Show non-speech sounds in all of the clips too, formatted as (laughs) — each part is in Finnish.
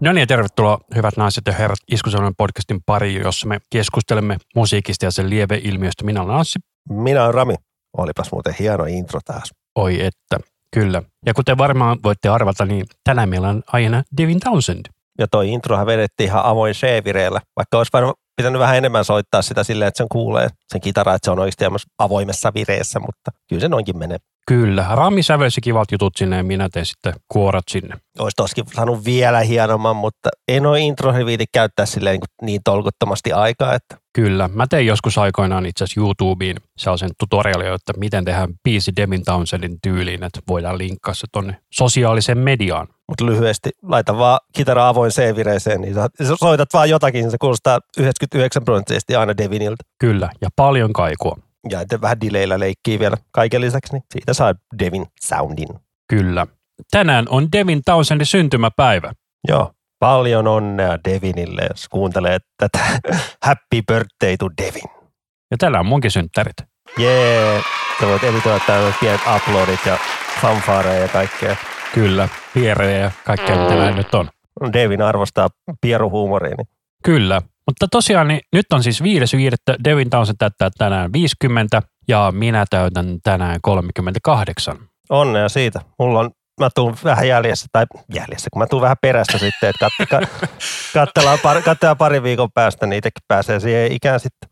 No niin, tervetuloa hyvät naiset ja herrat Iskusellainen podcastin pariin, jossa me keskustelemme musiikista ja sen lieveilmiöstä. Minä olen Anssi. Minä olen Rami. Olipas muuten hieno intro taas. Oi että, kyllä. Ja kuten varmaan voitte arvata, niin tänään meillä on aiheena Devin Townsend. Ja toi introhan vedettiin ihan avoin C-vireellä, vaikka olisi varmaan pitänyt vähän enemmän soittaa sitä silleen, että sen kuulee sen kitara, että se on oikeasti avoimessa vireessä, mutta kyllä se noinkin menee. Kyllä, Rami sävelsi kivat jutut sinne ja minä tein sitten kuorat sinne. Olisi toskin saanut vielä hienomman, mutta ei noin intro viiti käyttää silleen niin, niin tolkuttomasti aikaa. Että. Kyllä, mä tein joskus aikoinaan itse asiassa YouTubeen sellaisen tutorialin, että miten tehdään biisi Devin Townsendin tyyliin, että voidaan linkkaa se tonne sosiaaliseen mediaan. Mutta lyhyesti, laita vaan kitara avoin C-vireeseen, niin soitat vaan jotakin, se kuulostaa 99 prosenttisesti aina Deviniltä. Kyllä, ja paljon kaikua ja että vähän dileillä leikkii vielä kaiken lisäksi, niin siitä saa Devin soundin. Kyllä. Tänään on Devin Townsendin syntymäpäivä. Joo, paljon onnea Devinille, jos kuuntelee tätä (laughs) Happy Birthday to Devin. Ja täällä on munkin synttärit. Jee, yeah. sä voit editoida täällä pienet uploadit ja fanfareja ja kaikkea. Kyllä, pierejä ja kaikkea mitä näin nyt on. Devin arvostaa pieruhuumoria. Niin. Kyllä, mutta tosiaan niin nyt on siis viides viidettä. Devin Townsend täyttää tänään 50 ja minä täytän tänään 38. Onnea siitä. Mulla on mä tuun vähän jäljessä, tai jäljessä, kun mä tuun vähän perästä sitten, että kat, (laughs) katsellaan, pari, katsellaan pari viikon päästä, niin itsekin pääsee siihen ikään sitten.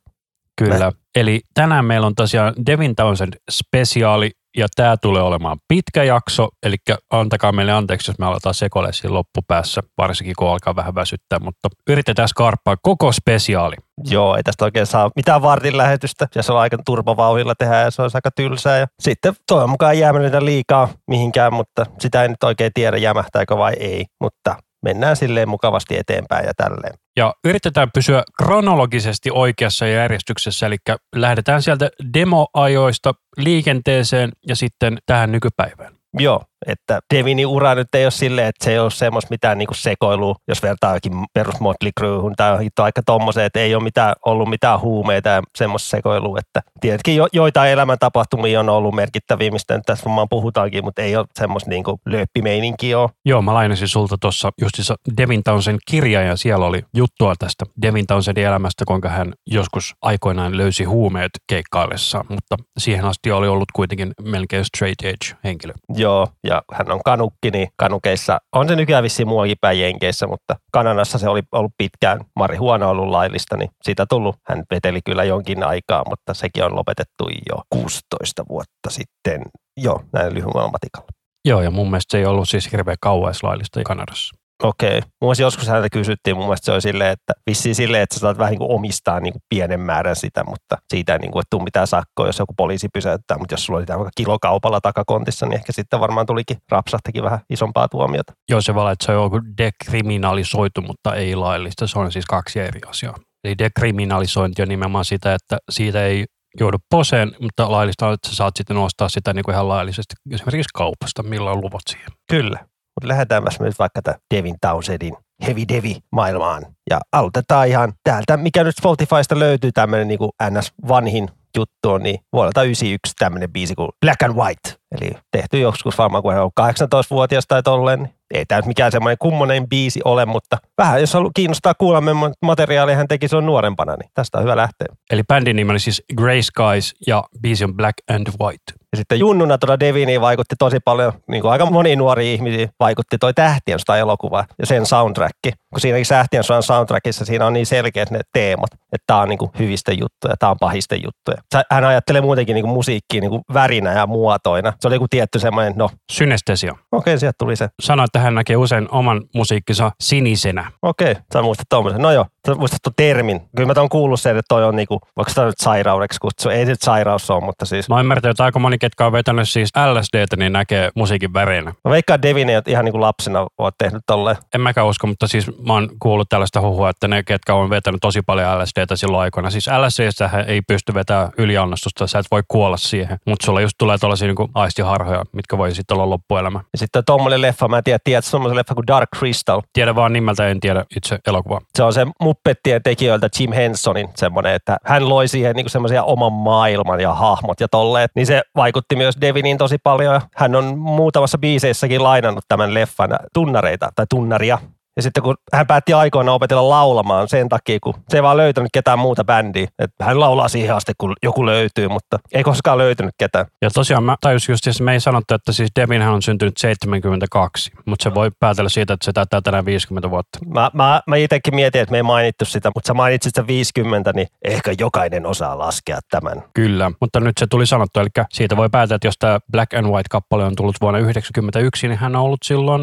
Kyllä. Mä. Eli tänään meillä on tosiaan Devin Townsend spesiaali ja tämä tulee olemaan pitkä jakso, eli antakaa meille anteeksi, jos me aletaan sekoile siinä loppupäässä, varsinkin kun alkaa vähän väsyttää, mutta yritetään skarppaa koko spesiaali. Joo, ei tästä oikein saa mitään vartin lähetystä, ja se on aika turbovauhilla tehdä ja se on aika tylsää. Ja sitten toivon mukaan jäämällä liikaa mihinkään, mutta sitä ei nyt oikein tiedä jämähtääkö vai ei, mutta mennään silleen mukavasti eteenpäin ja tälleen. Ja yritetään pysyä kronologisesti oikeassa järjestyksessä, eli lähdetään sieltä demoajoista liikenteeseen ja sitten tähän nykypäivään. Joo, että Devinin ura nyt ei ole silleen, että se ei ole semmoista mitään niinku sekoilua, jos vertaa jokin perus Motley Cruehun tai hitto aika tommoseen, että ei ole mitään, ollut mitään huumeita ja semmoista sekoilua, että tietenkin jo, joitain elämäntapahtumia on ollut merkittäviä, mistä nyt tässä varmaan puhutaankin, mutta ei ole semmoista niinku lööppimeininkiä ole. Joo, mä lainasin sulta tuossa justissa Devin Townsend kirja ja siellä oli juttua tästä Devin Townsendin elämästä, kuinka hän joskus aikoinaan löysi huumeet keikkaillessa, mutta siihen asti oli ollut kuitenkin melkein straight edge henkilö. Joo, ja hän on kanukki, niin kanukeissa on se nykyään vissiin muuallakin päin Jenkeissä, mutta Kanadassa se oli ollut pitkään marihuona ollut laillista, niin siitä tullut. Hän veteli kyllä jonkin aikaa, mutta sekin on lopetettu jo 16 vuotta sitten. Joo, näin lyhyellä matikalla. Joo, ja mun mielestä se ei ollut siis hirveän kauais laillista Kanadassa. Okei. Mun joskus häntä kysyttiin, mun mielestä se oli silleen, että vissiin silleen, että sä saat vähän niin kuin omistaa niin kuin pienen määrän sitä, mutta siitä ei niin kuin, että tuu mitään sakkoa, jos joku poliisi pysäyttää, mutta jos sulla oli vaikka kilokaupalla takakontissa, niin ehkä sitten varmaan tulikin rapsahtikin vähän isompaa tuomiota. Joo, se vaan, että se on joku dekriminalisoitu, mutta ei laillista. Se on siis kaksi eri asiaa. Eli dekriminalisointi on nimenomaan sitä, että siitä ei joudu poseen, mutta laillista on, että sä saat sitten ostaa sitä niin kuin ihan laillisesti esimerkiksi kaupasta, millä on luvut siihen. Kyllä. Mutta lähdetäänpäs nyt vaikka tämän Devin Townsendin Heavy Devi maailmaan. Ja aloitetaan ihan täältä, mikä nyt Spotifysta löytyy tämmöinen niin NS vanhin juttu on, niin vuodelta 91 tämmöinen biisi kuin Black and White. Eli tehty joskus varmaan, kun hän on 18-vuotias tai tolleen. Niin ei tämä nyt mikään semmoinen kummonen biisi ole, mutta vähän jos haluaa kiinnostaa kuulla materiaalia, hän teki on nuorempana, niin tästä on hyvä lähteä. Eli bändin nimi oli siis Grey Skies ja biisi on Black and White. Ja sitten junnuna tuolla Deviniin vaikutti tosi paljon, niin kuin aika moni nuori ihmisiä vaikutti toi Tähtien elokuva ja sen soundtrack. Kun siinäkin Tähtien soundtrackissa siinä on niin selkeät ne teemat, että tämä on niin kuin hyvistä juttuja, tämä on pahista juttuja. Hän ajattelee muutenkin niin kuin musiikkia niin kuin värinä ja muotoina. Se oli joku tietty semmoinen, no. Synestesia. Okei, okay, sieltä tuli se. Sano, että hän näkee usein oman musiikkinsa sinisenä. Okei, okay, sä muistat tuommoisen. No joo, sä muistat tuon termin. Kyllä mä oon kuullut sen, että toi on niinku, vaikka sitä nyt sairaudeksi kutsu. Ei se nyt sairaus ole, mutta siis. Mä oon ymmärtänyt, että aika moni, ketkä on vetänyt siis LSDtä, niin näkee musiikin värinä. Mä veikkaan Devin ei ihan niinku lapsena oot tehnyt tolleen. En mäkään usko, mutta siis mä oon kuullut tällaista huhua, että ne, ketkä on vetänyt tosi paljon LSDtä silloin aikoina. Siis LSDstä ei pysty vetämään yliannostusta, sä et voi kuolla siihen. Mutta sulla just tulee tällaisia niinku aistiharhoja, mitkä voi sitten olla loppuelämä. Ja sitten tommonen leffa, mä en tiedä, tiedät semmoisen leffa kuin Dark Crystal. Tiedän vaan nimeltä, en tiedä itse elokuvaa. Se on se Muppettien tekijöiltä Jim Hensonin semmoinen, että hän loi siihen niinku semmoisia oman maailman ja hahmot ja tolleet. Niin se vaikutti myös Deviniin tosi paljon. Hän on muutamassa biiseissäkin lainannut tämän leffan tunnareita tai tunnaria Ja sitten kun hän päätti aikoina opetella laulamaan sen takia, kun se ei vaan löytänyt ketään muuta bändiä. Että hän laulaa siihen asti, kun joku löytyy, mutta ei koskaan löytynyt ketään. Ja tosiaan mä tajusin just, että me ei sanottu, että siis Devinhän on syntynyt 72, mutta se voi päätellä siitä, että se täyttää tänään 50 vuotta. Mä, mä, mä itsekin mietin, että me ei mainittu sitä, mutta sä mainitsit sitä 50, niin ehkä jokainen osaa laskea tämän. Kyllä, mutta nyt se tuli sanottu, eli siitä voi päätellä, että jos tämä Black and White-kappale on tullut vuonna 1991, niin hän on ollut silloin 18-19.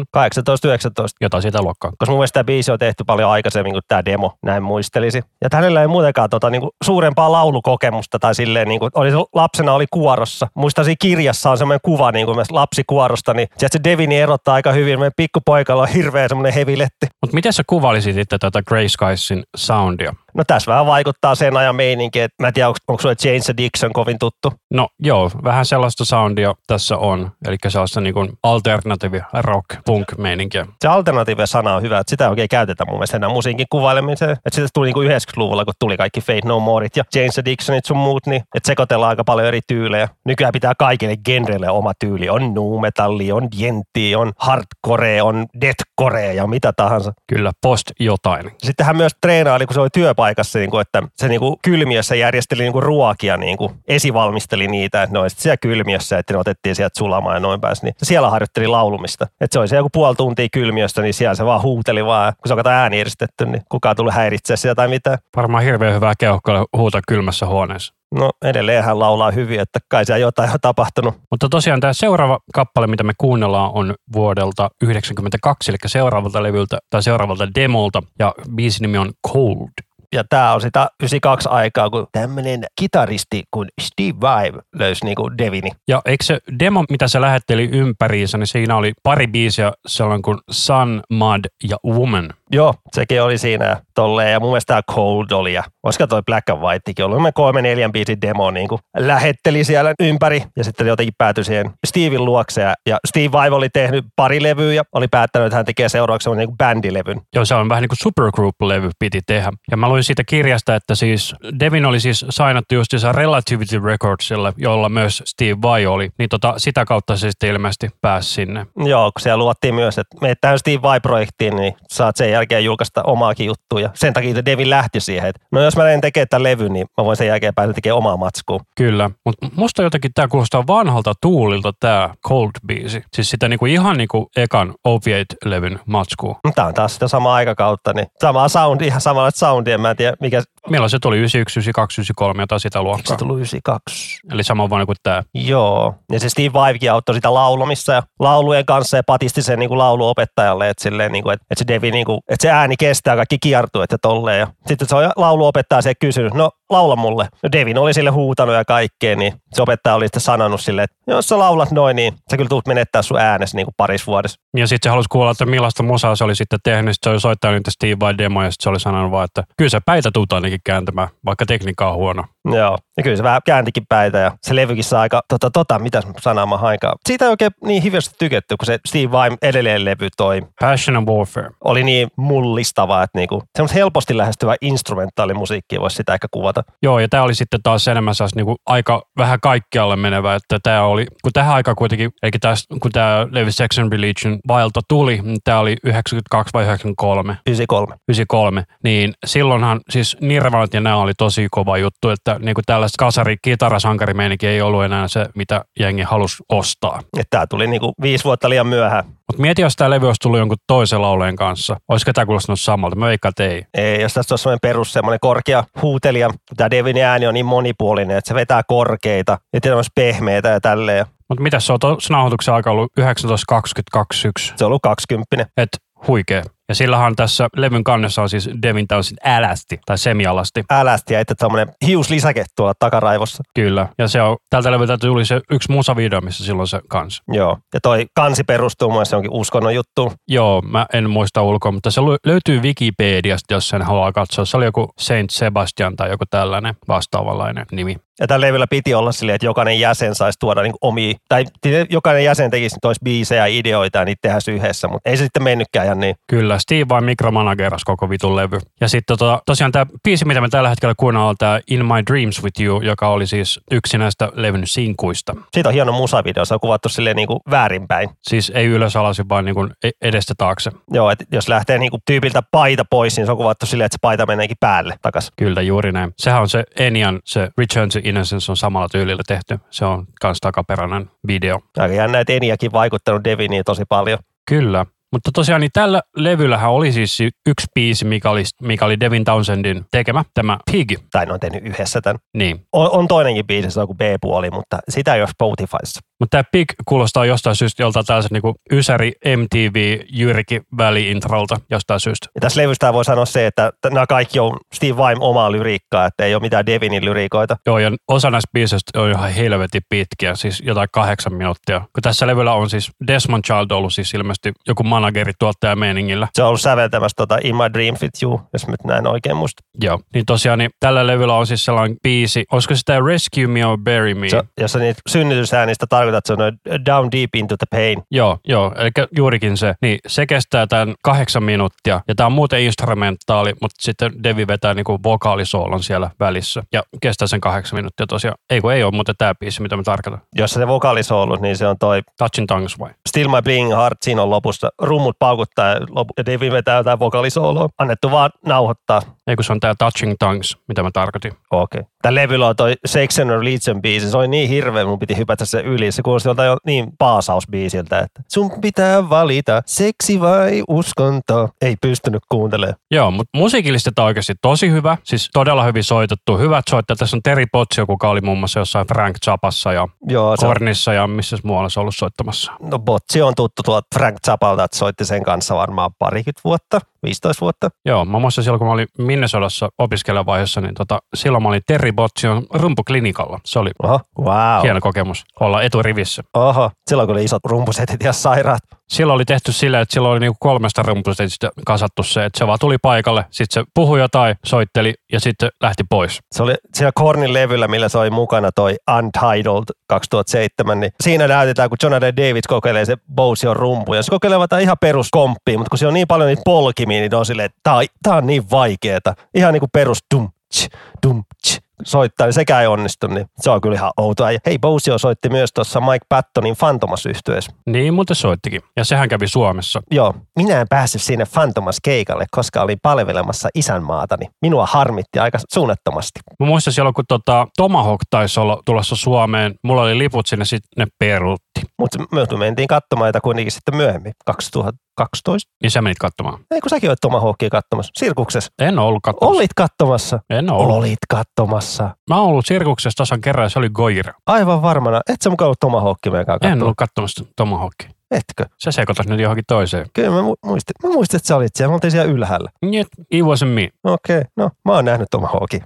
jotain siitä luokkaa. Koska mun mielestä tämä biisi on tehty paljon aikaisemmin kuin tämä demo, näin muistelisi. Ja hänellä ei muutenkaan tota, niin kuin suurempaa laulukokemusta tai silleen, niin kuin, oli, lapsena oli kuorossa. Muistan siinä kirjassa on semmoinen kuva niin kuin lapsikuorosta, niin se Devini erottaa aika hyvin. Meidän pikkupoikalla on hirveä semmoinen heviletti. Mutta miten sä kuvailisit sitten tätä Grey Skyesin soundia? No tässä vähän vaikuttaa sen ajan meininki, että mä en tiedä, onko, onko sulle James Dixon kovin tuttu? No joo, vähän sellaista soundia tässä on. Eli sellaista niin kuin alternative rock punk meininkiä. Se alternative sana on hyvä, että sitä ei oikein käytetä mun mielestä enää musiikin kuvailemiseen. Että sitä tuli niin kuin 90-luvulla, kun tuli kaikki Fate No Moreit ja James Dixonit sun muut, niin että sekoitellaan aika paljon eri tyylejä. Nykyään pitää kaikille genreille oma tyyli. On nu metalli, on dienti, on hardcore, on deathcore ja mitä tahansa. Kyllä, post jotain. Sitten hän myös treenaili, kun se oli työpaikassa, niin kuin, että se niin kuin kylmiössä järjesteli niin kuin ruokia, niin kuin esivalmisteli niitä, että ne oli siellä kylmiössä, että ne otettiin sieltä sulamaan ja noin pääsi. Niin siellä harjoitteli laulumista. Että se oli se joku puoli tuntia kylmiöstä, niin siellä se vaan huuteli vaan, kun se on ääni eristetty, niin kukaan tuli häiritseä sitä tai mitään. Varmaan hirveän hyvää keuhkoa huutaa kylmässä huoneessa. No edelleen hän laulaa hyvin, että kai siellä jotain on tapahtunut. Mutta tosiaan tämä seuraava kappale, mitä me kuunnellaan, on vuodelta 1992, eli seuraavalta levyltä tai seuraavalta demolta, ja biisin nimi on Cold. Ja tämä on sitä 92 aikaa, kun tämmöinen kitaristi kuin Steve Vai löysi niinku Devini. Ja eikö se demo, mitä se lähetteli ympäriinsä, niin siinä oli pari biisiä sellainen kuin Sun, Mud ja Woman. Joo, sekin oli siinä tolleen. Ja mun mielestä tämä Cold oli. Ja olisiko toi Black and Whitekin ollut. Me kolme neljän biisin demo niin kuin lähetteli siellä ympäri. Ja sitten jotenkin päätyi siihen Steven luokse. Ja, ja Steve Vai oli tehnyt pari levyä ja oli päättänyt, että hän tekee seuraavaksi niin kuin bändilevyn. Joo, se on vähän niin kuin supergroup-levy piti tehdä. Ja mä luin siitä kirjasta, että siis Devin oli siis sainattu just Relativity Recordsille, jolla myös Steve Vai oli. Niin tota, sitä kautta se sitten ilmeisesti pääsi sinne. Joo, kun siellä luottiin myös, että me tähän Steve Vai-projektiin, niin saat sen jälkeen julkaista omaakin juttua. Ja sen takia Devin lähti siihen, että no jos mä en tekee tämän levyn, niin mä voin sen jälkeen päästä tekemään omaa matskua. Kyllä, mutta musta jotenkin tämä kuulostaa vanhalta tuulilta tämä Cold-biisi. Siis sitä niinku ihan niinku ekan Opiate-levyn matskua. Tämä on taas sitä samaa aikakautta, niin sama sound, ihan samalla soundia. Mä en tiedä, mikä... Milloin se tuli? 91, 92, 93, jotain sitä luokkaa. Se tuli 92. Eli sama vuonna kuin tämä. Joo. Ja se Steve Vaivekin auttoi sitä laulamissa ja laulujen kanssa ja patisti sen niin kuin lauluopettajalle, että, silleen, niin kuin, että, että se Devi, niin kuin, että se ääni kestää kaikki kiertueet ja tolleen. Ja sitten se on lauluopettaja se kysynyt, no laula mulle. No Devin oli sille huutanut ja kaikkea, niin se opettaja oli sitten sanonut sille, että jos sä laulat noin, niin sä kyllä tulet menettää sun äänessä niin kuin paris vuodessa. Ja sitten se halusi kuulla, että millaista musaa se oli sitten tehnyt. Sitten se oli soittanut niitä Steve Vai demoja ja sitten se oli sanonut vaan, että kyllä se päitä tuut ainakin kääntämään, vaikka tekniikka on huono. Joo, ja kyllä se vähän kääntikin päitä ja se levykin saa aika, tota, tota, mitä sanaa mä hainkaan. Siitä ei oikein niin hirveästi tykätty, kun se Steve Vai edelleen levy toi. Passion and Warfare. Oli niin mullistava, että niinku, semmoista helposti lähestyvä instrumentaalimusiikki voisi sitä ehkä kuvata. Joo, ja tämä oli sitten taas enemmän niinku aika vähän kaikkialle menevä, että tämä oli, kun tähän aikaan kuitenkin, eikä tästä, kun tämä Sex and Religion vailta tuli, niin tämä oli 92 vai 93? 93. 93, niin silloinhan siis Nirvanat ja nämä oli tosi kova juttu, että niin kuin tällaista kasari kitarasankarimeininki ei ollut enää se, mitä jengi halusi ostaa. Tämä tuli niin kuin viisi vuotta liian myöhään. Mutta mieti, jos tämä levy olisi tullut jonkun toisen lauleen kanssa. Olisiko tämä kuulostanut samalta? Mä veikkaan, ei. Ei, jos tässä on semmoinen perus, semmoinen korkea huutelija. Tämä Devin ääni on niin monipuolinen, että se vetää korkeita ja tietysti pehmeitä ja tälleen. Mutta mitä se on tuossa nauhoituksen aika ollut 1922 Se on ollut 20. Et huikea. Ja sillähän tässä levyn kannessa on siis Devin Townsend älästi tai semialasti. Älästi ja sitten tämmöinen hiuslisäke tuolla takaraivossa. Kyllä. Ja se on, tältä levyltä tuli se yksi musavideo, missä silloin se kansi. Joo. Ja toi kansi perustuu mun onkin uskonnon juttu. Joo, mä en muista ulkoa, mutta se löytyy Wikipediasta, jos sen haluaa katsoa. Se oli joku Saint Sebastian tai joku tällainen vastaavanlainen nimi. Ja tällä levyllä piti olla silleen, että jokainen jäsen saisi tuoda niin omia, tai jokainen jäsen tekisi tois biisejä ja ideoita ja niitä tehdä yhdessä, mutta ei se sitten mennytkään ihan niin. Kyllä, Kyllä, Steve vain mikromanageras koko vitun levy. Ja sitten tota, tosiaan tämä biisi, mitä me tällä hetkellä kuunnellaan, on tämä In My Dreams With You, joka oli siis yksi näistä levyn sinkuista. Siitä on hieno musavideo, se on kuvattu silleen niin kuin väärinpäin. Siis ei ylös alas, vaan niin kuin e- edestä taakse. Joo, että jos lähtee niin kuin tyypiltä paita pois, niin se on kuvattu silleen, että se paita meneekin päälle takas. Kyllä, juuri näin. Sehän on se Enian, se Return to Innocence on samalla tyylillä tehty. Se on kans takaperäinen video. Aika jännä, että Eniakin vaikuttanut Deviniin tosi paljon. Kyllä. Mutta tosiaan niin tällä levyllähän oli siis yksi biisi, mikä oli, mikä oli Devin Townsendin tekemä, tämä Pig. Tai ne on tehnyt yhdessä tämän. Niin. On, on toinenkin biisi, se on kuin B-puoli, mutta sitä ei ole Spotifyssa. Mutta tämä Pig kuulostaa jostain syystä joltain tällaisen niin Ysäri MTV Jyrki väliintrolta jostain syystä. Ja tässä levystä voi sanoa se, että nämä kaikki on Steve Vai omaa lyriikkaa, että ei ole mitään Devinin lyriikoita. Joo, ja osa näistä biisistä on ihan helvetin pitkiä, siis jotain kahdeksan minuuttia. Kun tässä levyllä on siis Desmond Child ollut siis ilmeisesti joku manageri tuottaja meiningillä. Se on ollut säveltämässä tota In My Dream With You, jos nyt näin oikein musta. Joo, niin tosiaan niin tällä levyllä on siis sellainen biisi, olisiko sitä Rescue Me or Bury Me? Se, jos sä niitä synnytysäänistä tarkoitat, se on Down Deep Into the Pain. Joo, joo, eli juurikin se. Niin se kestää tämän kahdeksan minuuttia, ja tämä on muuten instrumentaali, mutta sitten Devi vetää niinku vokaalisoolon siellä välissä, ja kestää sen kahdeksan minuuttia tosiaan. Ei kun ei ole muuten tämä biisi, mitä mä tarkoitan. Jos se vokaalisoolo, niin se on toi Touching Tongues vai? Still My Bleeding Heart, siinä on lopussa. Rummut paukuttaa ja, lopu, ja Devi vetää jotain vokaalisooloa. Annettu vaan nauhoittaa. Ei kun se on tämä Touching Tongues, mitä mä tarkoitin. Okei. Okay. Tämä levyllä on toi Sex and Religion biisi. Se oli niin hirveä, mun piti hypätä se yli. Se kuulosti joltain jo niin paasausbiisiltä, että sun pitää valita seksi vai uskonto. Ei pystynyt kuuntelemaan. Joo, mutta musiikillisesti tämä on oikeasti tosi hyvä. Siis todella hyvin soitettu. Hyvät soittajat. Tässä on Terry Potsio, kuka oli muun muassa jossain Frank Zappassa ja Joo, se on, Kornissa ja missä muualla se on ollut soittamassa. no Botsi on tuttu tuolta Frank Zappalta, että soitti sen kanssa varmaan parikymmentä vuotta, 15 vuotta. Joo, mä muistan silloin, kun mä olin Minnesodassa opiskelijavaiheessa, niin tota, silloin mä olin Terry Botsion rumpuklinikalla. Se oli Oho, wow. hieno kokemus olla eturivissä. Oho, silloin kun oli isot rumpusetit ja sairaat. Silloin oli tehty silleen, että silloin oli niinku kolmesta rumpusetista kasattu se, että se vaan tuli paikalle, sitten se puhui jotain, soitteli ja sitten lähti pois. Se oli siellä Kornin levyllä, millä se oli mukana toi Untitled 2007, niin siinä näytetään, kun Jonathan Davis kokeilee se Bosion rumpu. Ja se kokeilee vaan ihan peruskomppia, mutta kun se on niin paljon niitä polkimia, niin on silleen, että tää on, tää on niin vaikeeta. Ihan niin kuin perus dum, tch, dum, tch, soittaa, niin sekään ei onnistu, niin se on kyllä ihan outoa. Ja hei, Bosio soitti myös tuossa Mike Pattonin Fantomas yhtyeessä. Niin muuten soittikin. Ja sehän kävi Suomessa. Joo, minä en päässyt sinne Fantomas keikalle, koska olin palvelemassa isänmaatani. Minua harmitti aika suunnattomasti. Mä muistan silloin, kun tota, Tomahawk taisi olla tulossa Suomeen. Mulla oli liput sinne, sitten ne peruutti. Mutta me mentiin katsomaan jotain kuitenkin sitten myöhemmin, 2012. Niin sä menit katsomaan. Ei kun säkin olet Tomahawkia katsomassa. Sirkuksessa. En ollut katsomassa. Olit katsomassa. En ollut. Olit katsomassa. Mä oon ollut sirkuksessa tasan kerran ja se oli Goira. Aivan varmana. Et sä mukaan ollut Tomahawkia meidän En katsomassa? ollut katsomassa Tomahawkia. Etkö? Se sekoitas nyt johonkin toiseen. Kyllä mä mu- muistin. Mä muistin, että sä olit siellä. Mä oltiin siellä ylhäällä. Niin, it wasn't me. Okei, no mä oon nähnyt Tomahawkin.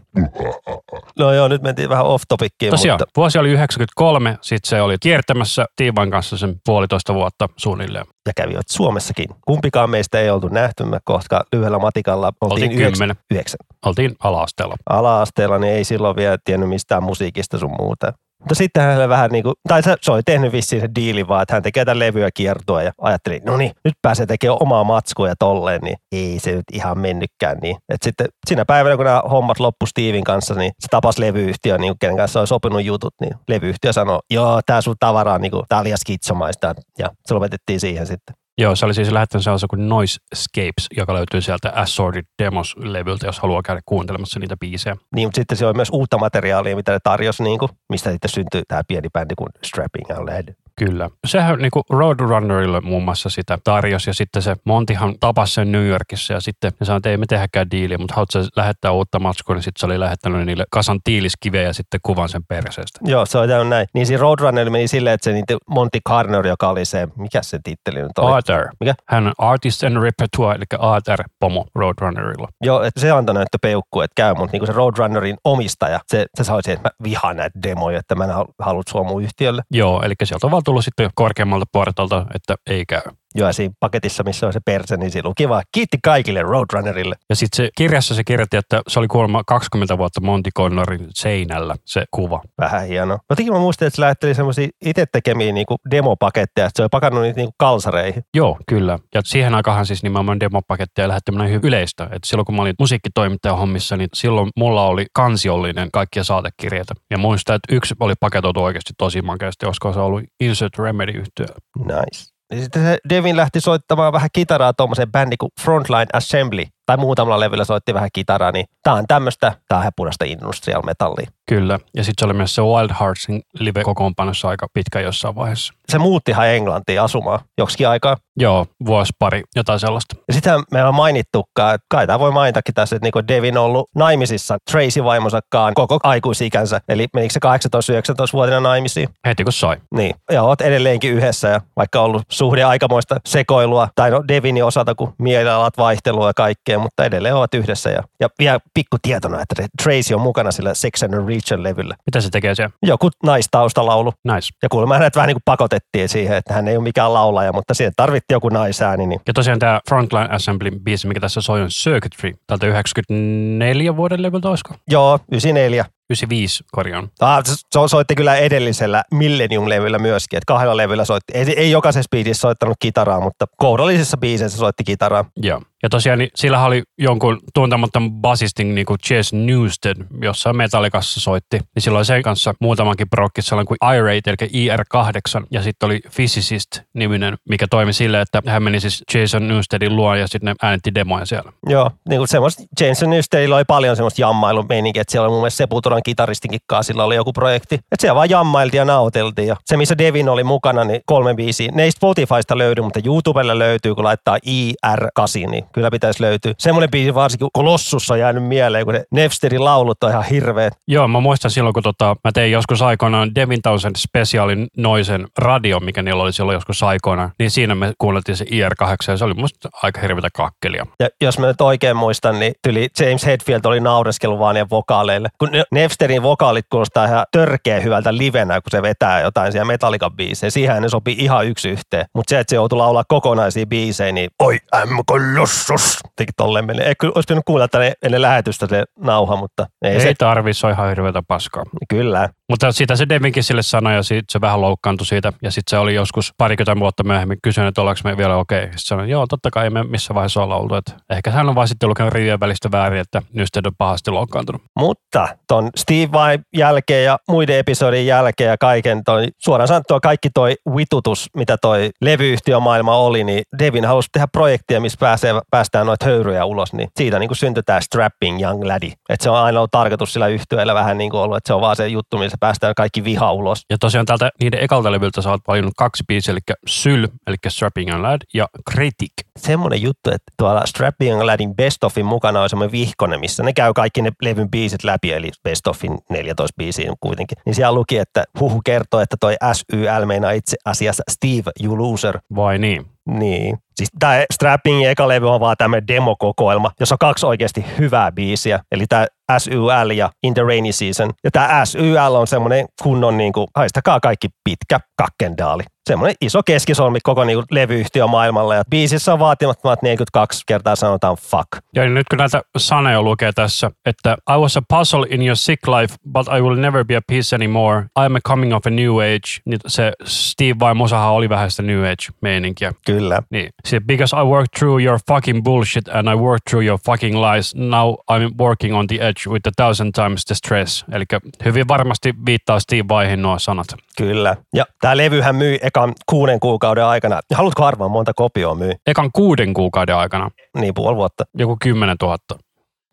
No joo, nyt mentiin vähän off topickiin, Tosiaan, mutta vuosi oli 93, sitten se oli kiertämässä Tiivan kanssa sen puolitoista vuotta suunnilleen. ja kävivät Suomessakin. Kumpikaan meistä ei oltu nähty, koska lyhyellä matikalla oltiin, Oltiin kymmenen. yhdeksän. Oltiin ala-asteella. Ala-asteella, niin ei silloin vielä tiennyt mistään musiikista sun muuta. Mutta sitten hänelle vähän niin kuin, tai se, oli tehnyt vissiin se diili vaan, että hän tekee tämän levyä kiertoa ja ajatteli, no niin, nyt pääsee tekemään omaa matskua ja tolleen, niin ei se nyt ihan mennytkään niin. Et sitten siinä päivänä, kun nämä hommat loppu Steven kanssa, niin se tapasi levyyhtiö, niin kenen kanssa oli sopinut jutut, niin levyyhtiö sanoi, joo, tää sun tavara on niin kuin, tää skitsomaista, ja se lopetettiin siihen sitten. Joo, se oli siis lähettänyt sellaisen kuin Noisescapes, joka löytyy sieltä Assorted Demos-levyltä, jos haluaa käydä kuuntelemassa niitä biisejä. Niin, mutta sitten se oli myös uutta materiaalia, mitä ne tarjosi, niin kuin, mistä sitten syntyi tämä pieni bändi kuin Strapping and Led. Kyllä. Sehän niin kuin Roadrunnerille muun muassa sitä tarjosi ja sitten se Montihan tapasi sen New Yorkissa ja sitten ne sanoi, että ei me tehdäkään diiliä, mutta haluatko lähettää uutta matskua, niin sitten se oli lähettänyt niille kasan tiiliskivejä ja sitten kuvan sen perseestä. Joo, se on näin. Niin siinä Roadrunner meni silleen, että se niitä Monty Carner, joka oli se, mikä se titteli nyt oli? Arthur. Mikä? Hän on Artist and Repertoire, eli Arthur-pomo Roadrunnerilla. Joo, että se antoi näyttö peukku, että käy, mutta niin se Roadrunnerin omistaja, se, se sanoi että mä vihaan näitä demoja, että mä en hal- halua sua mun yhtiölle. Joo, eli sieltä on vaan tullut sitten korkeammalta portalta, että ei käy. Joo, siinä paketissa, missä on se perse, niin siinä luki vaan kiitti kaikille Roadrunnerille. Ja sitten se kirjassa se kirjoitti, että se oli kuulemma 20 vuotta Monty Connorin seinällä se kuva. Vähän hienoa. Jotenkin mä muistin, että se lähetteli semmoisia itse tekemiä niinku demopaketteja, että se oli pakannut niitä niinku kalsareihin. Joo, kyllä. Ja siihen aikaan siis nimenomaan demopaketteja lähettämään hyvin yleistä. Et silloin kun mä olin musiikkitoimittajan hommissa, niin silloin mulla oli kansiollinen kaikkia saatekirjeitä. Ja muistan, että yksi oli paketoitu oikeasti tosi makeasti, koska se ollut Insert Remedy yhtyä. Nice. Ja sitten se Devin lähti soittamaan vähän kitaraa tuommoiseen bändi kuin Frontline Assembly, tai muutamalla levyllä soitti vähän kitaraa, niin tää on tämmöistä, tää on punaista industrial metallia. Kyllä, ja sitten se oli myös se Wild Heartsin live-kokoonpanossa aika pitkä jossain vaiheessa. Se muuttihan Englantiin asumaan joksikin aikaa. Joo, vuosi pari, jotain sellaista. Ja sitten meillä on mainittukaan, että kai tämä voi mainitakin tässä, että niinku Devin on ollut naimisissa Tracy vaimosakkaan koko aikuisikänsä. Eli menikö se 18-19-vuotiaana naimisiin? Heti kun sai. Niin, ja oot edelleenkin yhdessä ja vaikka ollut suhde aikamoista sekoilua, tai no Devinin osalta, kun mielialat vaihtelua ja kaikkea, mutta edelleen ovat yhdessä. Ja, ja vielä pikku tietona, että Tracy on mukana sillä Sex and Reacher-levyllä. Mitä se tekee siellä? Joku naistaustalaulu. Nice. Ja kuulemma hänet vähän niin kuin pakotettiin siihen, että hän ei ole mikään laulaja, mutta siihen tarvittiin joku naisääni. Niin. Ja tosiaan tämä Frontline Assembly biisi, mikä tässä soi, on Circuitry, tältä 94 vuoden levyltä, olisiko? Joo, 94. 95 korjaan. Ah, se soitti kyllä edellisellä Millennium-levyllä myöskin, että kahdella levyllä soitti. Ei, ei jokaisessa biisissä soittanut kitaraa, mutta kohdallisessa biiseissä soitti kitaraa. Joo. Ja tosiaan niin sillä oli jonkun tuntematon basistin niin kuin Chase Newsted, jossa Metallicassa soitti. Niin silloin sen kanssa muutamankin prokki sellainen kuin Irate, eli IR8. Ja sitten oli Physicist-niminen, mikä toimi silleen, että hän meni siis Jason Newstedin luo ja sitten ne äänetti demoja siellä. Joo, niin kuin semmoista, Jason Newstedilla oli paljon semmoista jammailumeininkiä, että siellä oli mun mielestä Sepulturan kitaristinkin kanssa sillä oli joku projekti. Että siellä vaan jammailtiin ja nauteltiin. Ja se, missä Devin oli mukana, niin kolme biisiä. Ne ei Spotifysta löydy, mutta YouTubella löytyy, kun laittaa IR8, niin kyllä pitäisi löytyä. Semmoinen biisi varsinkin, kun Lossussa on jäänyt mieleen, kun ne Nefsterin laulut on ihan hirveet. Joo, mä muistan silloin, kun tota, mä tein joskus aikoinaan Devin Townsend specialin noisen radio, mikä niillä oli silloin joskus aikoinaan, niin siinä me kuunneltiin se IR8 ja se oli musta aika hirveätä kakkelia. Ja jos mä nyt oikein muistan, niin tyli James Hetfield oli naureskellut vaan niiden vokaaleille. Kun Nefsterin vokaalit kuulostaa ihan törkeä hyvältä livenä, kun se vetää jotain siellä Metallican biisejä. Siihen ne sopii ihan yksi yhteen. Mutta se, että se joutuu laulaa kokonaisia biisejä, niin oi, M. Colossus, teki tolleen meni. Ei, olisi pitänyt kuulla tänne ennen lähetystä se nauha, mutta ei, Ei se. tarvi, se on ihan hirveätä paskaa. Kyllä. Mutta sitä se Devinkin sille sanoi ja sit se vähän loukkaantui siitä. Ja sitten se oli joskus parikymmentä vuotta myöhemmin kysynyt, että ollaanko me vielä okei. Okay. Sitten sanoi, joo, totta kai me missä vaiheessa ollaan oltu. Että ehkä hän on vaan sitten lukenut rivien välistä väärin, että Nysted on pahasti loukkaantunut. Mutta ton Steve Vai jälkeen ja muiden episodin jälkeen ja kaiken toi, suoraan sanottua kaikki toi vitutus, mitä toi levyyhtiömaailma oli, niin Devin halusi tehdä projektia, missä pääsee, päästään noita höyryjä ulos, niin siitä niin syntyi tämä Strapping Young Laddie. Että se on aina ollut tarkoitus sillä yhtiöllä vähän niin kuin ollut, että se on vaan se juttu, missä päästään kaikki viha ulos. Ja tosiaan tältä niiden ekalta levyltä sä oot valinnut kaksi biisiä, eli Syl, eli Strapping and Lad, ja Critic. Semmoinen juttu, että tuolla Strapping Young Laddin Best Offin mukana on semmoinen vihkonen, missä ne käy kaikki ne levyn biisit läpi, eli Best Offin 14 biisiä kuitenkin. Niin siellä luki, että huhu kertoo, että toi SYL meinaa itse asiassa Steve You Loser. Vai niin? Niin. Siis tämä Strappingin eka levy on vaan tämmöinen demokokoelma, jossa on kaksi oikeasti hyvää biisiä. Eli tämä SYL ja In the Rainy Season. Ja tämä SYL on semmoinen kunnon, niin kuin, haistakaa kaikki pitkä kakkendaali. Semmoinen iso keskisolmi koko niin levyyhtiö maailmalla. Ja biisissä on vaatimattomat 42 kertaa sanotaan fuck. Ja nyt kun näitä sanoja lukee tässä, että I was a puzzle in your sick life, but I will never be a piece anymore. I'm a coming of a new age. Niin se Steve vai Mosahan oli vähän sitä new age-meininkiä. Kyllä. Niin. Se, because I worked through your fucking bullshit and I worked through your fucking lies, now I'm working on the edge with a thousand times the stress. Eli hyvin varmasti viittaa Steve Vaihin nuo sanat. Kyllä. Ja tämä levyhän myi ekan kuuden kuukauden aikana. Haluatko arvaa, monta kopioa myi? Ekan kuuden kuukauden aikana Niin, puoli vuotta. joku 10 000.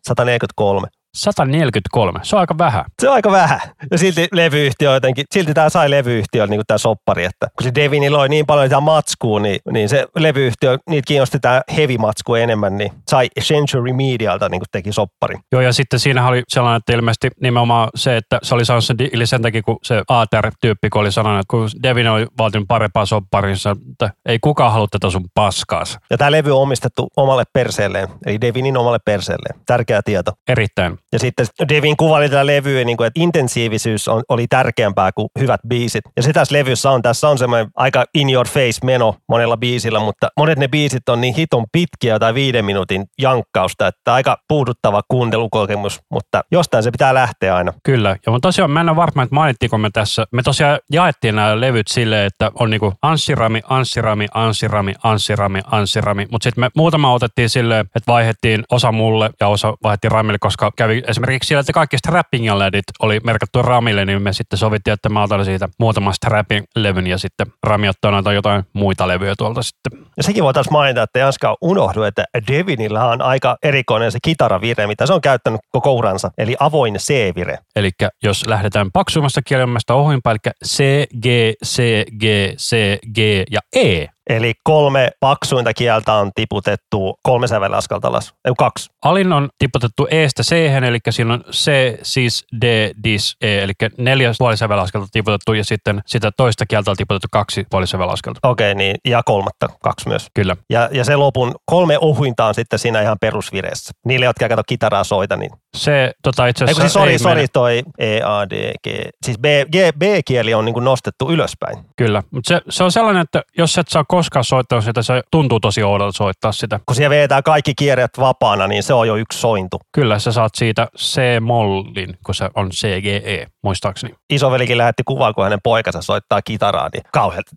143. 143, se on aika vähän. Se on aika vähän. Ja silti levyyhtiö jotenkin, silti tämä sai levyyhtiö niin kuin tämä soppari, että kun se Devini loi niin paljon sitä matskua, niin, niin se levyyhtiö, niitä kiinnosti tämä heavy matsku enemmän, niin sai Century Medialta niin kuin teki soppari. Joo, ja sitten siinä oli sellainen, että ilmeisesti nimenomaan se, että se oli saanut sen diili sen takia, kun se ATR-tyyppi kun oli sanonut, että kun Devin oli vaatinut parempaa sopparinsa, että ei kukaan halua tätä sun paskaas. Ja tämä levy on omistettu omalle perseelleen, eli Devinin omalle perseelleen. Tärkeä tieto. Erittäin. Ja sitten Devin kuvaili tätä levyä, niin kuin, että intensiivisyys on, oli tärkeämpää kuin hyvät biisit. Ja se tässä levyssä on, tässä on semmoinen aika in your face meno monella biisillä, mutta monet ne biisit on niin hiton pitkiä tai viiden minuutin jankkausta, että aika puuduttava kuuntelukokemus, mutta jostain se pitää lähteä aina. Kyllä, ja mutta tosiaan mä en ole varma, että mainittiinko me tässä. Me tosiaan jaettiin nämä levyt silleen, että on niinku Anssirami, Anssirami, Anssirami, Anssirami, Anssirami, mutta sitten me muutama otettiin silleen, että vaihdettiin osa mulle ja osa vaihdettiin Ramille, koska kävi esimerkiksi sillä, että kaikki strapping ledit oli merkattu Ramille, niin me sitten sovittiin, että mä otan siitä muutaman strapping-levyn ja sitten Rami ottaa noita jotain muita levyjä tuolta sitten. Ja sekin voitaisiin mainita, että Janska unohdu, että Devinillä on aika erikoinen se kitaravire, mitä se on käyttänyt koko uransa, eli avoin C-vire. Eli jos lähdetään paksummasta kielemästä ohuinpa, eli C, G, C, G, C, G ja E. Eli kolme paksuinta kieltä on tiputettu kolme sävelaskelta alas, ei kaksi. Alin on tiputettu Estä C, eli siinä on C, siis D, dis, E, eli neljä puolisävelaskelta tiputettu ja sitten sitä toista kieltä on tiputettu kaksi puolisävelaskelta. Okei, niin ja kolmatta, kaksi myös. Kyllä. Ja, ja se lopun kolme ohuinta on sitten siinä ihan perusvireessä. Niille, jotka ei kato kitaraa soita, niin... Se tota itse Ei asiassa siis sori, sori, mene- toi E, A, D, G. Siis B, G, B-kieli on niin nostettu ylöspäin. Kyllä, mutta se, se on sellainen, että jos et saa koskaan soittaa sitä, se tuntuu tosi oudolta soittaa sitä. Kun siellä vetää kaikki kierret vapaana, niin se on jo yksi sointu. Kyllä, sä saat siitä C-mollin, kun se on CGE, muistaakseni. Isovelikin lähetti kuvaa, kun hänen poikansa soittaa kitaraa, niin kauhealta.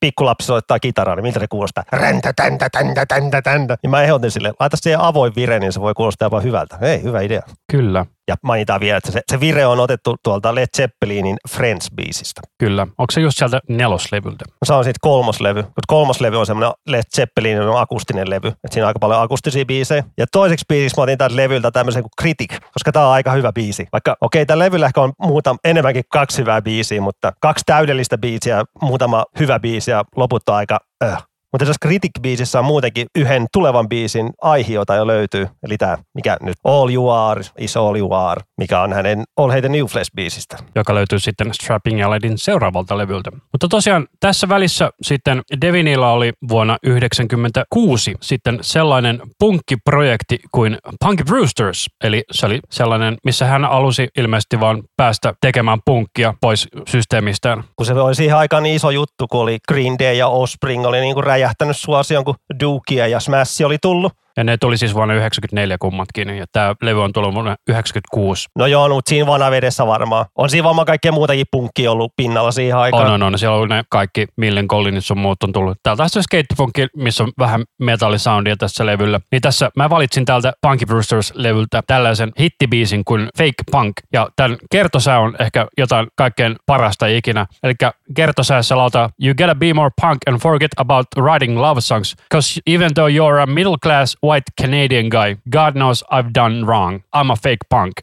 Pikkulapsi soittaa kitaraa, niin miltä se kuulostaa? Räntä, täntä, täntä, täntä, täntä. Niin mä ehdotin sille, laita siihen avoin vire, niin se voi kuulostaa jopa hyvältä. Ei, hyvä idea. Kyllä, Ja mainitaan vielä, että se, se vire on otettu tuolta Led Zeppelinin Friends-biisistä. kyllä. Onko se just sieltä neloslevyltä? Se on sitten kolmoslevy. Mutta kolmoslevy on semmoinen Led Zeppelinin on akustinen levy. Et siinä on aika paljon akustisia biisejä. Ja toiseksi biisiksi mä otin tältä levyltä tämmöisen kuin Critic, koska tää on aika hyvä biisi. Vaikka okei, okay, tällä levyllä ehkä on muuta, enemmänkin kaksi hyvää biisiä, mutta kaksi täydellistä biisiä, muutama hyvä biisi ja loput on aika äh. Mutta tässä Critic-biisissä on muutenkin yhden tulevan biisin aihe, jota jo löytyy. Eli tämä, mikä nyt All You Are is All You Are, mikä on hänen All Hate New Flesh-biisistä. joka löytyy sitten Strapping ja Ledin seuraavalta levyltä. Mutta tosiaan tässä välissä sitten Devinilla oli vuonna 1996 sitten sellainen punkkiprojekti kuin Punky Brewsters, eli se oli sellainen, missä hän alusi ilmeisesti vaan päästä tekemään punkkia pois systeemistään. kun se oli siihen aikaan niin iso juttu, kun oli Green Day ja Offspring oli niin kuin räjähtänyt suosion, kun Dookie ja Smash oli tullut. Ja ne tuli siis vuonna 1994 kummatkin, ja tämä levy on tullut vuonna 1996. No joo, mutta siinä vanavedessä varmaan. On siinä varmaan kaikkea muutakin punkki ollut pinnalla siihen aikaan. On, on, on. Siellä on ne kaikki Millen Collinit sun muut on tullut. Täältä on se skatepunkki, missä on vähän metallisoundia tässä levyllä. Niin tässä mä valitsin täältä Punky Brewsters-levyltä tällaisen hittibiisin kuin Fake Punk. Ja tämän kertosää on ehkä jotain kaikkein parasta ikinä. Eli kertosäässä lautaa You gotta be more punk and forget about writing love songs. Cause even though you're a middle class white Canadian guy, God knows I've done wrong. I'm a fake punk.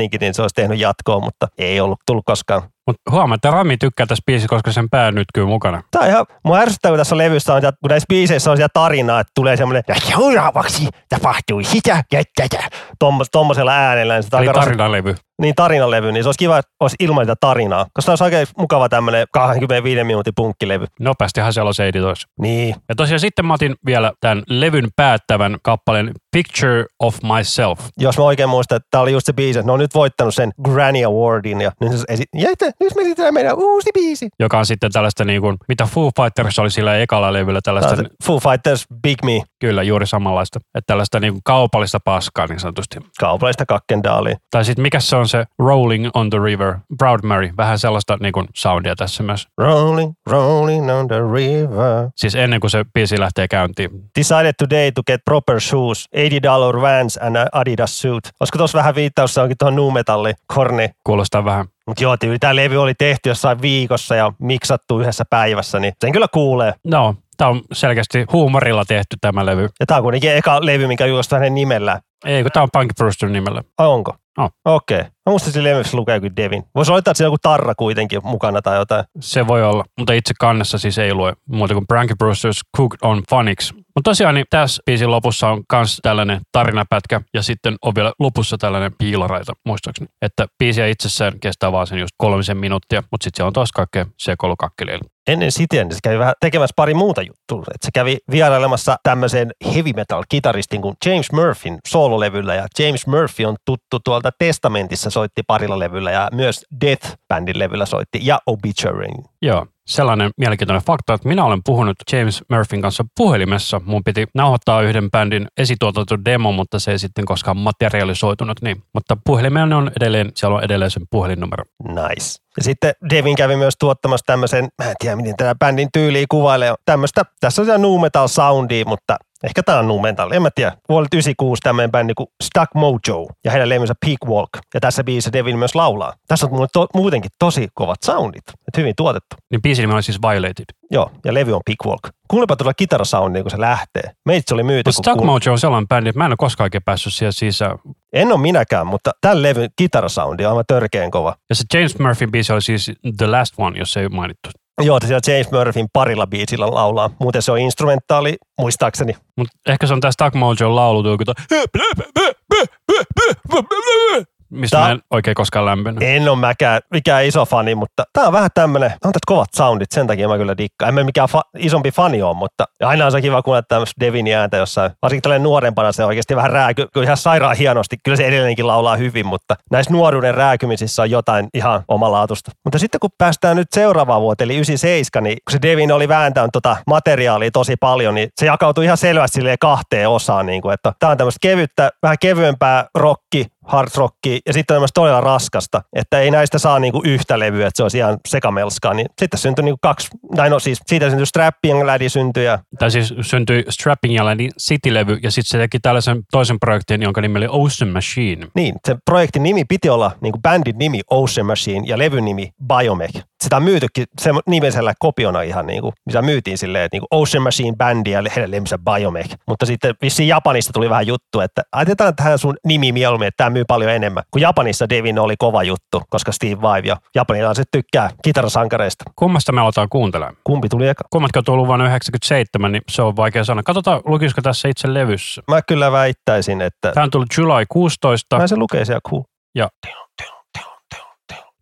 Meininki, niin se olisi tehnyt jatkoa, mutta ei ollut tullut koskaan. Mutta huomaa, että Rami tykkää tästä biisistä, koska sen pää nytkyy mukana. Tämä on ihan, mua ärsyttää, kun tässä levyssä on, kun näissä biiseissä on sitä tarinaa, että tulee semmoinen, ja seuraavaksi tapahtui sitä ja tätä, Tommos, tommosella äänellä. Niin, se Eli tarinalevy. niin tarinalevy, niin se olisi kiva, että olisi ilman sitä tarinaa, koska tämä olisi oikein mukava tämmöinen 25 minuutin punkkilevy. Nopeastihan siellä on se editoisi. Niin, Ja tosiaan sitten mä otin vielä tämän levyn päättävän kappaleen Picture of Myself. jos mä oikein muistan, että tämä oli just se biisi, että ne on nyt voittanut sen Granny Awardin ja nyt, se esi- nyt me esitetään meidän uusi biisi. joka on sitten tällaista niin kuin, mitä Foo Fighters oli sillä ekalla levyllä, tällaista, Foo Fighters Big Me, kyllä juuri samanlaista, että tällaista niin kuin kaupallista paskaa niin sanotusti. kaupallista kakkendaalia. Tai sitten mikä se on se Rolling on the River, Proud Mary, vähän sellaista niin kuin soundia tässä myös. Rolling, rolling on the river. Siis ennen kuin se biisi lähtee käyntiin. Decided today to get proper shoes, 80 dollar Vans and a Adidas suit. Olisiko tuossa vähän viittaus se onkin tuohon nu metalli, korni. Kuulostaa vähän. Mutta joo, tämä levy oli tehty jossain viikossa ja miksattu yhdessä päivässä, niin sen kyllä kuulee. No, tämä on selkeästi huumorilla tehty tämä levy. Ja tämä on kuitenkin eka levy, mikä julkaistaan hänen nimellään. Ei, kun tämä on Punk Brewster nimellä. Ai onko? Oh. Okei. Okay. Mä muistin, että levyssä lukee joku Devin. Voisi olettaa, että siinä on joku tarra kuitenkin mukana tai jotain. Se voi olla, mutta itse kannessa siis ei lue muuta kuin Branky Brewster's Cooked on Phonics. Mutta tosiaan niin tässä biisin lopussa on myös tällainen tarinapätkä ja sitten on vielä lopussa tällainen piiloraita muistaakseni. Että biisiä itsessään kestää vaan sen just kolmisen minuuttia, mutta sitten siellä on taas kaikkea sekoilukakkeleilla. Ennen sitä niin se kävi vähän tekemässä pari muuta juttua. Et se kävi vierailemassa tämmöisen heavy metal kitaristin kuin James Murphyn soololevyllä ja James Murphy on tuttu tuolta Testamentissa soitti parilla levyllä ja myös Death-bändin levyllä soitti ja Obituary. Joo, sellainen mielenkiintoinen fakta, että minä olen puhunut James Murphyn kanssa puhelimessa. Mun piti nauhoittaa yhden bändin esituotanto demo, mutta se ei sitten koskaan materialisoitunut. Niin. Mutta puhelimeen on edelleen, siellä on edelleen sen puhelinnumero. Nice. Ja sitten Devin kävi myös tuottamassa tämmöisen, mä en tiedä miten tämä bändin tyyliä kuvailee, tämmöistä, tässä on se nu metal soundia, mutta Ehkä tämä on nu metal, en mä tiedä. Vuodelta 96 tämmöinen bändi kuin Stuck Mojo ja heidän levynsä Peak Walk. Ja tässä biisissä Devin myös laulaa. Tässä on to, muutenkin tosi kovat soundit. Et hyvin tuotettu. Niin biisin nimi on siis Violated. Joo, ja levy on Peak Walk. Kuulepa tuolla kitarasoundia, kun se lähtee. Meitsi oli myyty. Stuck kuul... Mojo on sellainen bändi, että mä en ole koskaan oikein päässyt siellä sisään. En ole minäkään, mutta tämän levyn kitarasoundi on aivan törkeän kova. Ja se James Murphyn biisi oli siis The Last One, jos ei mainittu. Joo, siellä James Murphyn parilla biisillä laulaa. Muuten se on instrumentaali, muistaakseni. Mutta ehkä se on tämä Stuck Mojo laulu, mistä tää, mä en oikein koskaan lämpennyt. En ole mäkään mikään iso fani, mutta tää on vähän tämmönen, on tätä kovat soundit, sen takia mä kyllä dikkaan. En mä mikään fa, isompi fani ole, mutta aina on se kiva kuulla tämmöistä Devinin ääntä jossain. Varsinkin tällainen nuorempana se oikeasti vähän rääky, kyllä ihan sairaan hienosti. Kyllä se edelleenkin laulaa hyvin, mutta näissä nuoruuden rääkymisissä on jotain ihan omalaatusta. Mutta sitten kun päästään nyt seuraavaan vuoteen, eli 97, niin kun se Devin oli vääntänyt tota materiaalia tosi paljon, niin se jakautui ihan selvästi kahteen osaan. Niin kuin, että tämä on tämmöistä kevyttä, vähän kevyempää rocki, hard rockia ja sitten tämmöistä todella raskasta, että ei näistä saa niinku yhtä levyä, että se olisi ihan sekamelskaa, niin sitten syntyi niinku kaksi, tai no siis siitä syntyi Strapping Laddie syntyi ja... Tai siis syntyi Strapping Laddie City-levy ja sitten se teki tällaisen toisen projektin, jonka nimi oli Ocean Machine. Niin, se projektin nimi piti olla niinku bändin nimi Ocean Machine ja levyn nimi Biomech sitä on myytykin se nimisellä kopiona ihan niin kuin, missä myytiin silleen, että niin kuin Ocean Machine Bandi ja heidän lemmissä Biomech. Mutta sitten vissiin Japanista tuli vähän juttu, että ajatellaan tähän sun nimi mieluummin, että tämä myy paljon enemmän. Kun Japanissa Devin oli kova juttu, koska Steve Vai ja japanilaiset tykkää kitarasankareista. Kummasta me aletaan kuuntelemaan? Kumpi tuli eka? Kummatkin on tullut vuonna 97, niin se on vaikea sanoa. Katsotaan, lukisiko tässä itse levyssä. Mä kyllä väittäisin, että... Tämä on tullut July 16. Mä se lukee siellä cool. Ja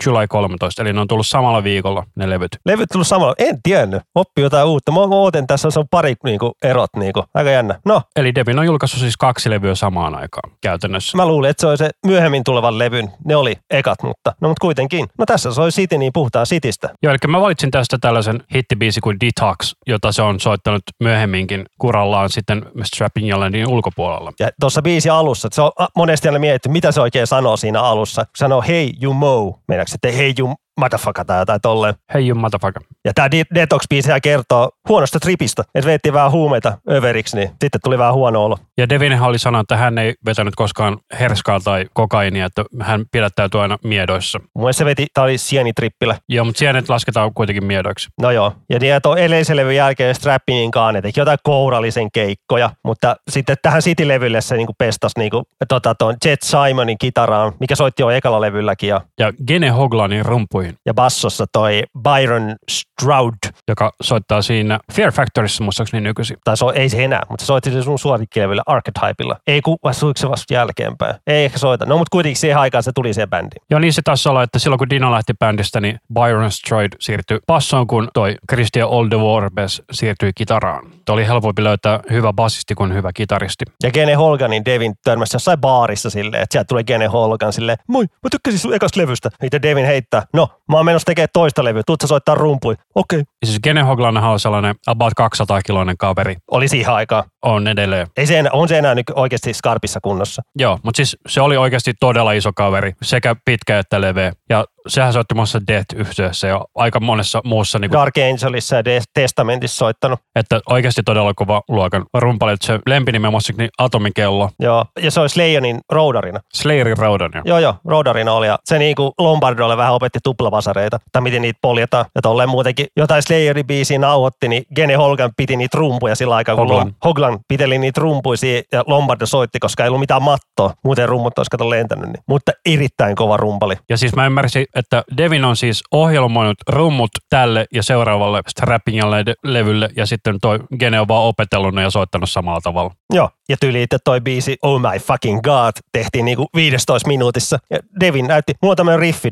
July 13, eli ne on tullut samalla viikolla ne levyt. Levyt tullut samalla, en tiennyt. Oppi jotain uutta. Mä ooten tässä, se on pari niinku, erot, niinku. aika jännä. No. Eli Devin on julkaissut siis kaksi levyä samaan aikaan käytännössä. Mä luulin, että se oli se myöhemmin tulevan levyn. Ne oli ekat, mutta no mutta kuitenkin. No tässä soi City, niin puhutaan Citystä. Joo, eli mä valitsin tästä tällaisen hittibiisi kuin Detox, jota se on soittanut myöhemminkin kurallaan sitten Strapping Yellandin ulkopuolella. Ja tuossa biisi alussa, se on monesti aina mietitty, mitä se oikein sanoo siinä alussa. Sanoo, hei, you mow, sitten hei jum, motherfucker tai jotain tolleen. Hei jum, motherfucker. Ja tämä detox kertoo huonosta tripistä, että veettiin vähän huumeita överiksi, niin sitten tuli vähän huono olo. Ja Devin oli sanonut, että hän ei vetänyt koskaan herskaa tai kokainia, että hän pidättäytyy aina miedoissa. Mun se veti, tämä oli sienitrippillä. Joo, mutta sienet lasketaan kuitenkin miedoiksi. No joo, ja niin, tuon edellisen levyn jälkeen Strappininkaan ne teki jotain kourallisen keikkoja, mutta sitten tähän City-levylle se niinku pestas niinku, tota, ton Jet Simonin kitaraan, mikä soitti jo ekalla levylläkin. Ja, ja Gene Hoglanin rumpuihin. Ja bassossa toi Byron Stroud. Joka soittaa siinä Fear Factorissa muistaakseni nykyisin. Tai so, ei se enää, mutta se soitti se sun suosikkilevyllä Archetypilla. Ei ku, vai se vasta jälkeenpäin? Ei ehkä soita. No mutta kuitenkin siihen aikaan se tuli se bändi. Joo niin se taisi olla, että silloin kun Dino lähti bändistä, niin Byron Stroud siirtyi bassoon, kun toi Christian Oldevarbes siirtyi kitaraan. Tuo oli helpompi löytää hyvä bassisti kuin hyvä kitaristi. Ja Gene Holganin Devin törmäsi jossain baarissa silleen, että sieltä tulee Gene Holgan silleen, moi, mä tykkäsin sun ekasta levystä. Mitä Devin heittää, no, mä oon menossa tekemään toista levyä, tuut soittaa rumpui. Okei. Okay. Siis Gene Hoglanhan on sellainen about 200 kiloinen kaveri. Oli siihen aikaan. On edelleen. Ei se enää, on se enää nyt oikeasti skarpissa kunnossa. Joo, mutta siis se oli oikeasti todella iso kaveri, sekä pitkä että leveä. Ja sehän soitti muassa death yhteydessä ja aika monessa muussa, niin kuin, Dark Angelissa ja De- Testamentissa soittanut. että oikeasti todella kova luokan rumpali. Että se lempinimi muistaakseni Atomikello, Joo, ja se oli Slayonin roudarina. Slayerin raudan. Ja. Joo, joo, roudarina oli. Ja se niinku Lombardolle vähän opetti tuplavasareita, tai miten niitä poljetaan. Ja tolleen muutenkin jotain Slayerin biisiä nauhoitti, niin Gene Holgan piti niitä rumpuja sillä aikaa, kun Hoglan. Hoglan piteli niitä rumpuja siihen, ja Lombardo soitti, koska ei ollut mitään mattoa. Muuten rummut olisi kato lentänyt. Niin. Mutta erittäin kova rumpali. ja siis mä ymmärsin, että Devin on siis ohjelmoinut rummut tälle ja seuraavalle Strappingalle levylle ja sitten toi Gene on vaan opetellut ja soittanut samalla tavalla. Joo, ja tyyli että toi biisi Oh My Fucking God tehtiin niinku 15 minuutissa. Ja Devin näytti, mulla on tämmönen riffi,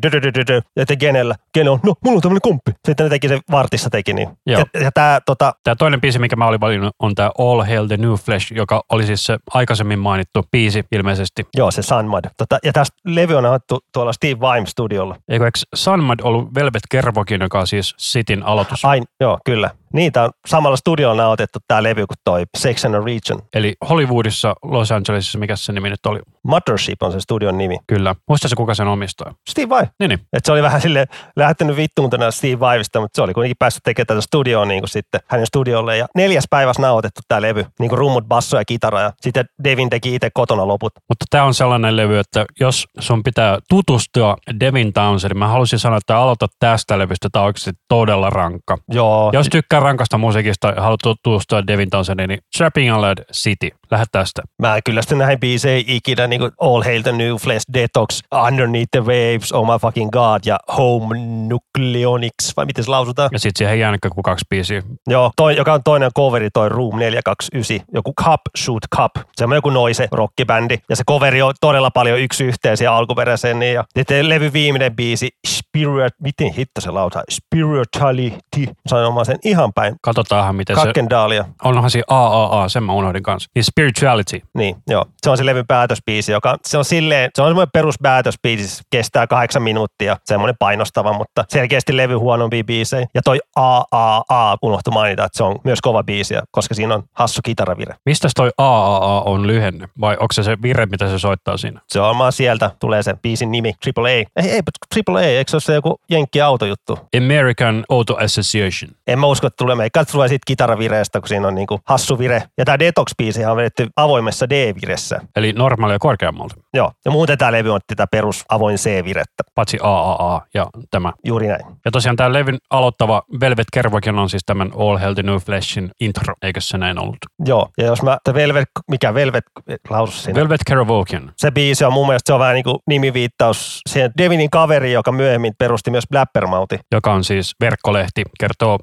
te Genellä, Gene on, no mulla on tämmönen komppi. Sitten ne teki se vartissa teki niin. Joo. Ja, ja tää tota, Tämä toinen biisi, mikä mä olin valinnut, on tämä All Hail the New Flesh, joka oli siis se aikaisemmin mainittu biisi ilmeisesti. joo se Sunmud. Tota, ja tästä levy on annettu tuolla Steve Vai studiolla. Eikö eikö Sunmud ollut Velvet Kervokin, joka on siis Sitin aloitus? Ai, joo, kyllä. Niitä on samalla studiolla nauhoitettu tää levy kuin toi Sex and a Region. Eli Hollywoodissa, Los Angelesissa, mikä se nimi nyt oli? Mothership on se studion nimi. Kyllä. Muista se, kuka sen omistaa? Steve Vai. Niin, niin. Et se oli vähän sille lähtenyt vittuuntena Steve Vaivista, mutta se oli kuitenkin päässyt tekemään tätä studioon niin kuin sitten hänen studiolle. Ja neljäs päivässä nauhoitettu tämä levy, niin kuin rummut, basso ja kitara. Ja sitten Devin teki itse kotona loput. Mutta tämä on sellainen levy, että jos sun pitää tutustua Devin Townsendin, mä haluaisin sanoa, että aloita tästä levystä, tämä on oikeasti todella rankka. Joo. Jos tykkää rankasta musiikista ja haluat tutustua Devin Townsendin, niin Strapping a Lad City. Lähde tästä. Mä kyllä sitten näihin biiseihin ikinä, niin kuin All Hail the New Flesh, Detox, Underneath the Waves, Oh My Fucking God ja Home Nucleonics, vai miten se lausutaan? Ja sitten siihen jäänytkään kuin kaksi biisiä. Joo, toi, joka on toinen coveri, toi Room 429, joku Cup Shoot Cup, semmoinen joku noise rockibändi. Ja se coveri on todella paljon yksi yhteen siihen alkuperäiseen. Niin, ja sitten levy viimeinen biisi, Spirit, miten hitto se lausaa? Spirituality, sanomaan sen ihan päin. Katsotaanhan, miten se... Kakkendaalia. Onhan siinä AAA, sen mä unohdin kanssa. Niin Spirituality. Niin, joo. Se on se levyn päätösbiisi, joka se on silleen, se on semmoinen peruspäätösbiisi, se kestää kahdeksan minuuttia, semmoinen painostava, mutta selkeästi levy huonompi biisejä. Ja toi AAA unohtu mainita, että se on myös kova biisi, koska siinä on hassu kitaravire. Mistä toi AAA on lyhenne? Vai onko se se vire, mitä se soittaa siinä? Se on vaan sieltä, tulee se biisin nimi, Triple A. Ei, ei, Triple A, eikö se ole se joku jenkki autojuttu? American Auto Association. En mä usko, tulee, se tulee siitä kitaravireestä, kun siinä on niinku hassu vire. Ja tämä Detox-biisi on vedetty avoimessa D-viressä. Eli normaalia korkeammalta. Joo, ja muuten tämä levy on tätä perus avoin C-virettä. Paitsi AAA ja tämä. Juuri näin. Ja tosiaan tämä levyn aloittava Velvet Kervokin on siis tämän All Hell the New Flashin intro, eikö se näin ollut? Joo, ja jos mä, Velvet, mikä Velvet lausus siinä? Velvet Kervokin. se biisi on mun mielestä se on vähän niin kuin nimiviittaus siihen Devinin kaveri, joka myöhemmin perusti myös Blappermouthi. joka on siis verkkolehti, kertoo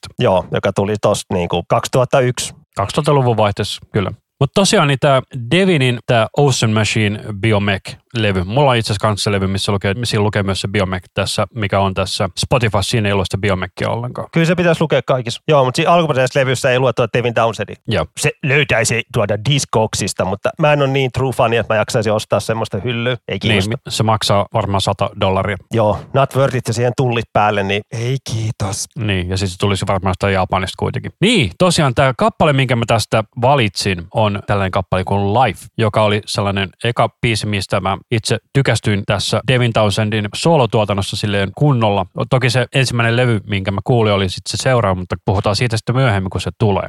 heavy-musiikista. Joo, joka tuli tosta niin kuin 2001. 2000-luvun vaihteessa, kyllä. Mutta tosiaan niin tämä Devinin, tämä Ocean Machine Biomech-levy. Mulla on itse asiassa kanssa se levy, missä lukee, missä lukee myös se Biomech tässä, mikä on tässä Spotify. Siinä ei ole sitä ollenkaan. Kyllä se pitäisi lukea kaikissa. Joo, mutta siinä alkuperäisessä levyssä ei lue tuota Devin Townsendin. Joo. Se löytäisi tuoda Discogsista, mutta mä en ole niin true fani, että mä jaksaisin ostaa semmoista hyllyä. Ei kiinnosta. Niin, se maksaa varmaan 100 dollaria. Joo, not worth it ja siihen tullit päälle, niin ei kiitos. Niin, ja siis se tulisi varmaan sitä Japanista kuitenkin. Niin, tosiaan tämä kappale, minkä mä tästä valitsin, on tällainen kappale kuin Life, joka oli sellainen eka biisi, mistä mä itse tykästyin tässä Devin Townsendin solotuotannossa silleen kunnolla. Toki se ensimmäinen levy, minkä mä kuulin, oli sitten se seuraava, mutta puhutaan siitä sitten myöhemmin, kun se tulee.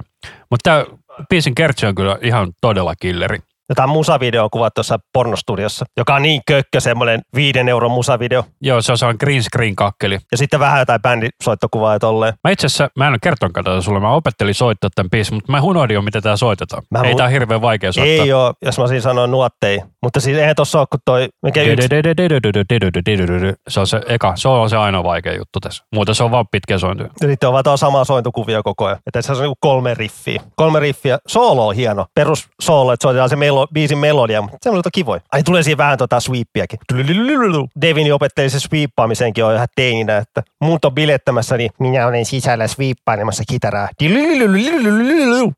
Mutta tämä biisin kertsi on kyllä ihan todella killeri. Musavideo on kuvattu tuossa pornostudiossa, joka on niin kökkö, semmoinen viiden euron musavideo. Joo, se on sellainen green screen kakkeli. Ja sitten vähän jotain bändisoittokuvaa ja tolleen. Mä itse asiassa, mä en ole kertonut tätä sulle, mä opettelin soittaa tämän biisin, mutta mä unohdin jo, miten tämä soitetaan. Mä Ei mu- tää hirveän vaikea soittaa. Ei ole, jos mä siinä sanon nuottei. Mutta siis eihän tossa ole kuin toi, mikä yksi. Se on se eka, se on se ainoa vaikea juttu tässä. Muuten se on vaan pitkä sointi. Ja sitten on vaan tuo sama sointukuvia koko ajan. Että tässä on niinku kolme riffiä. Kolme riffiä. Soolo on hieno. Perus soolo, että soitetaan se melo, biisin melodia. Mutta semmoiset on kivoja. Ai tulee siihen vähän tota sweepiäkin. Devin opetteli se sweeppaamisenkin jo ihan teininä, että muut on bilettämässä, niin minä olen sisällä sweeppailemassa kitaraa.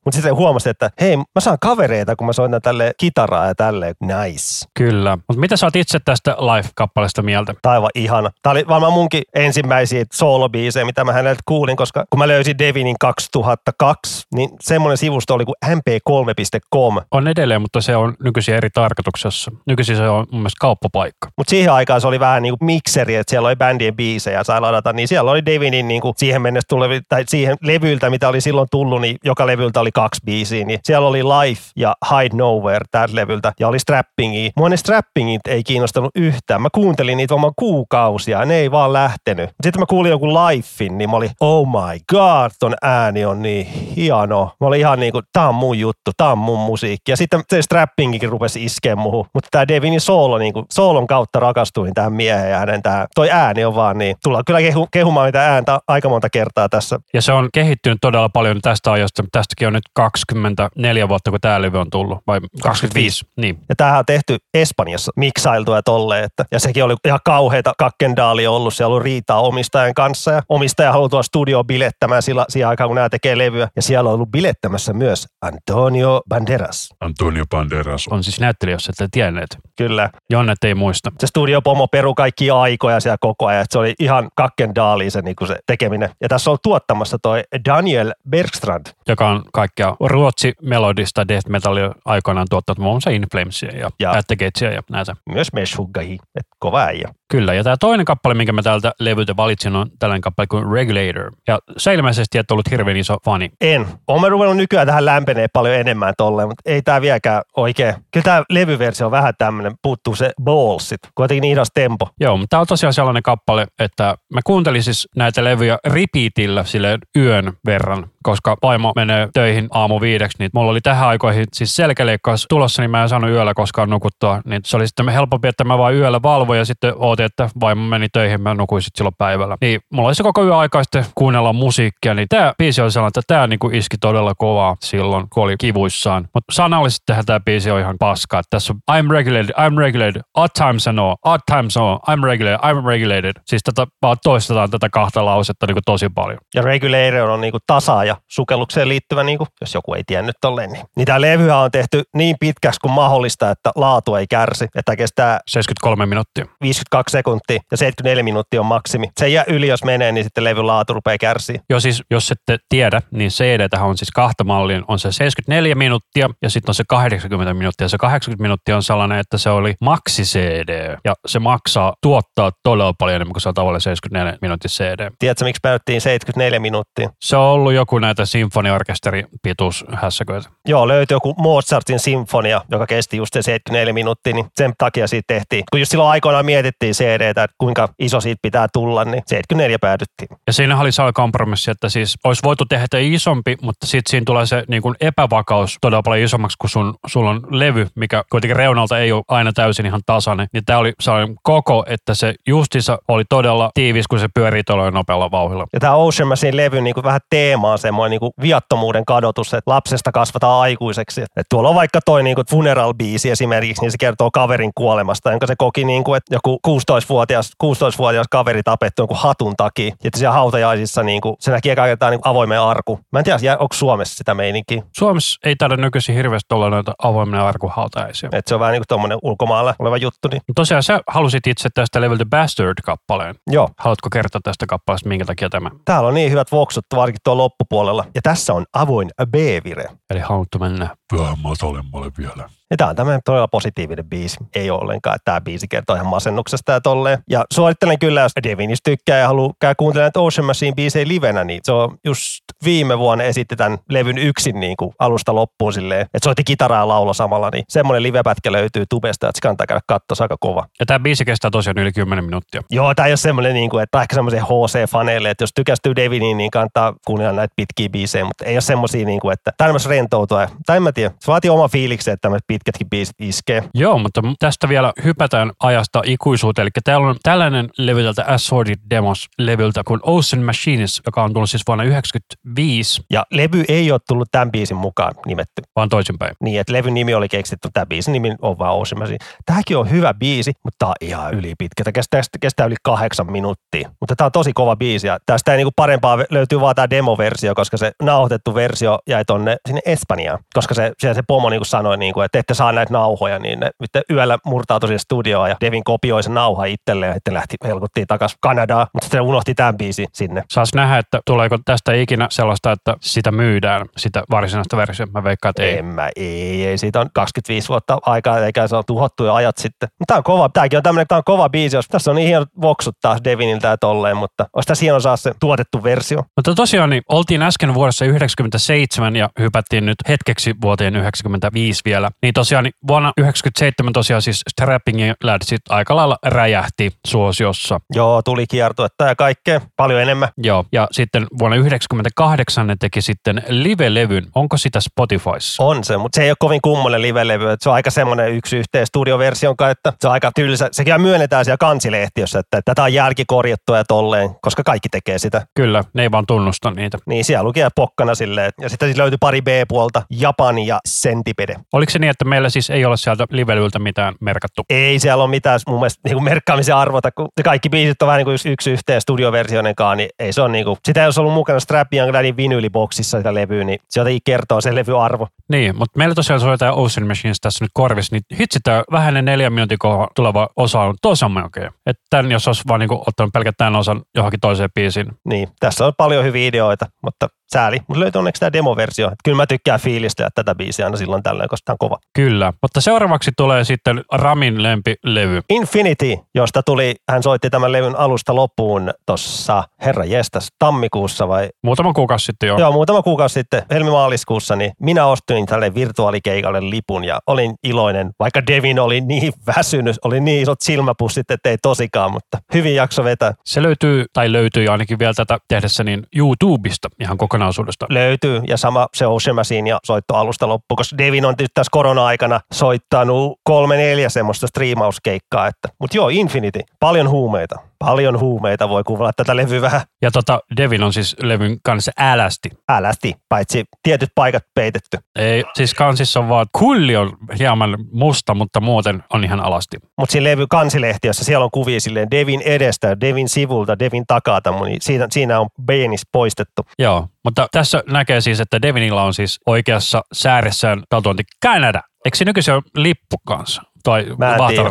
Mutta sitten huomasin, että hei, mä saan kavereita, kun mä soitan tälle kitaraa ja tälleen. Nice. Kyllä. Mutta mitä sä oot itse tästä live-kappaleesta mieltä? Tämä aivan ihana. Tämä oli varmaan munkin ensimmäisiä soolobiisejä, mitä mä häneltä kuulin, koska kun mä löysin Devinin 2002, niin semmoinen sivusto oli kuin mp3.com. On edelleen, mutta se on nykyisin eri tarkoituksessa. Nykyisin se on mun mielestä kauppapaikka. Mutta siihen aikaan se oli vähän niin kuin mikseri, että siellä oli bändien biisejä sai ladata, niin siellä oli Davinin niin kuin siihen mennessä tulevi, tai siihen levyiltä, mitä oli silloin tullut, niin joka levyltä oli kaksi biisiä, niin siellä oli Life ja Hide Nowhere tältä levyltä, ja oli Strappingi. Mua ne Strappingit ei kiinnostanut yhtään. Mä kuuntelin niitä vaan kuukausia, ja ne ei vaan lähtenyt. Sitten mä kuulin joku Lifein, niin mä olin, oh my god, ton ääni on niin hieno. Mä olin ihan niin kuin, tää on mun juttu, tää on mun musiikki. Ja sitten se Strappingikin rupesi iskeä muuhun. Mutta tämä Devinin soolo, niin kuin, soolon kautta rakastuin tähän miehen ja hänen tää, toi ääni on vaan niin. Tullaan kyllä kehu, kehumaan niitä ääntä aika monta kertaa tässä. Ja se on kehittynyt todella paljon tästä ajasta. Tästäkin on nyt 24 vuotta, kun tämä levy on tullut, vai 25. Niin. Ja tämähän on tehty Espanjassa miksailtua ja tolleen, että, ja sekin oli ihan kauheita kakkendaalia ollut, siellä on ollut riitaa omistajan kanssa ja omistaja haluaa tuoda studio bilettämään sillä, siihen aikaan, kun nämä tekee levyä. Ja siellä on ollut bilettämässä myös Antonio Banderas. Antonio Banderas. On siis näyttelijä, jos ette tienneet. Kyllä. Jonnet ei muista. Se studio pomo peru kaikki aikoja siellä koko ajan, että se oli ihan kakkendaalia se, niin se tekeminen. Ja tässä on tuottamassa toi Daniel Bergstrand. Joka on kaikkea ruotsi melodista death metallia aikoinaan tuottanut muun muassa Inflamesia ja, Ja- ja. ja näitä. Myös Meshuggahi, että kova äijä. Kyllä, ja tämä toinen kappale, minkä mä täältä levyltä valitsin, on tällainen kappale kuin Regulator. Ja se ilmeisesti et ollut hirveän iso fani. En. Olen ruvennut nykyään tähän lämpenee paljon enemmän tolleen, mutta ei tää vieläkään oikein. Kyllä tää levyversio on vähän tämmönen, puuttuu se ballsit. Kuitenkin niin hidas tempo. Joo, mutta tämä on tosiaan sellainen kappale, että mä kuuntelin siis näitä levyjä repeatillä sille yön verran, koska vaimo menee töihin aamu viideksi, niin mulla oli tähän aikoihin siis selkäleikkaus tulossa, niin mä en saanut yöllä koskaan nukuttua, niin se oli sitten helpompi, että mä vaan yöllä valvoin ja sitten ootin, että vaimo meni töihin, mä nukuin sitten silloin päivällä. Niin mulla oli se koko yö aikaa sitten kuunnella musiikkia, niin tämä biisi oli sellainen, että tämä niinku iski todella kovaa silloin, kun oli kivuissaan. Mutta sanallisestihan tämä biisi on ihan paskaa. Että Tässä on I'm regulated, I'm regulated, odd times and all, odd times and all, I'm regulated, I'm regulated. Siis tätä vaan toistetaan tätä kahta lausetta niinku tosi paljon. Ja Regulator on niinku tasaaja sukellukseen liittyvä, niinku, jos joku ei tiennyt tolleen. Niin, niin tämä levyä on tehty niin pitkäksi kuin mahdollista, että laatu ei kärsi. Että kestää 73 minuuttia. 52 sekuntia ja 74 minuuttia on maksimi. Se jää yli, jos menee, niin sitten levyn laatu rupeaa kärsiä. Joo siis, jos ette tiedä, niin cd on siis kahta mallia. On se 74 minuuttia ja sitten on se 80 minuuttia. Se 80 minuuttia on sellainen, että se oli maxi CD ja se maksaa tuottaa todella paljon enemmän kuin se on tavallinen 74 minuutin CD. Tiedätkö, miksi päädyttiin 74 minuuttia? Se on ollut joku näitä sinfoniorkesterin pituushässäköitä. Joo, löytyi joku Mozartin sinfonia, joka kesti just se 74 minuuttia, niin sen takia siitä tehtiin. Kun just silloin aikoinaan mietittiin CDtä, että kuinka iso siitä pitää tulla, niin 74 päädyttiin. Ja siinä oli sellainen kompromissi, että siis olisi voitu tehdä isompi, mutta sitten siinä tulee se niin kuin epävakaus todella paljon isommaksi, kun sun, sulla on levy, mikä kuitenkin reunalta ei ole aina täysin ihan tasainen. Niin tämä oli sellainen koko, että se justissa oli todella tiivis, kun se pyörii todella nopealla vauhdilla. Ja tämä Ocean Machine levy niin kuin vähän teema on semmoinen niin kuin viattomuuden kadotus, että lapsesta kasvataan aikuiseksi. Et tuolla on vaikka toi niin kuin funeral-biisi esimerkiksi, niin se kertoo kaverin kuolemasta, jonka se koki niin kuin, että joku 16-vuotias, 16-vuotias kaveri tapettu jonkun hatun takia. Ja että siellä hautajaisissa niin kuin, se näki eka kertaa niin avoimen arku. Mä en tiedä, onko Suomessa sitä meininkiä. Suomessa ei taida nykyisin hirveästi olla noita avoimia arkuhautajaisia. Että se on vähän niin kuin tuommoinen ulkomailla oleva juttu. Niin. Tosiaan sä halusit itse tästä Level the Bastard-kappaleen. Joo, Haluatko kertoa tästä kappaleesta, minkä takia tämä? täällä on niin hyvät voksut, varsinkin tuolla loppupuolella. Ja tässä on avoin B-vire. Eli haluatko mennä Vähän matalemmalle vielä. Ja tämä on tämmöinen todella positiivinen biisi. Ei ole ollenkaan, että tämä biisi kertoo ihan masennuksesta ja tolleen. Ja suosittelen kyllä, jos Devinis tykkää ja haluaa käydä kuuntelemaan näitä Ocean Machine biisejä livenä, niin se on just viime vuonna esitti tämän levyn yksin niin kuin alusta loppuun silleen, että soitti kitaraa ja laulo samalla, niin semmoinen livepätkä löytyy tubesta, että se kannattaa käydä katsoa, aika kova. Ja tämä biisi kestää tosiaan yli 10 minuuttia. Joo, tämä ei ole semmoinen, niin kuin, että ehkä semmoisen HC-faneille, että jos tykästyy Deviniin, niin kannattaa kuunnella näitä pitkiä biisejä, mutta ei ole semmoisia, niin kuin, että tämä on rentoutua. Tai en mä tiedä, se vaatii oma fiiliksen, että tämmöiset pitkätkin biisit iskee. Joo, mutta tästä vielä hypätään ajasta ikuisuuteen. Eli täällä on tällainen levy tältä Assorted Demos-levyltä kuin Ocean Machines, joka on tullut siis vuonna 1995, Ja levy ei ole tullut tämän biisin mukaan nimetty. vaan toisinpäin. Niin, että levyn nimi oli keksitty, tämä biisin nimi on vaan Ocean Machine. Tämäkin on hyvä biisi, mutta tämä on ihan yli pitkä. Tämä kestää, kestää yli kahdeksan minuuttia. Mutta tämä on tosi kova biisi ja tästä ei niinku parempaa löytyy vaan tämä demoversio, koska se nauhoitettu versio jäi tonne sinne Espanjaan. Koska se, siellä se pomo niinku sanoi, niinku, että ette saa näitä nauhoja, niin ne yöllä murtautui siihen studioon ja Devin kopioi sen nauha itselleen ja sitten lähti helkuttiin takaisin Kanadaan, mutta sitten unohti tämän biisin sinne. Saas nähdä, että tuleeko tästä ikinä sellaista, että sitä myydään, sitä varsinaista versiota. Mä veikkaan, että ei. En mä, ei, ei. Siitä on 25 vuotta aikaa, eikä se on tuhottu jo ajat sitten. Tämä on kova, tämäkin on tämmöinen, tämä on kova biisi. Jos, tässä on niin hieno voksut taas Deviniltä ja tolleen, mutta olisi tässä hieno saa se tuotettu versio. Mutta tosiaan niin oltiin äsken vuodessa 97 ja hypättiin nyt hetkeksi vuoteen 95 vielä. Niin tosiaan niin vuonna 97 tosiaan siis Strappingin Ladsit aika lailla räjähti suosiossa. Joo, tuli kiertuetta ja kaikkea, paljon enemmän. Joo, ja sitten vuonna 98 ne teki sitten live-levyn. Onko sitä Spotifyssa? On se, mutta se ei ole kovin kummonen live-levy. Että se on aika semmoinen yksi yhteen studioversion että se on aika tylsä. Sekin myönnetään siellä kansilehtiössä, että tätä on jälkikorjattua ja tolleen, koska kaikki tekee sitä. Kyllä, ne ei vaan tunnusta niitä. Niin, siellä lukee pokkana silleen. Ja sitten löytyy pari B-puolta, Japani ja Sentipede. Oliko se niin, että meillä siis ei ole sieltä livelyltä mitään merkattu? Ei siellä ole mitään mun mielestä niin kuin merkkaamisen arvota, kun kaikki biisit on vähän niin kuin yksi yhteen studioversioinenkaan, niin ei se ole niin kuin, sitä ei olisi ollut mukana Strap Young Daddyn vinyyliboksissa sitä levyä, niin se jotenkin kertoo sen levyarvo. Niin, mutta meillä tosiaan soitetaan Ocean Machines tässä nyt korvissa, niin hitsi tämä vähäinen neljän minuutin tuleva osa on tosi makea. Että tämän jos olisi vaan niinku ottanut pelkästään osan johonkin toiseen biisiin. Niin, tässä on paljon hyviä ideoita, mutta sääli. Mutta löytyy onneksi tämä demoversio. Kyllä mä tykkään fiilistä tätä biisiä aina silloin tällöin, koska tämä on kova. Kyllä, mutta seuraavaksi tulee sitten Ramin lempilevy. Infinity, josta tuli, hän soitti tämän levyn alusta loppuun tuossa, herra jestas, tammikuussa vai? Muutama kuukausi sitten jo. Joo, muutama kuukausi sitten, helmimaaliskuussa, niin minä ostin tälle virtuaalikeikalle lipun ja olin iloinen, vaikka Devin oli niin väsynyt, oli niin isot silmäpussit, että ei tosikaan, mutta hyvin jakso vetää. Se löytyy, tai löytyy ainakin vielä tätä tehdessä, niin YouTubesta ihan kokonaisuudesta. Löytyy, ja sama se Ocean Machine ja soitto alusta loppu, koska Devin on tässä korona-aikana soittanut kolme neljä semmoista striimauskeikkaa, että, mutta joo, Infinity, paljon huumeita paljon huumeita voi kuvata tätä levyä vähän. Ja tota, Devin on siis levyn kanssa älästi. Älästi, paitsi tietyt paikat peitetty. Ei, siis kansissa on vaan, kulli on hieman musta, mutta muuten on ihan alasti. Mutta siinä levy kansilehtiössä, siellä on kuvia silleen Devin edestä, Devin sivulta, Devin takata, niin siinä, siinä on penis poistettu. Joo, mutta tässä näkee siis, että Devinilla on siis oikeassa sääressään tatuointi Kanada. Eikö se nykyisin ole lippu kanssa? Tai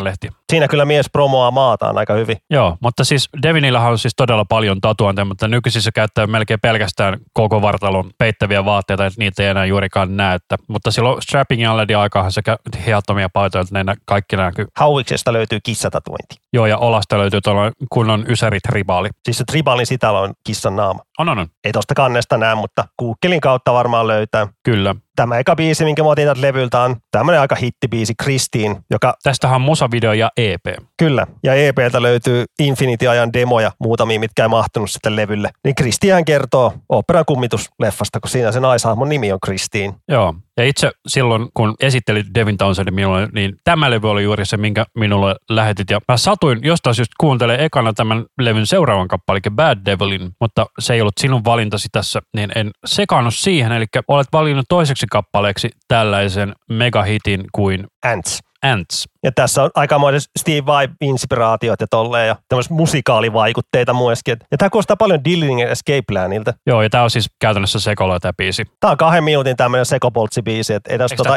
lehti? Siinä kyllä mies promoaa maataan aika hyvin. Joo, mutta siis Devinillahan on siis todella paljon tatuointeja, mutta nykyisin se käyttää melkein pelkästään koko vartalon peittäviä vaatteita, että niitä ei enää juurikaan näe. Mutta silloin strappingin alle aikaan sekä hiattomia paitoja, että ne kaikki näkyy. Hauiksesta löytyy kissatatuointi. Joo, ja Olasta löytyy tuolla kunnon ysäri tribaali. Siis se tribaalin sitällä on kissan naama. On, on, on. Ei tosta kannesta näe, mutta Googlein kautta varmaan löytää. Kyllä. Tämä eka biisi, minkä mä otin levyltä, on tämmöinen aika hittibiisi Kristiin, joka... Tästähän on musavideo ja EP. Kyllä, ja EPltä löytyy Infinity-ajan demoja, muutamia, mitkä ei mahtunut sitten levylle. Niin Kristian kertoo operan kummitusleffasta, kun siinä se naishahmon nimi on Kristiin. Joo, ja itse silloin, kun esittelit Devin Townsendin minulle, niin tämä levy oli juuri se, minkä minulle lähetit. Ja mä satuin jostain syystä kuuntelemaan ekana tämän levyn seuraavan kappaleen, Bad Devilin, mutta se ei ollut sinun valintasi tässä, niin en sekannut siihen. Eli olet valinnut toiseksi kappaleeksi tällaisen megahitin kuin Ants. Ants. Ja tässä on aikamoinen Steve Vai-inspiraatiot ja tolleen ja tämmöisiä musikaalivaikutteita myöskin. Ja tämä kuulostaa paljon Dillinger Escape Planilta. Joo, ja tämä on siis käytännössä sekolo tämä biisi. Tämä on kahden minuutin tämmöinen sekopoltsibiisi, että ei tässä tota...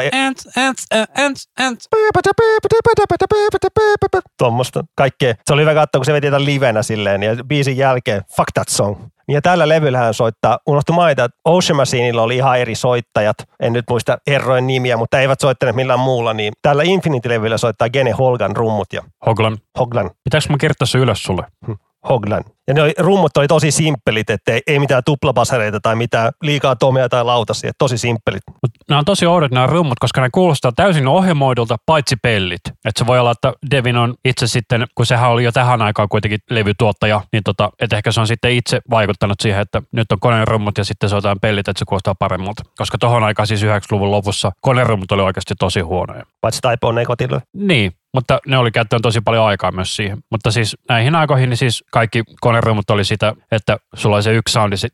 Tuommoista kaikkea. Se oli hyvä katsoa, kun se veti livenä silleen ja biisin jälkeen, fuck that song. Ja tällä levyllä hän soittaa, unohtu mainita, että Ocean Machineilla oli ihan eri soittajat, en nyt muista herrojen nimiä, mutta eivät soittaneet millään muulla, niin tällä Infinity-levyllä soittaa Gene Holgan rummut ja Hoglan. Hoglan. Pitäisikö mä kirjoittaa se ylös sulle? Hm. Hoglan. Ja ne rummut oli tosi simppelit, että ei, mitään tuplabasareita tai mitään liikaa tomea tai lautasia, tosi simppelit. Mut nämä on tosi oudot nämä rummut, koska ne kuulostaa täysin ohjelmoidulta, paitsi pellit. Että se voi olla, että Devin on itse sitten, kun sehän oli jo tähän aikaan kuitenkin levytuottaja, niin tota, että ehkä se on sitten itse vaikuttanut siihen, että nyt on koneen rummut ja sitten soitetaan pellit, että se kuulostaa paremmalta. Koska tohon aikaan siis 90-luvun lopussa konerummut oli oikeasti tosi huonoja. Paitsi Taipo on Niin, mutta ne oli käyttänyt tosi paljon aikaa myös siihen. Mutta siis näihin aikoihin niin siis kaikki konerummut oli sitä, että sulla oli se yksi soundi, se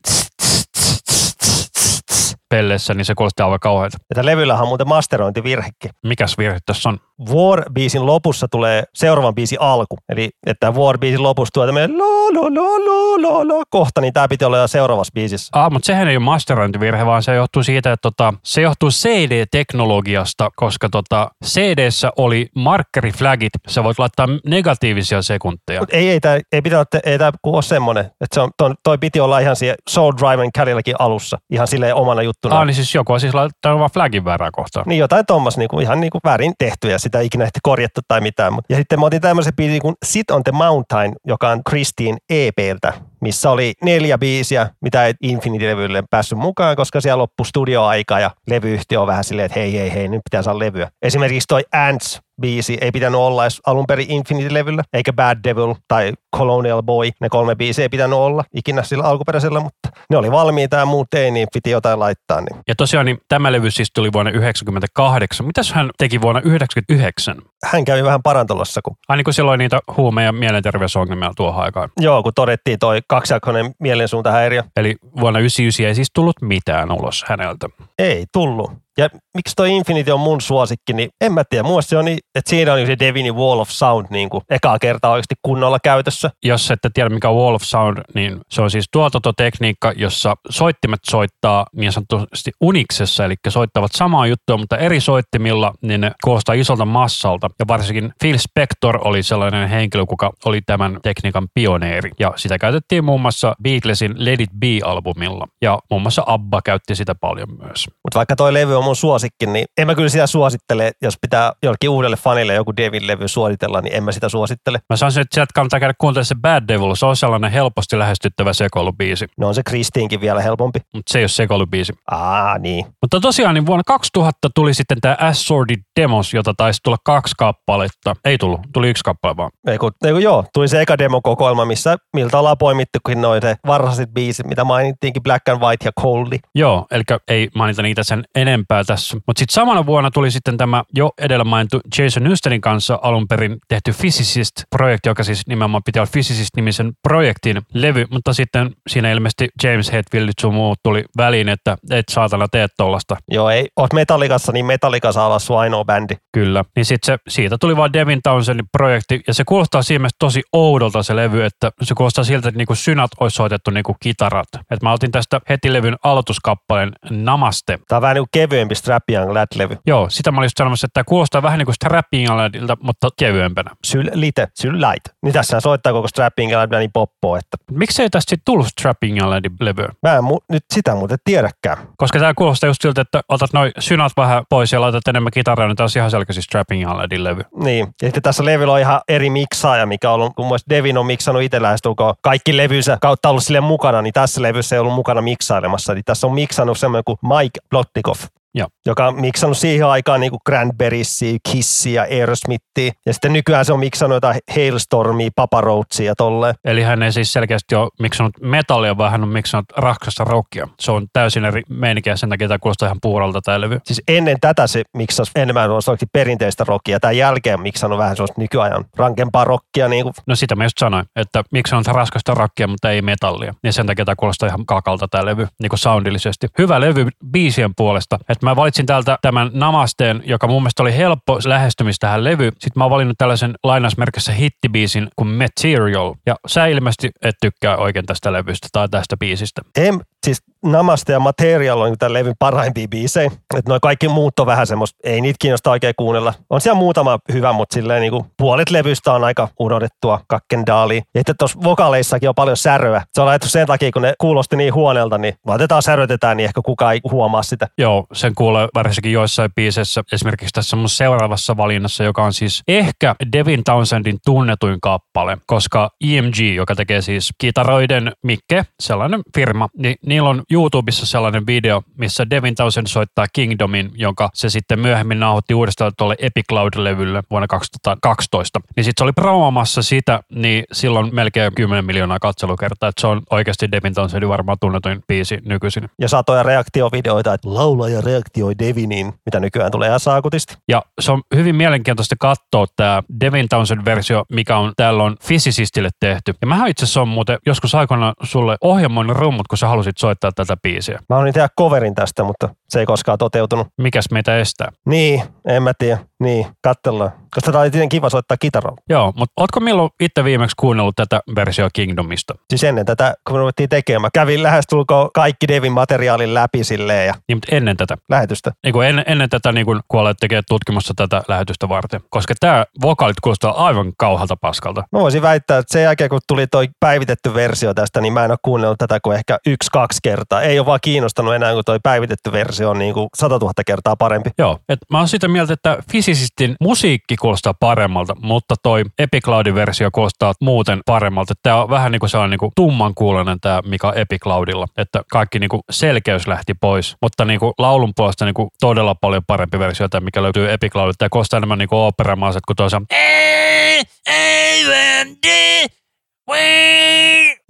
spellessä, niin se kuulosti aivan kauhealta. Että levyllähän on muuten masterointivirhekin. Mikäs virhe tässä on? War-biisin lopussa tulee seuraavan biisin alku. Eli että War-biisin lopussa tulee tämmöinen lo, lo, lo, lo, lo, lo, kohta, niin tämä piti olla jo seuraavassa biisissä. Ah, mutta sehän ei ole masterointivirhe, vaan se johtuu siitä, että tota, se johtuu CD-teknologiasta, koska tota, CD-ssä oli markeriflagit, sä voit laittaa negatiivisia sekunteja. Mut ei, ei, tää, ei pitää olla, ei tämä ole semmoinen. Että se on, toi, toi piti olla ihan siellä Soul Drive and Cadillakin alussa. Ihan silleen omana juttuna. Ah, niin siis joku on siis laittanut vaan flagin väärää kohtaa. Niin jotain tuommoista niinku, ihan niinku väärin tehty ja sitä ei ikinä ehti korjattu tai mitään. Mut- Ja sitten mä otin tämmöisen biisin kuin Sit on the Mountain, joka on Christine EPltä, missä oli neljä biisiä, mitä ei Infinity-levylle päässyt mukaan, koska siellä loppui studioaika ja levyyhtiö on vähän silleen, että hei, hei, hei, nyt pitää saada levyä. Esimerkiksi toi Ants biisi ei pitänyt olla edes alun perin Infinity-levyllä, eikä Bad Devil tai Colonial Boy. Ne kolme biisiä ei pitänyt olla ikinä sillä alkuperäisellä, mutta ne oli valmiita ja muut ei, niin piti jotain laittaa. Niin. Ja tosiaan niin tämä levy siis tuli vuonna 1998. Mitäs hän teki vuonna 1999? Hän kävi vähän parantolossa, kun Ai niin kuin silloin niitä huume- ja mielenterveysongelmia tuohon aikaan. Joo, kun todettiin toi kaksijakoinen mielensuuntahäiriö. Eli vuonna 1999 ei siis tullut mitään ulos häneltä. Ei tullut. Ja miksi toi Infinity on mun suosikki, niin en mä tiedä. Muista se on niin, että siinä on se Devinin Wall of Sound niin kuin ekaa kertaa oikeasti kunnolla käytössä. Jos ette tiedä mikä on Wall of Sound, niin se on siis tuotantotekniikka, jossa soittimet soittaa niin sanotusti uniksessa, eli soittavat samaa juttua, mutta eri soittimilla, niin ne koostaa isolta massalta. Ja varsinkin Phil Spector oli sellainen henkilö, kuka oli tämän tekniikan pioneeri. Ja sitä käytettiin muun muassa Beatlesin Let It Be-albumilla. Ja muun muassa ABBA käytti sitä paljon myös. Mutta vaikka toi levy on mun suosikki, niin en mä kyllä sitä suosittele. Jos pitää jollekin uudelle fanille joku Devin levy suositella, niin en mä sitä suosittele. Mä sanoisin, että sieltä kannattaa käydä kuuntelemaan se Bad Devil. Se on sellainen helposti lähestyttävä sekoilubiisi, No on se Kristiinkin vielä helpompi. mutta se ei ole sekoilubiisi. Aa, niin. Mutta tosiaan niin vuonna 2000 tuli sitten tämä Assorted Demos, jota taisi tulla kaksi kappaletta. Ei tullut, tuli yksi kappale vaan. Ei kun, ei kun joo, tuli se eka demokokoelma, missä miltä ollaan poimittukin noin se varhaiset biisit, mitä mainittiinkin, Black and White ja Coldy. Joo, eli ei mainita niitä sen enempää tässä. Mutta sitten samana vuonna tuli sitten tämä jo edellä mainittu Jason Newstenin kanssa alun perin tehty Physicist-projekti, joka siis nimenomaan pitää olla Physicist-nimisen projektin levy, mutta sitten siinä ilmeisesti James Hetfield sun muut tuli väliin, että et saatana tee tollasta. Joo, ei, oot Metallicassa, niin Metallica saa olla sun ainoa bändi. Kyllä. Niin sitten se, siitä tuli vaan Devin Townsendin projekti, ja se kuulostaa siinä tosi oudolta se levy, että se kuulostaa siltä, että niinku synat olisi soitettu niinku kitarat. Et mä otin tästä heti levyn aloituskappaleen Namaste. Tää on vähän niin kuin kevyempi Strap Young Lad-levy. Joo, sitä mä olin just sanomassa, että tämä kuulostaa vähän niin kuin Strapping Aladdilta, mutta kevyempänä. Syl lite, syl light. Niin tässä soittaa koko Strap Young Lad niin poppoa, että Miksei tästä sitten tullut Strapping Aladdin levyä? mä en mu- nyt sitä muuten tiedäkään. Koska tämä kuulostaa just siltä, että otat noin synat vähän pois ja laitat enemmän kitaraa, niin tämä on ihan selkeästi Strapping Aladdin levy. Niin, ja sitten tässä levyllä on ihan eri miksaaja, mikä on ollut, kun mun Devin on miksannut itse lähestulkoon kaikki levynsä kautta ollut sille mukana, niin tässä levyssä ei ollut mukana miksailemassa. Niin tässä on miksannut semmoinen kuin Mike Plotnikov, Joo. joka on miksannut siihen aikaan niin Cranberriesia, Kissia, Aerosmithia. Ja sitten nykyään se on miksannut jotain Hailstormia, Papa Roachia ja tolleen. Eli hän ei siis selkeästi ole miksannut metallia, vaan hän on miksannut raskasta rockia. Se on täysin eri meininki ja sen takia tämä kuulostaa ihan puuralta tämä levy. Siis ennen tätä se miksasi enemmän oikeasti perinteistä rockia. Tämän jälkeen miksannut vähän sellaista nykyajan rankempaa rockia. Niin kuin, No sitä mä just sanoin, että miksi on raskasta rockia, mutta ei metallia. Ja sen takia tämä kuulostaa ihan kakalta tämä levy, niin kuin soundillisesti. Hyvä levy biisien puolesta. Että mä valitsin täältä tämän Namasteen, joka mun mielestä oli helppo lähestymistä tähän levy. Sitten mä oon valinnut tällaisen lainausmerkissä hittibiisin kuin Material. Ja sä ilmeisesti et tykkää oikein tästä levystä tai tästä biisistä. en, siis Namaste ja Material on tämän levyn parhaimpia biisejä. Että noi kaikki muut on vähän semmoista, ei niitä kiinnosta oikein kuunnella. On siellä muutama hyvä, mutta silleen niin kuin puolet levystä on aika unohdettua kakkendaali. Sitten tuossa vokaleissakin on paljon säröä. Se on laitettu sen takia, kun ne kuulosti niin huoneelta, niin laitetaan särötetään, niin ehkä kukaan ei huomaa sitä. Joo, sen kuulee varsinkin joissain biiseissä. Esimerkiksi tässä mun seuraavassa valinnassa, joka on siis ehkä Devin Townsendin tunnetuin kappale, koska EMG, joka tekee siis kitaroiden Mikke, sellainen firma, niin niillä on YouTubessa sellainen video, missä Devin Townsend soittaa Kingdomin, jonka se sitten myöhemmin nauhoitti uudestaan tuolle Epicloud-levylle vuonna 2012. Niin sitten se oli promoomassa sitä, niin silloin melkein 10 miljoonaa katselukertaa, että se on oikeasti Devin Townsendin varmaan tunnetuin biisi nykyisin. Ja satoja reaktiovideoita, että laulaja reaktioi Deviniin, mitä nykyään tulee ihan saakutisti. Ja se on hyvin mielenkiintoista katsoa tämä Devin Townsend-versio, mikä on täällä on Physicistille tehty. Ja mähän itse asiassa on muuten joskus aikoinaan sulle ohjelmoinut rummut, kun sä halusit soittaa tätä biisiä. Mä olin tehdä coverin tästä, mutta se ei koskaan toteutunut. Mikäs meitä estää? Niin, en mä tiedä. Niin, katsellaan. Koska tää oli tietenkin kiva soittaa kitaralla. Joo, mutta ootko milloin itse viimeksi kuunnellut tätä versiota Kingdomista? Siis ennen tätä, kun me ruvettiin tekemään, kävin lähestulkoon kaikki Devin materiaalin läpi silleen ja Niin, mutta ennen tätä. lähetystä. Niin kuin ennen, ennen tätä, niin kuin, kun olet tekee tutkimusta tätä lähetystä varten. Koska tämä vokaalit kuulostaa aivan kauhalta paskalta. Mä voisin väittää, että sen jälkeen kun tuli toi päivitetty versio tästä, niin mä en ole kuunnellut tätä kuin ehkä yksi-kaksi kertaa. Ei ole vaan kiinnostanut enää, kun toi päivitetty versio on niin kuin 100 000 kertaa parempi. Joo, et mä oon sitä mieltä, että Physicistin musiikki kuulostaa paremmalta, mutta toi Epicloudin versio kuulostaa muuten paremmalta. Tämä on vähän niin kuin se on niin kuin tumman kuulonen tämä, mikä on Epicloudilla, että kaikki niin kuin selkeys lähti pois, mutta niin kuin laulun puolesta niin kuin todella paljon parempi versio, tämä, mikä löytyy Epicloudilta. Tämä kuulostaa enemmän niin kuin operamaiset kuin toisa.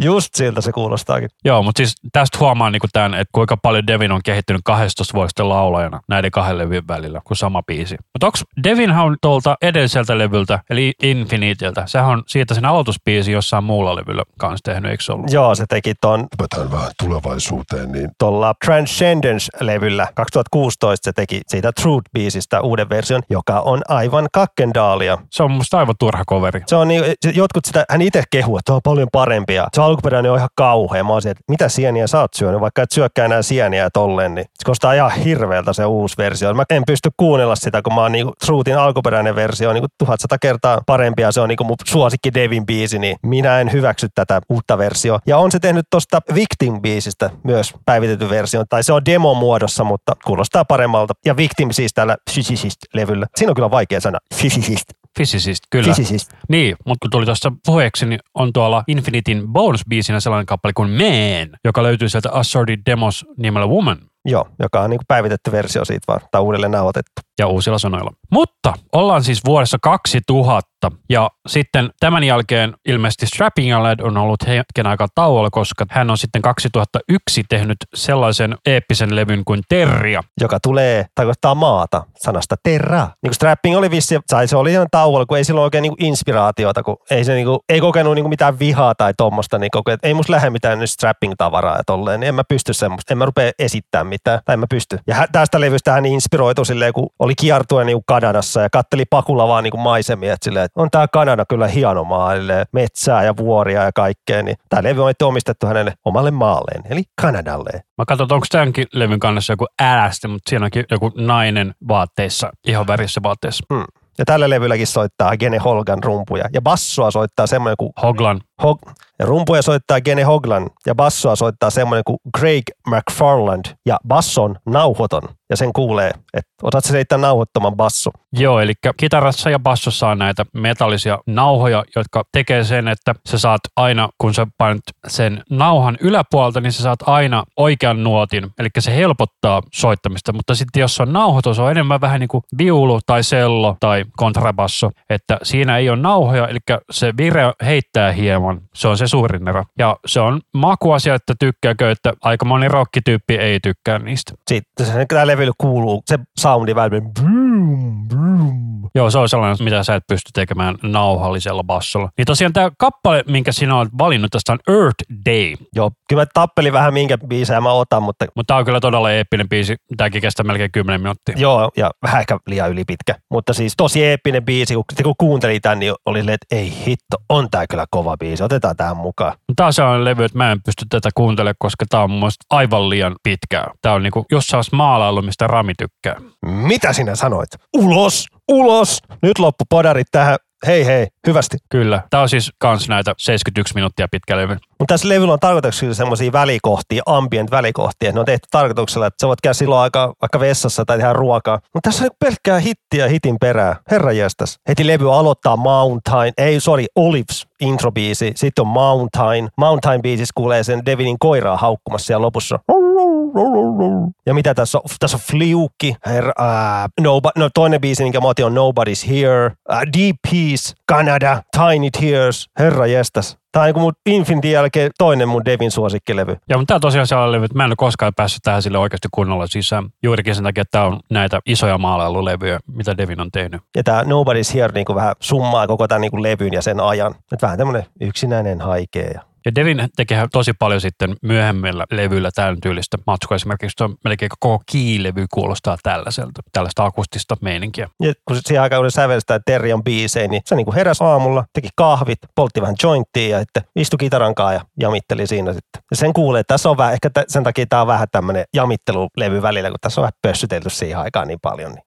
Just siltä se kuulostaakin. Joo, mutta siis tästä huomaa niin tämän, että kuinka paljon Devin on kehittynyt 12 vuodesta laulajana näiden kahden levyn välillä, kuin sama biisi. Mutta onko Devinhan on tuolta edelliseltä levyltä, eli Infiniteltä, sehän on siitä sen aloitusbiisi jossain muulla levyllä kanssa tehnyt, eikö se ollut? Joo, se teki ton Hypätään vähän tulevaisuuteen, niin tuolla Transcendence-levyllä 2016 se teki siitä Truth-biisistä uuden version, joka on aivan kakkendaalia. Se on musta aivan turha coveri. Se on niin, jotkut sitä, hän itse kehuu, että se on paljon parempia. Se alkuperäinen on ihan kauhea. Mä oon että mitä sieniä sä oot syönyt, vaikka et syökkää enää sieniä tolleen, niin se kostaa ihan hirveältä se uusi versio. Mä en pysty kuunnella sitä, kun mä oon niin Truthin alkuperäinen versio on niin tuhatsata kertaa parempi ja se on niin mun suosikki Devin biisi, niin minä en hyväksy tätä uutta versiota. Ja on se tehnyt tosta Victim-biisistä myös päivitetyn version, tai se on demo-muodossa, mutta kuulostaa paremmalta. Ja Victim siis täällä Physicist-levyllä. Siinä on kyllä vaikea sana. Physicist. Physicist, kyllä. Physicist. Niin, mutta kun tuli tuossa puheeksi, niin on tuolla Infinitin bonus-biisinä sellainen kappale kuin Man, joka löytyy sieltä Assorted Demos nimellä Woman Joo, joka on niin päivitetty versio siitä vaan, tai uudelleen nauhoitettu. ja uusilla sanoilla. Mutta ollaan siis vuodessa 2000 ja sitten tämän jälkeen ilmeisesti Strapping Lad on ollut hetken aikaa tauolla, koska hän on sitten 2001 tehnyt sellaisen eeppisen levyn kuin Terria. joka tulee, tarkoittaa maata, sanasta terra. Niin kuin strapping oli vissi, tai se oli ihan tauolla, kun ei silloin oikein niin inspiraatiota, kun ei, se niin kuin, ei kokenut niin mitään vihaa tai tuommoista, niin koko, ei musta lähde mitään nyt strapping-tavaraa ja tolleen, niin en mä pysty semmoista, en mä rupea esittämään mitään, tai en mä pysty. Ja tästä levystä hän inspiroitui silleen, kun oli kiertue niin kuin Kanadassa ja katteli pakulla vaan niin kuin maisemia, että silleen, on tää Kanada kyllä hieno maa, silleen, metsää ja vuoria ja kaikkea, niin tämä levy on omistettu hänelle omalle maalleen, eli Kanadalle. Mä katson, onko tämänkin levyn kannassa joku äästä, mutta siinä onkin joku nainen vaatteissa, ihan värissä vaatteissa. Ja tällä levylläkin soittaa Gene Holgan rumpuja. Ja bassoa soittaa semmoinen kuin Hoglan. Hog- ja rumpuja soittaa Gene Hoglan ja bassoa soittaa semmoinen kuin Craig McFarland ja basson nauhoton. Ja sen kuulee, että osaat sä selittää nauhoittoman basso. Joo, eli kitarassa ja bassossa on näitä metallisia nauhoja, jotka tekee sen, että sä saat aina, kun sä painat sen nauhan yläpuolelta, niin sä saat aina oikean nuotin. Eli se helpottaa soittamista, mutta sitten jos on nauhoitus, on enemmän vähän niin kuin viulu tai sello tai kontrabasso, että siinä ei ole nauhoja, eli se vire heittää hieman. Se on se suurin ero. Ja se on makuasia, että tykkääkö, että aika moni rockityyppi ei tykkää niistä. Sitten se, tämä levy kuuluu, se soundi välillä boom, boom. Joo, se on sellainen, mitä sä et pysty tekemään nauhallisella bassolla. Niin tosiaan tämä kappale, minkä sinä olet valinnut, tästä on Earth Day. Joo, kyllä mä tappelin vähän minkä biisejä mä otan, mutta Mutta tämä on kyllä todella eeppinen biisi. Tämäkin kestää melkein 10 minuuttia. joo, ja vähän ehkä liian ylipitkä. Mutta siis tosi eeppinen biisi, kun, kun kuuntelin tämän, niin oli silleen, että ei hitto, on tää kyllä kova biisi, otetaan tähän mukaan. Tämä on sellainen levy, että mä en pysty tätä kuuntelemaan, koska tämä on mun mielestä aivan liian pitkää. Tämä on niinku jossain maalailu, mistä Rami tykkää. Mitä sinä sanoit? Ulos! Ulos! Nyt loppu podarit tähän. Hei hei, hyvästi. Kyllä. Tämä on siis kans näitä 71 minuuttia pitkä levy. Mutta tässä levyllä on tarkoituksella semmoisia välikohtia, ambient välikohtia. Ne on tehty tarkoituksella, että sä voit käydä silloin aika vaikka vessassa tai tehdä ruokaa. Mutta tässä on pelkkää hittiä hitin perää. Herra jästäs. Heti levy aloittaa Mountain, ei sorry, Olives introbiisi. Sitten on Mountain. Mountain biisissä kuulee sen Devinin koiraa haukkumassa siellä lopussa. Ja mitä tässä on? Tässä on Fliukki, herra, ää, nobo, no toinen biisi, minkä mä otin on Nobody's Here, ää, Deep Peace, Canada, Tiny Tears, herra jestas. Tämä on niin kuin mun Infinitin jälkeen toinen mun Devin suosikkilevy. Ja mutta tämä on tosiaan sellainen levy, että mä en ole koskaan päässyt tähän sille oikeasti kunnolla sisään. Juurikin sen takia, että tämä on näitä isoja maalailulevyjä, mitä Devin on tehnyt. Ja tämä Nobody's Here niin kuin vähän summaa koko tämän niin kuin levyn ja sen ajan. Että vähän tämmöinen yksinäinen haikea ja Ja Devin teki tosi paljon sitten myöhemmillä levyillä tämän tyylistä matskua. Esimerkiksi tuo melkein koko kiilevy kuulostaa tällaiselta, tällaista akustista meininkiä. Ja kun siihen aikaan oli sävelstää Terrion biisejä, niin se niin heräsi aamulla, teki kahvit, poltti vähän jointtia ja sitten istui kitarankaa ja jamitteli siinä sitten. Ja sen kuulee, että tässä on vähän, ehkä sen takia tämä on vähän tämmöinen jamittelulevy välillä, kun tässä on vähän pössytelty siihen aikaan niin paljon. Niin.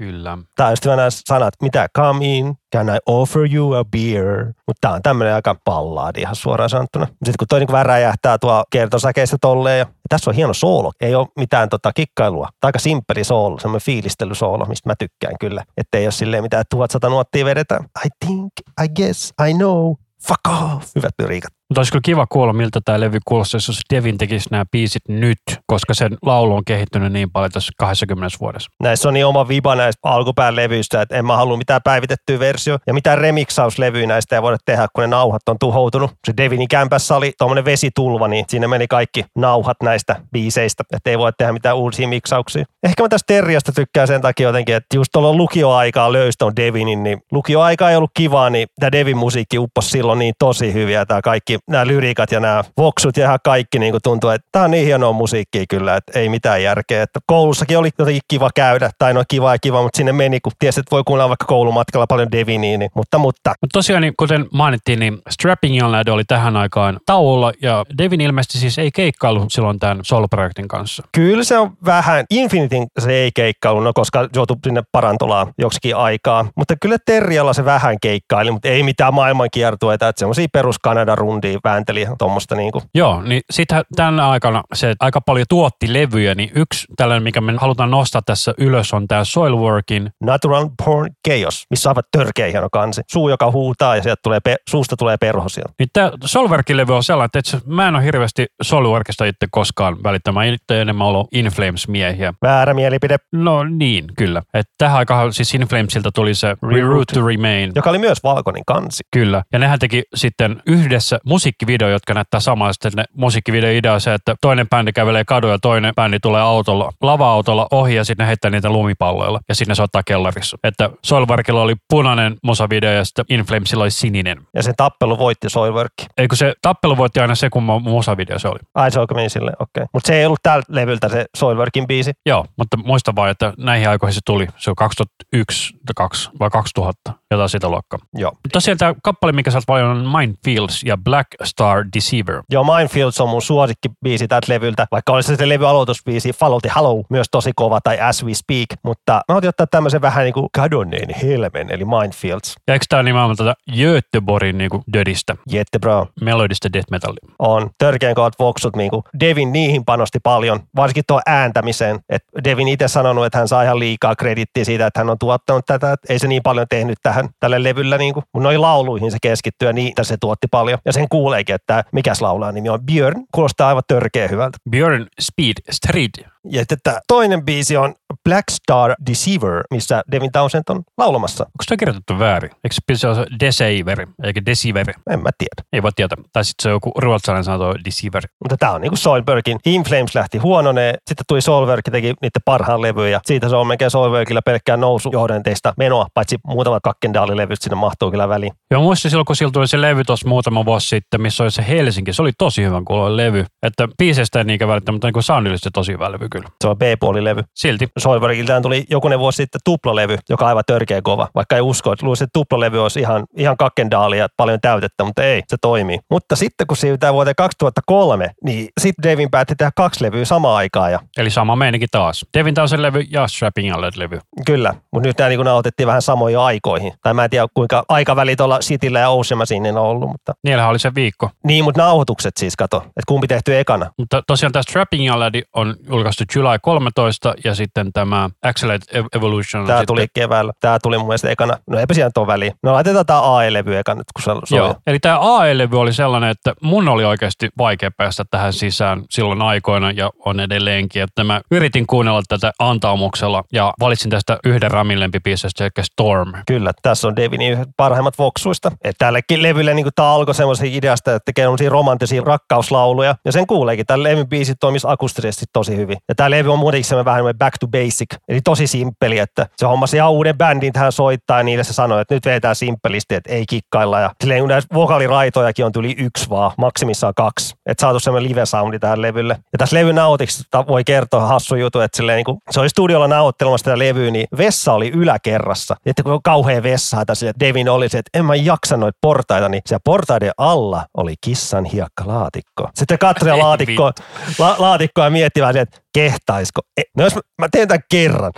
Kyllä. Tää on sitten nämä sanat, mitä come in, can I offer you a beer? Mutta tää on tämmöinen aika pallaadi ihan suoraan sanottuna. Sitten kun toi niin vähän räjähtää tuo kertosäkeistä tolleen ja, tässä on hieno soolo. Ei ole mitään tota kikkailua. Tämä aika simppeli soolo, semmoinen fiilistelysoolo, mistä mä tykkään kyllä. Että ei ole silleen mitään 1100 nuottia vedetään. I think, I guess, I know, fuck off. Hyvät pyriikat. Mutta olisi kyllä kiva kuulla, miltä tämä levy kuulostaisi, jos Devin tekisi nämä biisit nyt, koska sen laulu on kehittynyt niin paljon tässä 20 vuodessa. Näissä on niin oma viba näistä alkupään levyistä, että en mä halua mitään päivitettyä versio ja mitään remixauslevyä näistä ei voida tehdä, kun ne nauhat on tuhoutunut. Se Devinin kämpässä oli tuommoinen vesitulva, niin siinä meni kaikki nauhat näistä biiseistä, että ei voi tehdä mitään uusia miksauksia. Ehkä mä tästä Terriasta tykkään sen takia jotenkin, että just tuolla lukioaikaa löysi on Devinin, niin lukioaika ei ollut kivaa, niin tämä Devin musiikki upposi silloin niin tosi hyviä, tämä kaikki nämä lyriikat ja nämä voksut ja ihan kaikki niin kuin tuntuu, että tämä on niin hienoa musiikkia kyllä, että ei mitään järkeä. Että koulussakin oli jotenkin kiva käydä, tai no kiva ja kiva, mutta sinne meni, kun tiesi, että voi kuunnella vaikka koulumatkalla paljon Deviniä, niin, mutta, mutta. Mutta tosiaan, niin kuten mainittiin, niin Strapping Young Lad oli tähän aikaan tauolla, ja Devin ilmeisesti siis ei keikkailu silloin tämän Soul-projektin kanssa. Kyllä se on vähän, Infinitin se ei keikkailu, no koska joutui sinne parantolaan joksikin aikaa, mutta kyllä Terrialla se vähän keikkaili, mutta ei mitään maailmankiertueita, että semmoisia perus Kanadan rundia väänteli tuommoista niin kuin. Joo, niin sitten tänä aikana se aika paljon tuotti levyjä, niin yksi tällainen, mikä me halutaan nostaa tässä ylös on tämä Soilworkin. Natural Porn Chaos, missä aivan törkeä hieno kansi. Suu, joka huutaa ja sieltä tulee pe- suusta tulee perhosia. Niin tämä Soilworkin levy on sellainen, että mä en ole hirveästi Soilworkista itse koskaan välittämään. Itse enemmän ollut Inflames-miehiä. Väärä mielipide. No niin, kyllä. Että tähän aikaan siis Inflamesilta tuli se Reroute to Remain. Joka oli myös valkoinen kansi. Kyllä. Ja nehän teki sitten yhdessä musiikkivideo, jotka näyttää samaa. Sitten ne musiikkivideo idea on se, että toinen bändi kävelee kadulla ja toinen bändi tulee autolla, lava-autolla ohi ja sitten ne heittää niitä lumipalloilla ja sinne soittaa kellarissa. Että Soilworkilla oli punainen musavideo ja sitten Inflamesilla oli sininen. Ja se tappelu voitti Soilwork. Eikö se tappelu voitti aina se, kun musavideo se oli? Ai se meni sille, okei. Okay. Mutta se ei ollut tällä levyltä se Soilworkin biisi. Joo, mutta muista vaan, että näihin aikoihin se tuli. Se on 2001 2 vai 2000, jotain sitä luokkaa. Joo. Tosiaan tämä kappale, mikä sä paljon on Mindfields ja Black Star Deceiver. Joo, Mindfields on mun suosikkibiisi tältä levyltä, vaikka olisi se levy aloitusbiisi Follow the Hello myös tosi kova tai As We Speak, mutta mä otin ottaa tämmöisen vähän niin kuin kadonneen helmen, eli Mindfields. Ja eikö tämä nimenomaan tätä Göteborgin niin kuin dödistä? Jättebra. Melodista death metallia. On. Törkeän kovat voksut, niin kuin Devin niihin panosti paljon, varsinkin tuo ääntämiseen. Et Devin itse sanonut, että hän saa ihan liikaa kredittiä siitä, että hän on tuottanut tätä, että ei se niin paljon tehnyt tähän tälle levyllä, niin kuin, mutta noihin lauluihin se keskittyy ja niitä se tuotti paljon. Ja sen kuuleekin, että mikäs laulaa nimi on Björn, kuulostaa aivan törkeä hyvältä. Björn Speed Street. Ja että toinen biisi on Black Star Deceiver, missä Devin Townsend on laulamassa. Onko se kirjoitettu väärin? Eikö se pitäisi olla Deceiver, eikä Deceiver? En mä tiedä. Ei voi tietää. Tai sitten se on joku ruotsalainen sana Deceiver. Mutta tämä on niinku Soilbergin. In Flames lähti huononeen, sitten tuli Soilberg teki niiden parhaan levyjä. ja siitä se on melkein Soilbergilla pelkkää nousu johdanteista menoa, paitsi muutamat kakkendaalilevyt sinne mahtuu kyllä väliin. Joo, muistin silloin, kun sillä tuli se levy tuossa muutama vuosi sitten, missä oli se Helsinki. Se oli tosi hyvän kuuloinen levy. Että biiseistä ei niinkään välittää, mutta niin soundillisesti tosi hyvä levy kyllä. Se on B-puolilevy. Silti. Soilbergiltään tuli jokunen vuosi sitten tuplalevy, joka on aivan törkeä kova. Vaikka ei usko, että luulisi, että tuplalevy olisi ihan, ihan kakkendaalia, paljon täytettä, mutta ei, se toimii. Mutta sitten kun siirrytään vuoteen 2003, niin sitten Devin päätti tehdä kaksi levyä samaan aikaan. Ja... Eli sama meininki taas. Devin taas levy ja Strapping levy. Kyllä, mutta nyt nämä niin nautettiin vähän samoihin aikoihin. Tai mä en tiedä, kuinka aikaväli tuolla Cityllä ja Ocean on ollut. Mutta... Niillähän oli se viikko. Niin, mutta nauhoitukset siis kato, että kumpi tehty ekana. Mutta tosiaan tämä Strapping Lad on julkaistu July 13 ja sitten tämä Accelerate Evolution. Tämä sitten... tuli keväällä. Tämä tuli mun mielestä ekana. No eipä siellä tuon väliin. No laitetaan tämä AE-levy eka nyt, kun se Joo. Eli tämä AE-levy oli sellainen, että mun oli oikeasti vaikea päästä tähän sisään silloin aikoina ja on edelleenkin. Että mä yritin kuunnella tätä antaumuksella ja valitsin tästä yhden Ramin lempipiisestä, eli Storm. Kyllä, tässä on Devinin parhaimmat voksuista. Että tällekin levylle niin tämä alkoi semmoisen ideasta, että tekee romanttisia rakkauslauluja. Ja sen kuuleekin. Tällä levyn biisit toimisi akustisesti tosi hyvin. Ja tämä levy on muutenkin vähän back to basic, eli tosi simppeli, että se hommasi ihan uuden bändin tähän soittaa ja niille se sanoi, että nyt vetää simppelisti, että ei kikkailla. Ja silleen kun näissä vokaaliraitojakin on tuli yksi vaan, maksimissaan kaksi. Että saatu semmoinen live-soundi tähän levylle. Ja tässä levyn nauhoituksessa voi kertoa hassu jutu, että silleen, niin kun se oli studiolla nauhoittelemassa tätä levyä, niin vessa oli yläkerrassa. Ja että kun on kauhea vessa, että Devin oli se, että en mä jaksa noita portaita, niin siellä portaiden alla oli kissan hiekkalaatikko. Sitten katsoi (laughs) laatikkoa, la, laatikkoa ja mietti vähän, että kehtaisko. E, no jos mä, mä teen tämän kerran.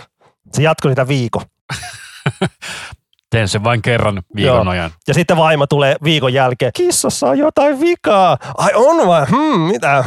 Se jatkoi sitä viikon. (laughs) Teen sen vain kerran viikon Joo. ajan. Ja sitten vaimo tulee viikon jälkeen, kissassa on jotain vikaa. Ai on vai? Hmm, mitä?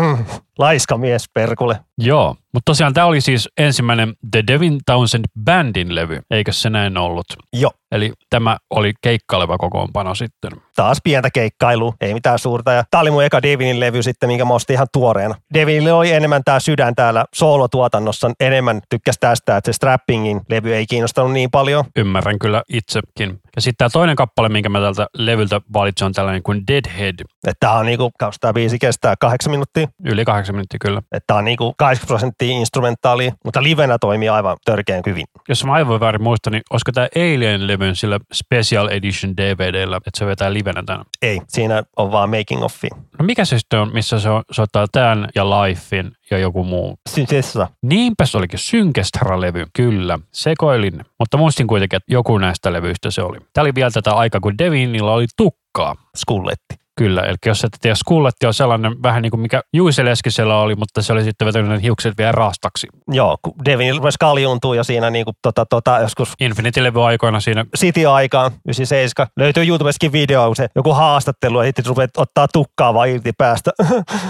(laughs) Laiska mies perkule. Joo, mutta tosiaan tämä oli siis ensimmäinen The Devin Townsend Bandin levy, eikö se näin ollut? Joo. Eli tämä oli keikkaileva kokoonpano sitten. Taas pientä keikkailu, ei mitään suurta. Ja tämä oli mun eka Devinin levy sitten, minkä mä ostin ihan tuoreena. Devinille oli enemmän tämä sydän täällä soolotuotannossa. Enemmän tykkäs tästä, että se Strappingin levy ei kiinnostanut niin paljon. Ymmärrän kyllä itsekin. Ja sitten tämä toinen kappale, minkä mä tältä levyltä valitsin, on tällainen kuin Deadhead. Tämä on niinku, tämä biisi kestää kahdeksan minuuttia. Yli kahdeksan minuuttia kyllä. Tämä on niinku 80 prosenttia instrumentaali, mutta livenä toimii aivan törkeän hyvin. Jos mä aivan väärin muistan, niin olisiko tämä Alien-levyn sillä Special Edition DVDllä, että se vetää livenä tämän? Ei, siinä on vaan making offi. No mikä se sitten on, missä se on, soittaa tämän ja Lifein ja joku muu? Synkessä. Niinpä se olikin Synkestra-levy, kyllä. Sekoilin, mutta muistin kuitenkin, että joku näistä levyistä se oli. Tämä oli vielä tätä aikaa, kun Devinilla oli tukkaa. Skulletti. Kyllä, eli jos et tiedä, skulletti on sellainen vähän niin kuin mikä Juise Leskisellä oli, mutta se oli sitten vetänyt hiukset vielä rastaksi. Joo, kun Devin rupesi kaljuuntua ja siinä niin kuin, tota, tota, joskus... Infinity-levy aikoina siinä. City-aikaan, 97. Löytyy YouTubessakin video, se joku haastattelu ja sitten rupeat ottaa tukkaa vaan irti päästä.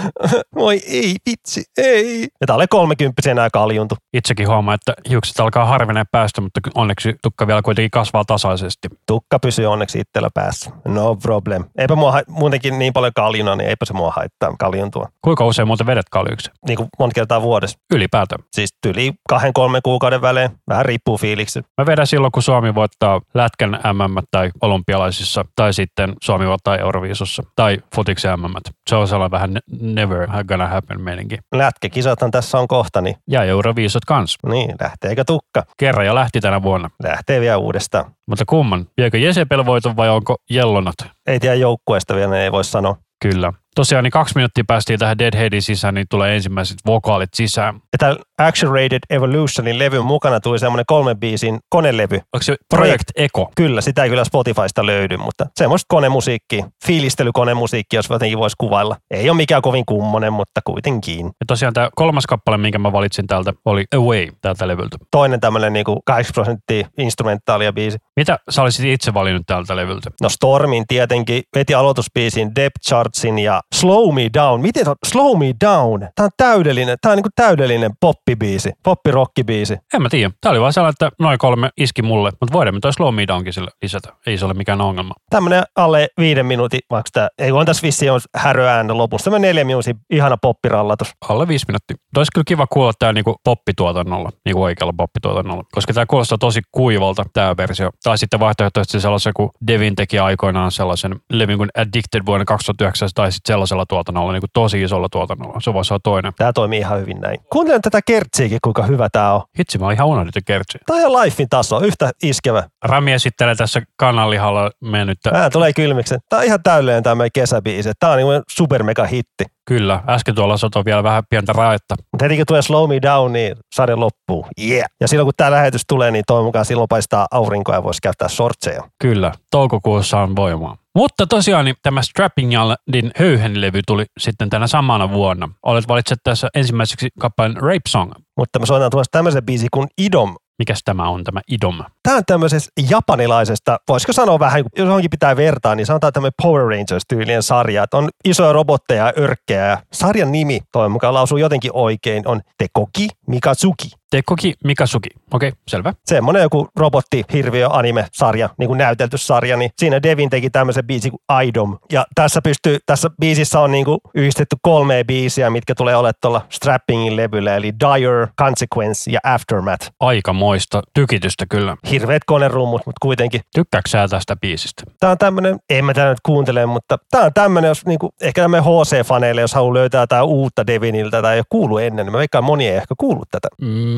(laughs) Voi ei, vitsi, ei. Ja tää oli 30 enää kaljuntu. Itsekin huomaa, että hiukset alkaa harvenee päästä, mutta onneksi tukka vielä kuitenkin kasvaa tasaisesti. Tukka pysyy onneksi itsellä päässä. No problem. Eipä mua muutenkin niin paljon kaljuna, niin eipä se mua haittaa kaljuntua. Kuinka usein muuten vedet kaljuiksi? Niin kuin monta kertaa vuodessa. Ylipäätään. Siis yli kahden, kolmen kuukauden välein. Vähän riippuu fiiliksi. Mä vedän silloin, kun Suomi voittaa lätkän MM tai olympialaisissa, tai sitten Suomi voittaa Euroviisussa, tai futiksen MM. Se on sellainen vähän never gonna happen meininki. Lätkäkisathan tässä on kohta, niin... Ja Euroviisut kans. Niin, lähteekö tukka? Kerran jo lähti tänä vuonna. Lähtee vielä uudestaan. Mutta kumman? Viekö Jesepel voiton vai onko Jellonat? Ei tiedä joukkueesta vielä, ei voi sanoa. Kyllä. Tosiaan niin kaksi minuuttia päästiin tähän Deadheadin sisään, niin tulee ensimmäiset vokaalit sisään. Ja tämän Action Rated Evolutionin levyn mukana tuli semmoinen kolmen biisin konelevy. Onko se Project Echo? Kyllä, sitä ei kyllä Spotifysta löydy, mutta semmoista konemusiikki, fiilistelykonemusiikki, jos jotenkin voisi kuvailla. Ei ole mikään kovin kummonen, mutta kuitenkin. Ja tosiaan tämä kolmas kappale, minkä mä valitsin täältä, oli Away tältä levyltä. Toinen tämmöinen niin 80 prosenttia instrumentaalia biisi. Mitä sä olisit itse valinnut tältä levyltä? No Stormin tietenkin, veti aloitusbiisin Depth Chartsin ja Slow Me Down. Miten on? Slow Me Down. Tämä on täydellinen, tämä on niin täydellinen poppibiisi, poppirockibiisi. En mä tiedä. Tämä oli vaan sellainen, että noin kolme iski mulle, mutta voidaan me toi Slow Me Downkin sille lisätä. Ei se ole mikään ongelma. Tämmöinen alle viiden minuutin, vaikka tämä, ei on tässä vissi on häröääntä lopussa. Tämmöinen neljä minuutin ihana poppirallatus. Alle viisi minuuttia. Olisi kyllä kiva kuulla tämä niinku poppituotannolla, niinku oikealla poppituotannolla, koska tämä kuulostaa tosi kuivalta, tämä versio. Tai sitten vaihtoehtoisesti sellaisen, kun Devin teki aikoinaan sellaisen levin kuin Addicted vuonna 2009, tai sitten sellaisella tuotannolla, niin kuin tosi isolla tuotannolla. Se voisi olla toinen. Tämä toimii ihan hyvin näin. Kuuntelen tätä kertsiäkin, kuinka hyvä tämä on. Hitsi, mä oon ihan unohdettu kertsi. Tämä on Lifein taso, yhtä iskevä. Rami esittelee tässä kananlihalla mennyttä. Tämä tulee kylmiksi. Tämä on ihan täydellinen tämä meidän kesäbiisi. Tämä on niin supermega hitti. Kyllä, äsken tuolla sotoi vielä vähän pientä raetta. Mutta heti kun tulee Slow Me Down, niin sarja loppuu. Yeah. Ja silloin kun tämä lähetys tulee, niin toivon mukaan silloin paistaa aurinkoa ja voisi käyttää sortseja. Kyllä, toukokuussa on voimaa. Mutta tosiaan niin tämä Strapping Yaldin höyhenlevy tuli sitten tänä samana vuonna. Olet valitset tässä ensimmäiseksi kappaleen Rape Song. Mutta mä soitan tuossa tämmöisen biisi kuin Idom. Mikäs tämä on, tämä Idom? Tämä on tämmöisestä japanilaisesta, voisiko sanoa vähän, jos johonkin pitää vertaa, niin sanotaan tämmöinen Power Rangers-tyylinen sarja. Että on isoja robotteja ja örkkejä. Ja sarjan nimi, toivon mukaan lausuu jotenkin oikein, on Tekoki Mikatsuki. Tekoki Mikasuki. Okei, okay, selvä. Semmoinen joku robotti hirviö anime-sarja, niin kuin näytelty sarja, niin siinä Devin teki tämmöisen biisin kuin Idom. Ja tässä pystyy, tässä biisissä on niin kuin yhdistetty kolme biisiä, mitkä tulee olemaan tuolla Strappingin levyllä, eli Dire, Consequence ja Aftermath. Aikamoista tykitystä kyllä. Hirveät konerummut, mutta kuitenkin. Tykkääkö sä tästä biisistä? Tämä on tämmöinen, en mä tätä nyt kuuntele, mutta tämä on tämmöinen, jos niinku, ehkä tämmöinen HC-faneille, jos haluaa löytää jotain uutta Deviniltä tai ei ole kuullut ennen, niin mä veikkaan moni ei ehkä kuullut tätä.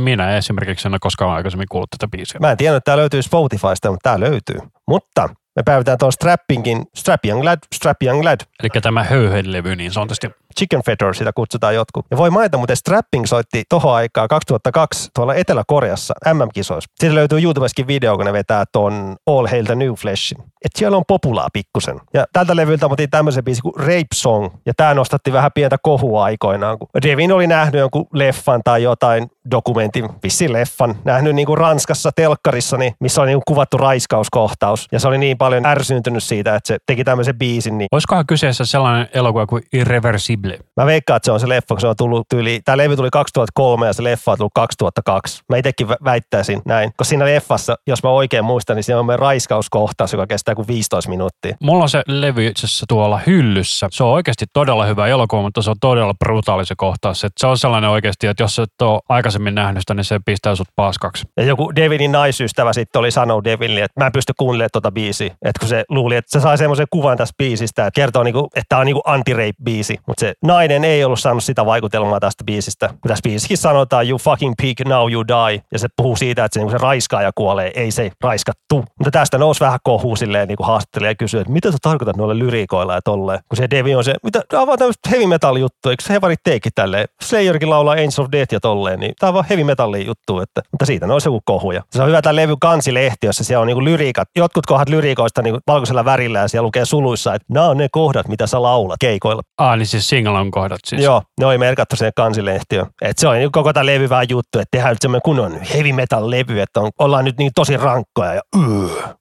Minä esimerkiksi en ole koskaan aikaisemmin kuullut tätä biisiä. Mä en tiedä, että tämä löytyy Spotifysta, mutta tämä löytyy. Mutta me päivitään tuon Strappingin, Strap Young Lad, Strap Young Lad. Eli tämä höyhenlevy niin sanotusti. Chicken Feather sitä kutsutaan jotkut. Ja voi mainita, mutta Strapping soitti tohon aikaa 2002 tuolla Etelä-Koreassa MM-kisoissa. Siitä löytyy YouTubeskin video, kun ne vetää ton All Hail the New Flashin. Että siellä on populaa pikkusen. Ja tältä levyltä otin tämmöisen biisin kuin Rape Song. Ja tämä nostatti vähän pientä kohua aikoinaan, kun Devin oli nähnyt jonkun leffan tai jotain dokumentin, vissi leffan, nähnyt niin kuin Ranskassa telkkarissa, niin missä oli niin kuin kuvattu raiskauskohtaus. Ja se oli niin paljon ärsyntynyt siitä, että se teki tämmöisen biisin. Niin Olisikohan kyseessä sellainen elokuva kuin Irreversible? Mä veikkaan, että se on se leffa, kun se on tullut tyyli, tämä levy tuli 2003 ja se leffa on tullut 2002. Mä itsekin väittäisin näin, koska siinä leffassa, jos mä oikein muistan, niin siinä on meidän raiskauskohtaus, joka kestää kuin 15 minuuttia. Mulla on se levy itse asiassa tuolla hyllyssä. Se on oikeasti todella hyvä elokuva, mutta se on todella brutaali se kohtaus. Että se on sellainen oikeasti, että jos et ole aikaisemmin nähnyt sitä, niin se pistää sut paskaksi. Ja joku Devinin naisystävä sitten oli sanonut Devinille, että mä en pysty kuuntelemaan tuota biisiä. Että kun se luuli, että se sai semmoisen kuvan tästä biisistä, että kertoo, niinku, että tämä on niinku anti-rape-biisi. Mutta se nainen ei ollut saanut sitä vaikutelmaa tästä biisistä. Kun tässä biisikin sanotaan, you fucking pig, now you die. Ja se puhuu siitä, että se, niinku se raiskaaja kuolee, ei se raiskattu. Mutta tästä nousi vähän kohu silleen niin haastattelee ja kysyy, että mitä sä tarkoitat noille lyriikoilla ja tolleen. Kun se Devi on se, mitä, tämä on vaan tämmöistä heavy metal juttu, eikö se hevarit teekin tälleen? Slayerkin laulaa Angels of Death ja tolleen, niin tämä on vaan heavy metalli juttu, että, mutta siitä nousi joku kohu. Ja se on hyvä tämä levy kansilehti, jossa siellä on niinku lyriikat, jotkut kohdat lyriikoista niinku valkoisella värillä ja siellä lukee suluissa, että nämä on ne kohdat, mitä sä laulat keikoilla. Ah, niin siis singalon kohdat siis. Joo, ne oli merkattu sinne kansilehtiön. Et se on niin koko tämä levy vähän juttu, että tehdään nyt semmoinen kunnon heavy metal levy, että on, ollaan nyt niin tosi rankkoja ja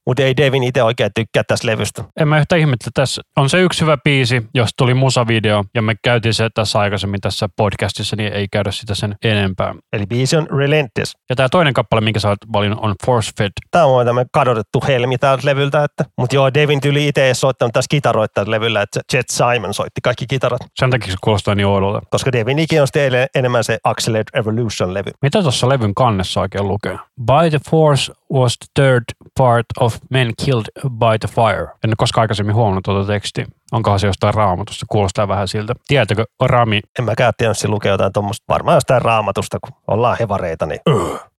Mutta ei Devin itse oikein tykkää tästä levystä. En mä yhtä ihmettä. Tässä on se yksi hyvä biisi, jos tuli musavideo, ja me käytiin se tässä aikaisemmin tässä podcastissa, niin ei käydä sitä sen enempää. Eli biisi on Relentless. Ja tämä toinen kappale, minkä sä oot valinnut, on Force Fed. Tämä on tämmöinen kadotettu helmi täältä levyltä. Että. Mutta joo, Devin tyyli itse ei soittanut tässä kitaroita levyllä, että Jet Simon soitti kaikki kitarat. Sen takia se kuulostaa niin oudolta. Koska Devin ikin on sitten enemmän se Accelerate Evolution-levy. Mitä tuossa levyn kannessa oikein lukee? By the Force was the third part of Men Killed by the Fire. En ole koskaan aikaisemmin huomannut tuota tekstiä. Onkohan se jostain raamatusta? Kuulostaa vähän siltä. Tiedätkö, Rami? En mäkään tiedä, jos se lukee jotain tuommoista. Varmaan jostain raamatusta, kun ollaan hevareita, niin...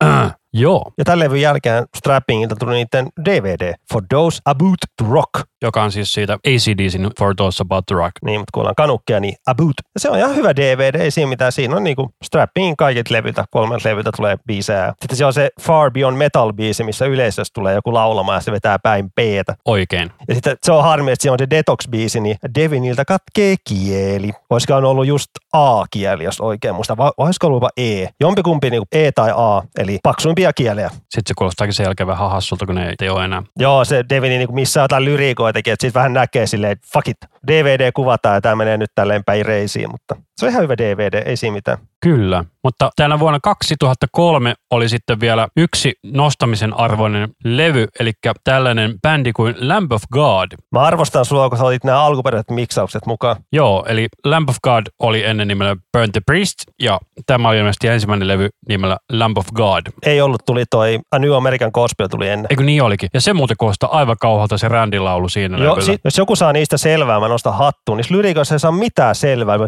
Äh, joo. Ja tämän levyn jälkeen Strappingilta tuli niiden DVD, For Those About to Rock. Joka on siis siitä ACDCin For Those About to Rock. Niin, mutta kun ollaan kanukkia, niin About. Ja se on ihan hyvä DVD, ei siinä mitään. Siinä on niinku Strappingin kaikit levytä, kolmelta levyltä tulee biisejä. Sitten se on se Far Beyond Metal-biisi, missä yleisössä tulee joku laulamaan ja se vetää päin p Oikein. Ja sitten se on harmi, että se on se Detox-biisi, niin Deviniltä katkee kieli. Olisikohan ollut just A-kieli, jos oikein muista, vai olisiko ollut E? Jompikumpi niin E tai A, eli paksuimpia kieliä. Sitten se kuulostaakin sen jälkeen vähän hassulta, kun ne ei ole enää. Joo, se Devini niin missä jotain lyriikoitakin, että sitten vähän näkee silleen, että fuck it, DVD kuvataan ja tämä menee nyt tälleen päin reisiin, mutta se on ihan hyvä DVD, ei siinä mitään. Kyllä, mutta tänä vuonna 2003 oli sitten vielä yksi nostamisen arvoinen levy, eli tällainen bändi kuin Lamb of God. Mä arvostan sua, kun sä otit nämä alkuperäiset miksaukset mukaan. Joo, eli Lamb of God oli ennen nimellä Burn the Priest, ja tämä oli ilmeisesti ensimmäinen levy nimellä Lamb of God. Ei ollut, tuli toi A New American Gospel tuli ennen. Eikö niin olikin? Ja se muuten kuulostaa aivan kauhalta se Randin laulu siinä Joo, si- jos joku saa niistä selvää, mä nostan hattuun, niin lyrikoissa ei saa mitään selvää.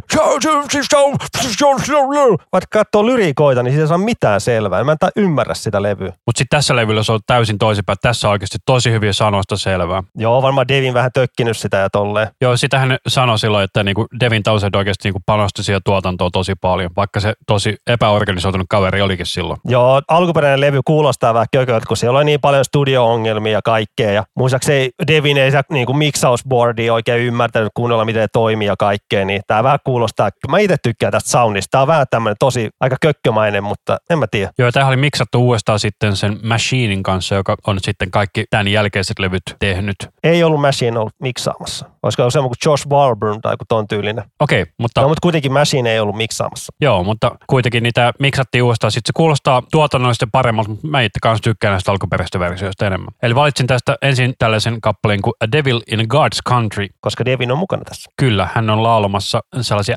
Vaikka katsoo lyrikoita, niin siitä ei saa mitään selvää. Mä en ymmärrä sitä levyä. Mutta sitten tässä levyllä se on täysin toisinpäin. Tässä on oikeasti tosi hyviä sanoista selvää. Joo, varmaan Devin vähän tökkinyt sitä ja tolleen. Joo, sitä hän sanoi silloin, että niinku Devin Townsend oikeasti niinku panosti siihen tuotantoon tosi paljon, vaikka se tosi epäorganisoitunut kaveri olikin silloin. Joo, alkuperäinen levy kuulostaa vähän kököltä, kun siellä oli niin paljon studio-ongelmia ja kaikkea. Ja muistaakseni Devin ei saa niinku mixausboardia oikein ymmärtänyt ymmärtänyt kunnolla, miten toimii ja kaikkea, niin tämä vähän kuulostaa, mä itse tykkään tästä soundista. Tämä on vähän tämmöinen tosi aika kökkömäinen, mutta en mä tiedä. Joo, tämä oli miksattu uudestaan sitten sen Machinein kanssa, joka on sitten kaikki tämän jälkeiset levyt tehnyt. Ei ollut Machine ollut miksaamassa. Olisiko ollut semmoinen kuin Josh Warburn tai joku ton tyylinen. Okei, mutta, No, mutta kuitenkin Machine ei ollut miksaamassa. joo, mutta kuitenkin niitä miksattiin uudestaan. Sitten se kuulostaa tuotannollisesti paremmalta, mutta mä itse kanssa tykkään näistä alkuperäisistä versioista enemmän. Eli valitsin tästä ensin tällaisen kappaleen kuin A Devil in God's Country. koska Devin on mukana tässä. Kyllä, hän on laulamassa sellaisia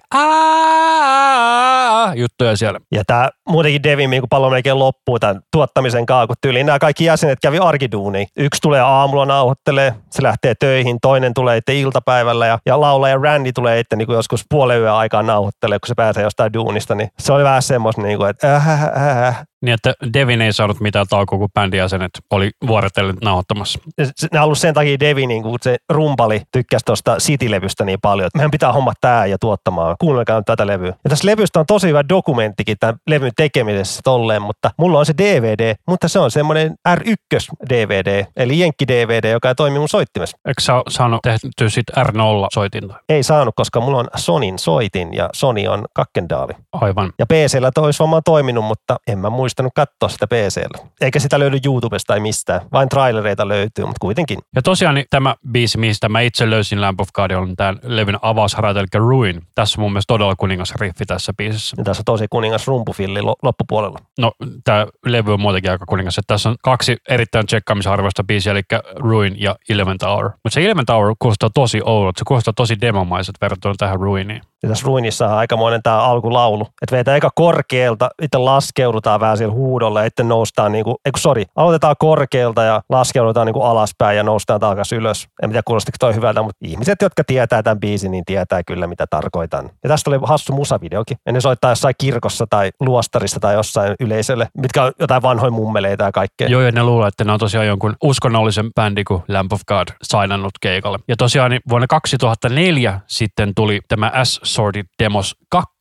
juttuja siellä. Ja tämä muutenkin Devin niin pallo melkein loppuu tämän tuottamisen kanssa, kun tyyliin nämä kaikki jäsenet kävi arkiduuniin. Yksi tulee aamulla nauhoittelee, se lähtee töihin, toinen tulee itse iltapäivällä ja, ja laulaja Randy tulee itse niin joskus puolen yön aikaa nauhoittelee, kun se pääsee jostain duunista. Niin se oli vähän semmoista, niin kuin, että äh, äh, äh, äh. Niin, että Devin ei saanut mitään taukoa, kun bändin jäsenet oli vuorotellen nauhoittamassa. Ja se- Ne ollut sen takia Devin, niin kuin se rumpali tykkäsi tuosta City-levystä niin paljon, että meidän pitää homma tää ja tuottamaan. Kuunnelkaa nyt tätä levyä. Ja tässä levystä on tosi hyvä dokumenttikin tämän levyn tekemisessä tolleen, mutta mulla on se DVD, mutta se on semmoinen R1 DVD, eli Jenkki DVD, joka ei toimi mun soittimessa. Eikö sä saanut tehty sit R0-soitinta? Ei saanut, koska mulla on Sonin soitin ja Sony on kakkendaali. Aivan. Ja PCllä toi olisi varmaan toiminut, mutta en mä muistanut katsoa sitä PCllä. Eikä sitä löydy YouTubesta tai mistään. Vain trailereita löytyy, mutta kuitenkin. Ja tosiaan niin tämä biisi, mistä mä itse löysin Lamp of God, on tämän levyn avausharjoite, eli Ruin. Tässä on mun mielestä todella kuningas riffi tässä biisissä. Ja tässä on tosi kuningas rumpufilli lo- loppupuolella. No, tämä levy on muutenkin aika kuningas. Että tässä on kaksi erittäin tsekkaamisarvoista biisiä, eli Ruin ja Eleventh Hour. Mutta se Eleventh Hour kuulostaa tosi oudolta. Se kuulostaa tosi demomaiset verrattuna tähän Ruiniin. Ja tässä Ruinissa on aikamoinen tämä alkulaulu. Että vetää aika korkealta, sitten laskeudutaan vähän sillä huudolla, että noustaan niinku, eikö sori, aloitetaan korkealta ja laskeudutaan niinku alaspäin ja noustaan takaisin ylös. En tiedä kuulostiko toi hyvältä, mutta ihmiset, jotka tietää tämän biisin, niin tietää kyllä mitä tarkoitan. Ja tästä oli hassu musavideokin. Ja ne soittaa jossain kirkossa tai luostarissa tai jossain yleisölle, mitkä on jotain vanhoja mummeleita ja kaikkea. Joo, ja ne luulee, että ne on tosiaan jonkun uskonnollisen bändi kuin Lamp of God sainannut keikalle. Ja tosiaan niin vuonna 2004 sitten tuli tämä S-Sorted Demos 2,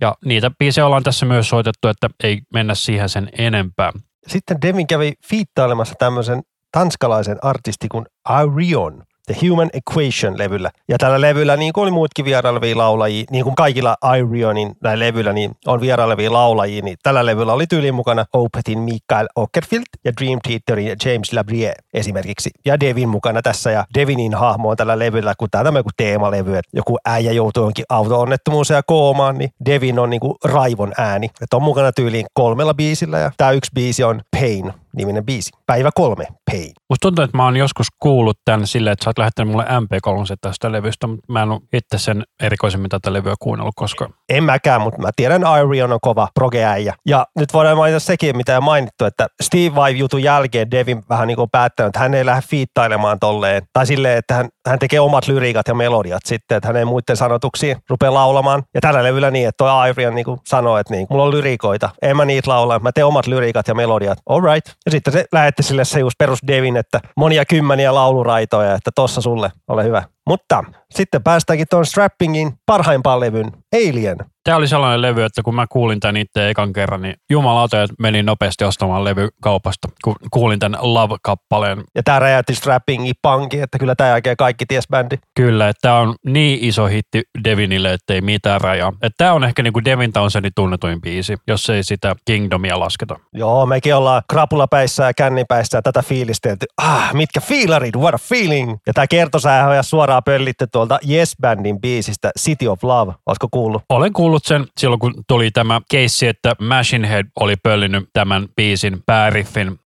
ja niitä biisejä ollaan tässä myös soitettu, että ei mennä siihen sen enempää. Sitten Devin kävi fiittailemassa tämmöisen tanskalaisen artisti kuin Arion. The Human Equation-levyllä. Ja tällä levyllä, niin kuin oli muutkin vierailevia laulajia, niin kuin kaikilla Irionin näillä levyillä, niin on vierailevia laulajia, niin tällä levyllä oli tyyliin mukana Opetin Mikael Ockerfield ja Dream Theaterin James Labrie esimerkiksi. Ja Devin mukana tässä, ja Devinin hahmo on tällä levyllä, kun tämä on kuin teemalevy, että joku äijä joutuu jonkin auto-onnettomuuteen ja koomaan, niin Devin on niin kuin raivon ääni. Että on mukana tyyliin kolmella biisillä, ja tämä yksi biisi on Pain niminen biisi. Päivä kolme, Pain. Musta tuntuu, että mä oon joskus kuullut tämän silleen, että sä oot lähettänyt mulle MP3 tästä levystä, mutta mä en ole itse sen erikoisemmin tätä levyä kuunnellut, koska En mäkään, mutta mä tiedän, Irion on kova progeäijä. Ja nyt voidaan mainita sekin, mitä jo mainittu, että Steve Vai-jutun jälkeen Devin vähän niin kuin päättänyt, että hän ei lähde fiittailemaan tolleen. Tai silleen, että hän, hän tekee omat lyriikat ja melodiat sitten, että hän ei muiden sanotuksiin rupea laulamaan. Ja tällä levyllä niin, että toi Irion niin kuin sanoo, että niin, mulla on lyrikoita, en mä niitä laula, mä teen omat lyriikat ja melodiat. All right. Ja sitten se lähetti sille se just perus Devin, että monia kymmeniä lauluraitoja, että tossa sulle, ole hyvä. Mutta sitten päästäänkin tuon Strappingin parhaimpaan levyn, Alien. Tämä oli sellainen levy, että kun mä kuulin tämän itse ekan kerran, niin jumalauta, että menin nopeasti ostamaan levy kaupasta, kun kuulin tämän Love-kappaleen. Ja tämä räjäytti Strappingin pankin, että kyllä tämä jälkeen kaikki ties bändi. Kyllä, että tämä on niin iso hitti Devinille, että ei mitään rajaa. Että tämä on ehkä niinku Devin Townsendin tunnetuin biisi, jos ei sitä Kingdomia lasketa. Joo, mekin ollaan krapulapäissä ja kännipäissä ja tätä fiilistelty. Ah, mitkä fiilarit, what a feeling! Ja tämä kertosäähän on suoraan pöllitty tuolta Yes Bandin biisistä City of Love. Oletko kuullut? Olen kuullut sen silloin, kun tuli tämä keissi, että Machine Head oli pöllinyt tämän biisin pääriffin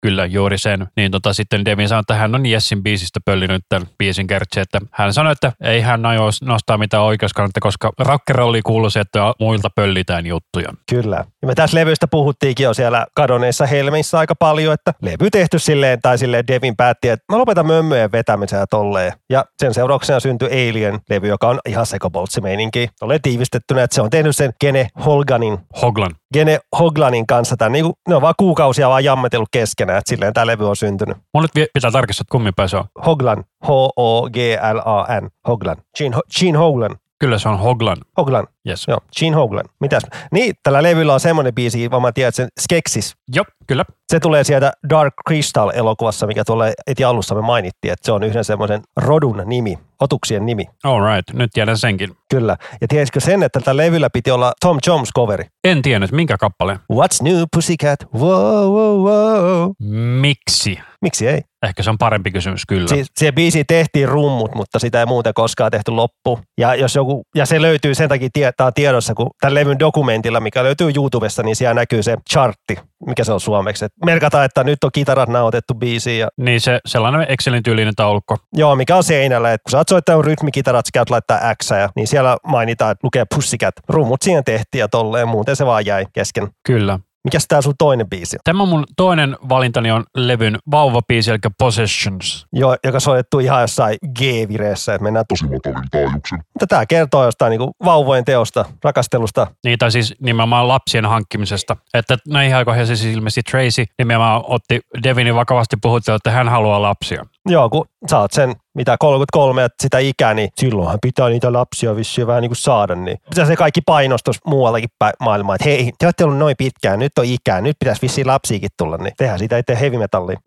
Kyllä, juuri sen. Niin tota, sitten Devin sanoi, että hän on Jessin biisistä pöllinyt tämän biisin kertsi, että hän sanoi, että ei hän aio nostaa mitään oikeuskannetta, koska rock'n'rolli kuuluu se, että muilta pöllitään juttuja. Kyllä. Ja me tässä levystä puhuttiinkin jo siellä kadonneissa helmissä aika paljon, että levy tehty silleen, tai silleen Devin päätti, että mä lopetan mömmöjen vetämisen ja tolleen. Ja sen seurauksena syntyi Alien-levy, joka on ihan sekoboltsi meininki. Olen tiivistettynä, että se on tehnyt sen Gene Holganin Hoglan. Gene Hoglanin kanssa tämän, niin kuin, ne on vaan kuukausia vaan jammetellut keskenään, että silleen tämä levy on syntynyt. Mun nyt pitää tarkistaa, että kummin se on. Hoglan, H-O-G-L-A-N, Hoglan, Gene, Ho- Gene Hoglan, Kyllä se on Hoglan. Hoglan. Yes. Joo, Gene Hoglan. Mitäs? Niin, tällä levyllä on semmoinen biisi, vaan mä tiedän, että sen Skeksis. Joo, kyllä. Se tulee sieltä Dark Crystal-elokuvassa, mikä tuolle eti alussa me mainittiin, että se on yhden semmoisen rodun nimi, otuksien nimi. All right, nyt tiedän senkin. Kyllä. Ja tiesitkö sen, että tällä levyllä piti olla Tom Jones coveri? En tiennyt, minkä kappale. What's new pussycat? Wow, wow, wow. Miksi? Miksi ei? Ehkä se on parempi kysymys, kyllä. Si- siihen biisiin tehtiin rummut, mutta sitä ei muuten koskaan tehty loppu. Ja, jos joku, ja se löytyy sen takia tie, tää on tiedossa, kun tämän levyn dokumentilla, mikä löytyy YouTubesta, niin siellä näkyy se chartti, mikä se on suomeksi. Et merkataan, että nyt on kitarat nauhoitettu biisiin. Ja, Niin se sellainen Excelin tyylinen taulukko. joo, mikä on seinällä. Et kun sä oot soittanut rytmikitarat, sä käyt laittaa X, ja, niin siellä mainitaan, että lukee Pussycat. Rummut siihen tehtiin ja tolleen, muuten se vaan jäi kesken. Kyllä. Mikäs tää sun toinen biisi on? Tämä mun toinen valintani on levyn vauvabiisi, eli Possessions. Jo, joka soitettu ihan jossain G-vireessä, että mennään Tosi matalin taajuuksin. Mutta tämä kertoo jostain niin vauvojen teosta, rakastelusta. Niin, tai siis nimenomaan lapsien hankkimisesta. Että näihin aikoihin siis ilmeisesti Tracy nimenomaan otti Devinin vakavasti puhuttelua, että hän haluaa lapsia. Joo, kun oot sen, mitä 33, että sitä ikää, niin silloinhan pitää niitä lapsia vissiin vähän niin kuin saada. Niin. Pitää se kaikki painostus muuallakin päin maailmaa, että hei, te olette ollut noin pitkään, nyt on ikää, nyt pitäisi vissiin lapsiakin tulla, niin tehdään sitä itse heavy.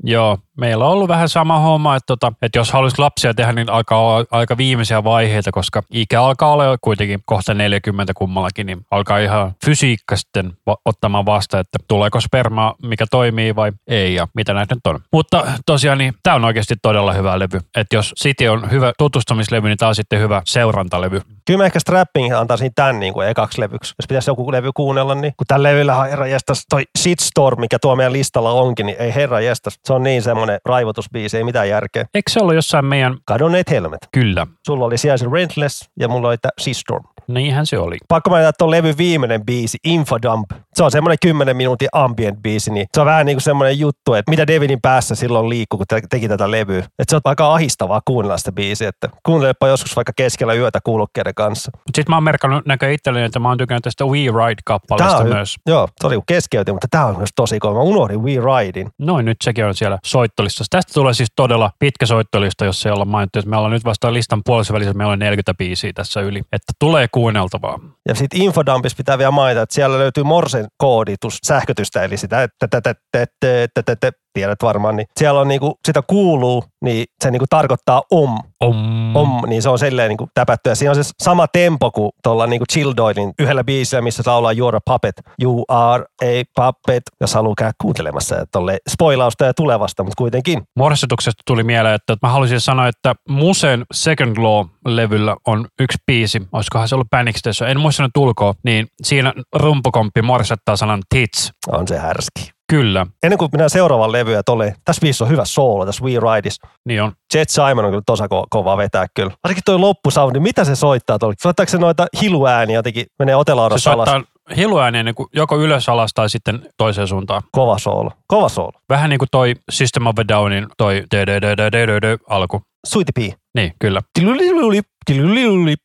Joo, meillä on ollut vähän sama homma, että, tota, että jos haluaisi lapsia tehdä, niin alkaa olla aika viimeisiä vaiheita, koska ikä alkaa olla kuitenkin kohta 40 kummallakin, niin alkaa ihan fysiikka sitten va- ottamaan vasta, että tuleeko sperma, mikä toimii vai ei ja mitä näitä nyt on. Mutta tosiaan niin tämä on oikeasti todella hyvä levy. Että jos City on hyvä tutustumislevy, niin tämä on sitten hyvä seurantalevy. Kyllä mä ehkä Strapping antaisin tämän niin kuin ekaksi levyksi. Jos pitäisi joku levy kuunnella, niin kun tällä levyllä on herra jästäs, toi Shitstorm, mikä tuo meidän listalla onkin, niin ei herra jästäs. Se on niin semmoinen raivotusbiisi, ei mitään järkeä. Eikö se ollut jossain meidän, Kadonneet helmet. kyllä, Sulla oli siellä se Rentless ja mulla oli tämä Shitstorm. niinhän se oli. Pakko mainita tuon levyn viimeinen biisi, Infodump. Se on semmoinen 10 minuutin ambient biisi, niin se on vähän niin kuin semmoinen juttu, että mitä Devinin päässä silloin liikkuu, kun te- teki tätä levyä. Että se on aika ahistavaa kuunnella sitä biisiä, että kuuntelepa joskus vaikka keskellä yötä kuulokkeiden kanssa. Sitten mä oon merkannut näkö itselleni, että mä oon tykännyt tästä We Tää Ride-kappaleesta on, myös. Joo, se oli keskeytin, mutta tämä on myös tosi kova. Mä unohdin We Ridein. Noin, nyt sekin on siellä soittolistassa. Tästä tulee siis todella pitkä soittolista, jos ei olla mainittu. Me ollaan nyt vasta listan puolessa välissä, meillä on 40 biisiä tässä yli. Että tulee kuunneltavaa. Ja sitten Infodumpissa pitää vielä mainita, että siellä löytyy Morsen kooditus, sähkötystä, eli sitä, että, tiedät varmaan, niin siellä on niinku, sitä kuuluu, niin se niinku tarkoittaa om, Om. om, niin se on silleen niinku täpätty. Ja siinä on se sama tempo kuin tuolla niinku Chill Doylin yhdellä biisillä, missä laulaa You're a puppet. You are a puppet, jos haluaa käydä kuuntelemassa. Ja tolle spoilausta ja tulevasta, mutta kuitenkin. Morsetuksesta tuli mieleen, että mä haluaisin sanoa, että Musen Second Law-levyllä on yksi biisi, olisikohan se ollut Panic en muista nyt ulkoa, niin siinä rumpukomppi morsettaa sanan tits. On se härski. Kyllä, Ennen kuin mennään seuraavaan levyyn, tolle, tässä biisissä on hyvä soolo, tässä We Rideis. niin on. Jet Simon on kyllä tosi ko- kova vetää kyllä. Varsinkin toi loppusoundi, mitä se soittaa tuolla? Soittaako se noita hiluääniä jotenkin, menee Se otelaudassa alas? soittaa hiluääniä niin kuin joko ylös alas tai sitten toiseen suuntaan. Kova soolo, kova soolo. Vähän niin kuin toi System of a Downin toi alku. Suiti pii. Niin, kyllä. Tiluliluli, tiluliluli, tiluliluli.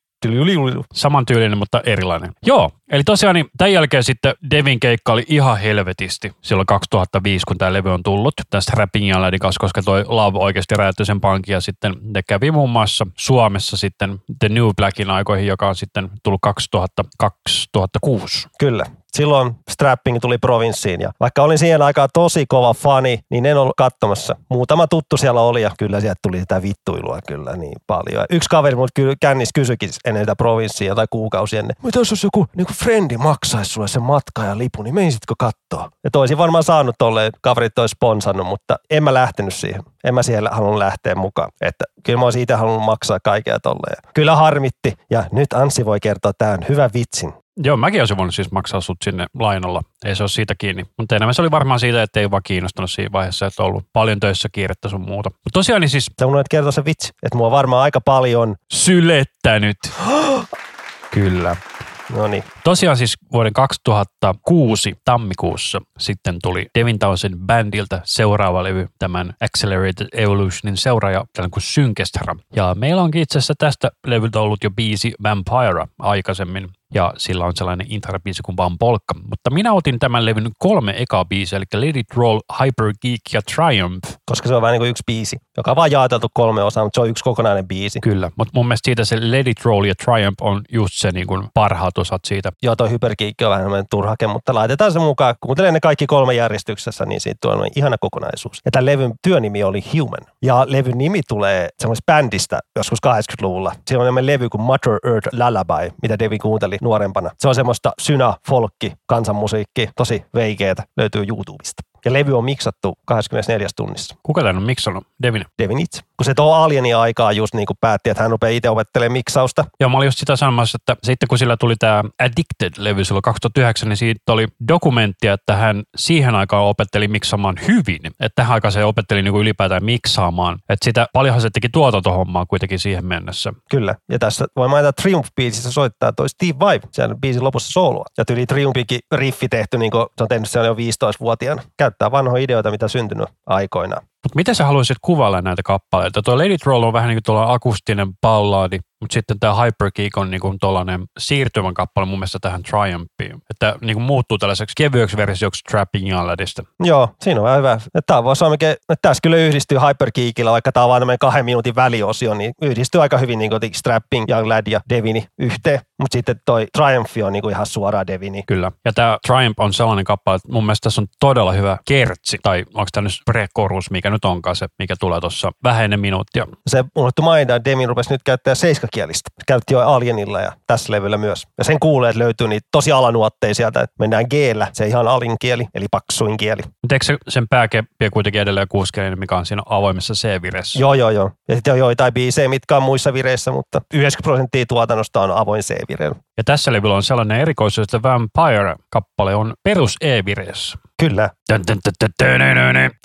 Samantyylinen, mutta erilainen. Joo, eli tosiaan niin tämän jälkeen sitten Devin keikka oli ihan helvetisti silloin 2005, kun tämä levy on tullut tästä Rapping Lady kanssa, koska toi Love oikeasti räjäytti sen pankin ja sitten ne kävi muun muassa Suomessa sitten The New Blackin aikoihin, joka on sitten tullut 2000, 2006. Kyllä. Silloin Strapping tuli provinssiin ja vaikka olin siihen aikaan tosi kova fani, niin en ollut katsomassa. Muutama tuttu siellä oli ja kyllä sieltä tuli sitä vittuilua kyllä niin paljon. Yksi kaveri mut kyllä kännis kysyikin ennen sitä provinssia tai kuukausi ennen. Mitä jos joku niin frendi maksaisi sulle sen matka ja lipu, niin menisitkö katsoa? Ja toisin varmaan saanut tolleen, kaverit olisi sponsannut, mutta en mä lähtenyt siihen. En mä siellä halunnut lähteä mukaan. Että kyllä mä olisin itse halunnut maksaa kaikkea tolleen. Kyllä harmitti. Ja nyt Anssi voi kertoa tämän hyvän vitsin. Joo, mäkin olisin voinut siis maksaa sut sinne lainalla. Ei se ole siitä kiinni. Mutta enemmän se oli varmaan siitä, että ei vaan kiinnostanut siinä vaiheessa, että on ollut paljon töissä kiirettä sun muuta. Mutta tosiaan niin siis Sä unohdit kertoa se vitsi, että mua varmaan aika paljon. sylettänyt. (gasps) Kyllä. No niin, Tosiaan siis vuoden 2006 tammikuussa sitten tuli Devin Townsend Bandilta seuraava levy, tämän Accelerated Evolutionin seuraaja, tällainen kuin Synkestra. Ja meillä onkin itse asiassa tästä levyltä ollut jo biisi Vampira aikaisemmin. Ja sillä on sellainen intrabiisi kuin vaan polkka. Mutta minä otin tämän levyn kolme ekaa biisiä, eli Let It Roll, Hyper Geek ja Triumph. Koska se on vähän niin kuin yksi biisi, joka on vaan jaoteltu kolme osaa, mutta se on yksi kokonainen biisi. Kyllä, mutta mun mielestä siitä se Let It Roll ja Triumph on just se niin kuin parhaat osat siitä. Joo, toi hyperkiikki on vähän turhake, mutta laitetaan se mukaan. Kuuntelee ne kaikki kolme järjestyksessä, niin siitä tulee ihana kokonaisuus. Ja tämän levyn työnimi oli Human. Ja levyn nimi tulee semmoisesta bändistä joskus 80-luvulla. Siinä on levy kuin Mother Earth Lullaby, mitä Devi kuunteli nuorempana. Se on semmoista synä, folkki, kansanmusiikki, tosi veikeetä, löytyy YouTubesta. Ja levy on miksattu 24 tunnissa. Kuka tämän on miksannut? Devin? Devin itse. Kun se tuo Alienin aikaa just niin kuin päätti, että hän rupeaa itse opettelemaan miksausta. Joo, mä olin just sitä sanomassa, että sitten kun sillä tuli tämä Addicted-levy silloin 2009, niin siitä oli dokumenttia, että hän siihen aikaan opetteli miksaamaan hyvin. Että tähän aikaan se opetteli niin kuin ylipäätään miksaamaan. Että sitä paljonhan se teki tuotantohommaa kuitenkin siihen mennessä. Kyllä. Ja tässä voi mainita Triumph-biisissä soittaa toi Steve Vai, siellä biisin lopussa sooloa. Ja tyyli Triumphikin riffi tehty, niin kuin se on tehnyt sen jo 15-vuotiaana. Käyttää vanhoja ideoita, mitä syntynyt aikoinaan. Mutta miten sä haluaisit kuvailla näitä kappaleita? Tuo Lady Troll on vähän niin kuin tuolla akustinen ballaadi, mutta sitten tämä Hypergeek on niin kuin tuollainen siirtymän kappale mun mielestä tähän Triumphiin. Että niin kuin muuttuu tällaiseksi kevyeksi versioksi Trapping Alladista. Joo, siinä on hyvä. Tämä voisi olla että tässä kyllä yhdistyy Hypergeekillä, vaikka tämä on vain tämmöinen kahden minuutin väliosio, niin yhdistyy aika hyvin niin kuin Strapping, Young Lad ja Devini yhteen. Mutta sitten toi Triumph on niin kuin ihan suoraan Devini. Kyllä. Ja tämä Triumph on sellainen kappale, että mun mielestä tässä on todella hyvä kertsi, tai onko tämä nyt pre-chorus, mikä nyt onkaan se, mikä tulee tuossa vähäinen minuuttia. Se unohtu mainita, että Devin rupesi nyt käyttää seiskakielistä. Käytti jo Alienilla ja tässä levyllä myös. Ja sen kuulee, että löytyy niitä tosi alanuotteja sieltä, että mennään g se ihan alin kieli, eli paksuin kieli. Mutta eikö se, sen pääkeppiä kuitenkin edelleen kuuskeli, mikä on siinä avoimessa C-vireessä? Joo, joo, joo. Ja sitten on joitain biisejä, mitkä on muissa vireissä, mutta 90 prosenttia tuotannosta on avoin C-vireillä. Ja tässä levyllä on sellainen erikoisuus, että Vampire-kappale on perus E-vireessä. Kyllä.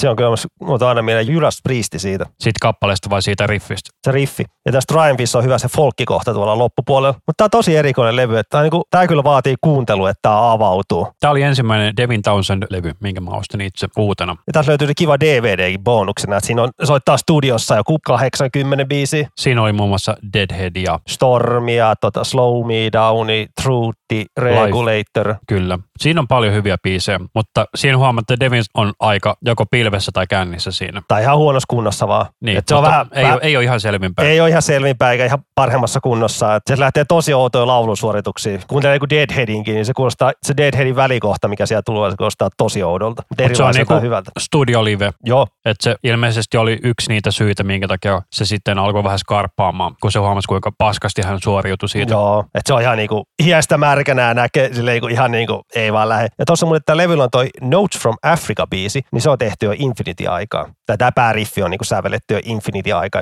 Se on kyllä, mutta aina mieleen Judas Priesti siitä. Siitä kappaleesta vai siitä riffistä? Se riffi. Ja tässä Triumphissa on hyvä se folkkikohta tuolla loppupuolella. Mutta tämä on tosi erikoinen levy. Että tämä, niin kuin, tämä kyllä vaatii kuuntelu, että tämä avautuu. Tämä oli ensimmäinen Devin Townsend-levy, minkä mä ostin itse uutena. Ja tässä löytyy kiva DVD bonuksena, että siinä on soittaa studiossa joku 80 biisi. Siinä oli muun muassa Deadhead ja Stormia, tota, Slow Me Downi, Truthi, Regulator. Life. Kyllä. Siinä on paljon hyviä biisejä, mutta siinä huomatte, että Devin on aika joko pilvessä tai kännissä siinä. Tai ihan huonossa kunnossa vaan. Niin, se on vähän, ei, vähän, ole, ei ole ihan selvinpäin. Ei ole ihan selvinpäin eikä ihan parhaimmassa kunnossa. Et se lähtee tosi outoja laulusuorituksia. Kuuntelee joku Deadheadinkin, niin se kuulostaa, se Deadheadin välikohta, mikä siellä tulee, se kuulostaa tosi oudolta. Mutta Mut se on niinku hyvältä. studio live. Joo. Että se ilmeisesti oli yksi niitä syitä, minkä takia se sitten alkoi vähän skarppaamaan, kun se huomasi, kuinka paskasti hän suoriutui siitä. Joo, että se on ihan niinku hiestä märkänä näkee silleen niinku ihan niinku ei vaan lähde. Ja tuossa mulle tämä levyllä on toi Notes from Africa-biisi, niin se on tehty jo Infinity-aikaa. Tämä pääriffi on niinku sävelletty jo Infinity-aikaa.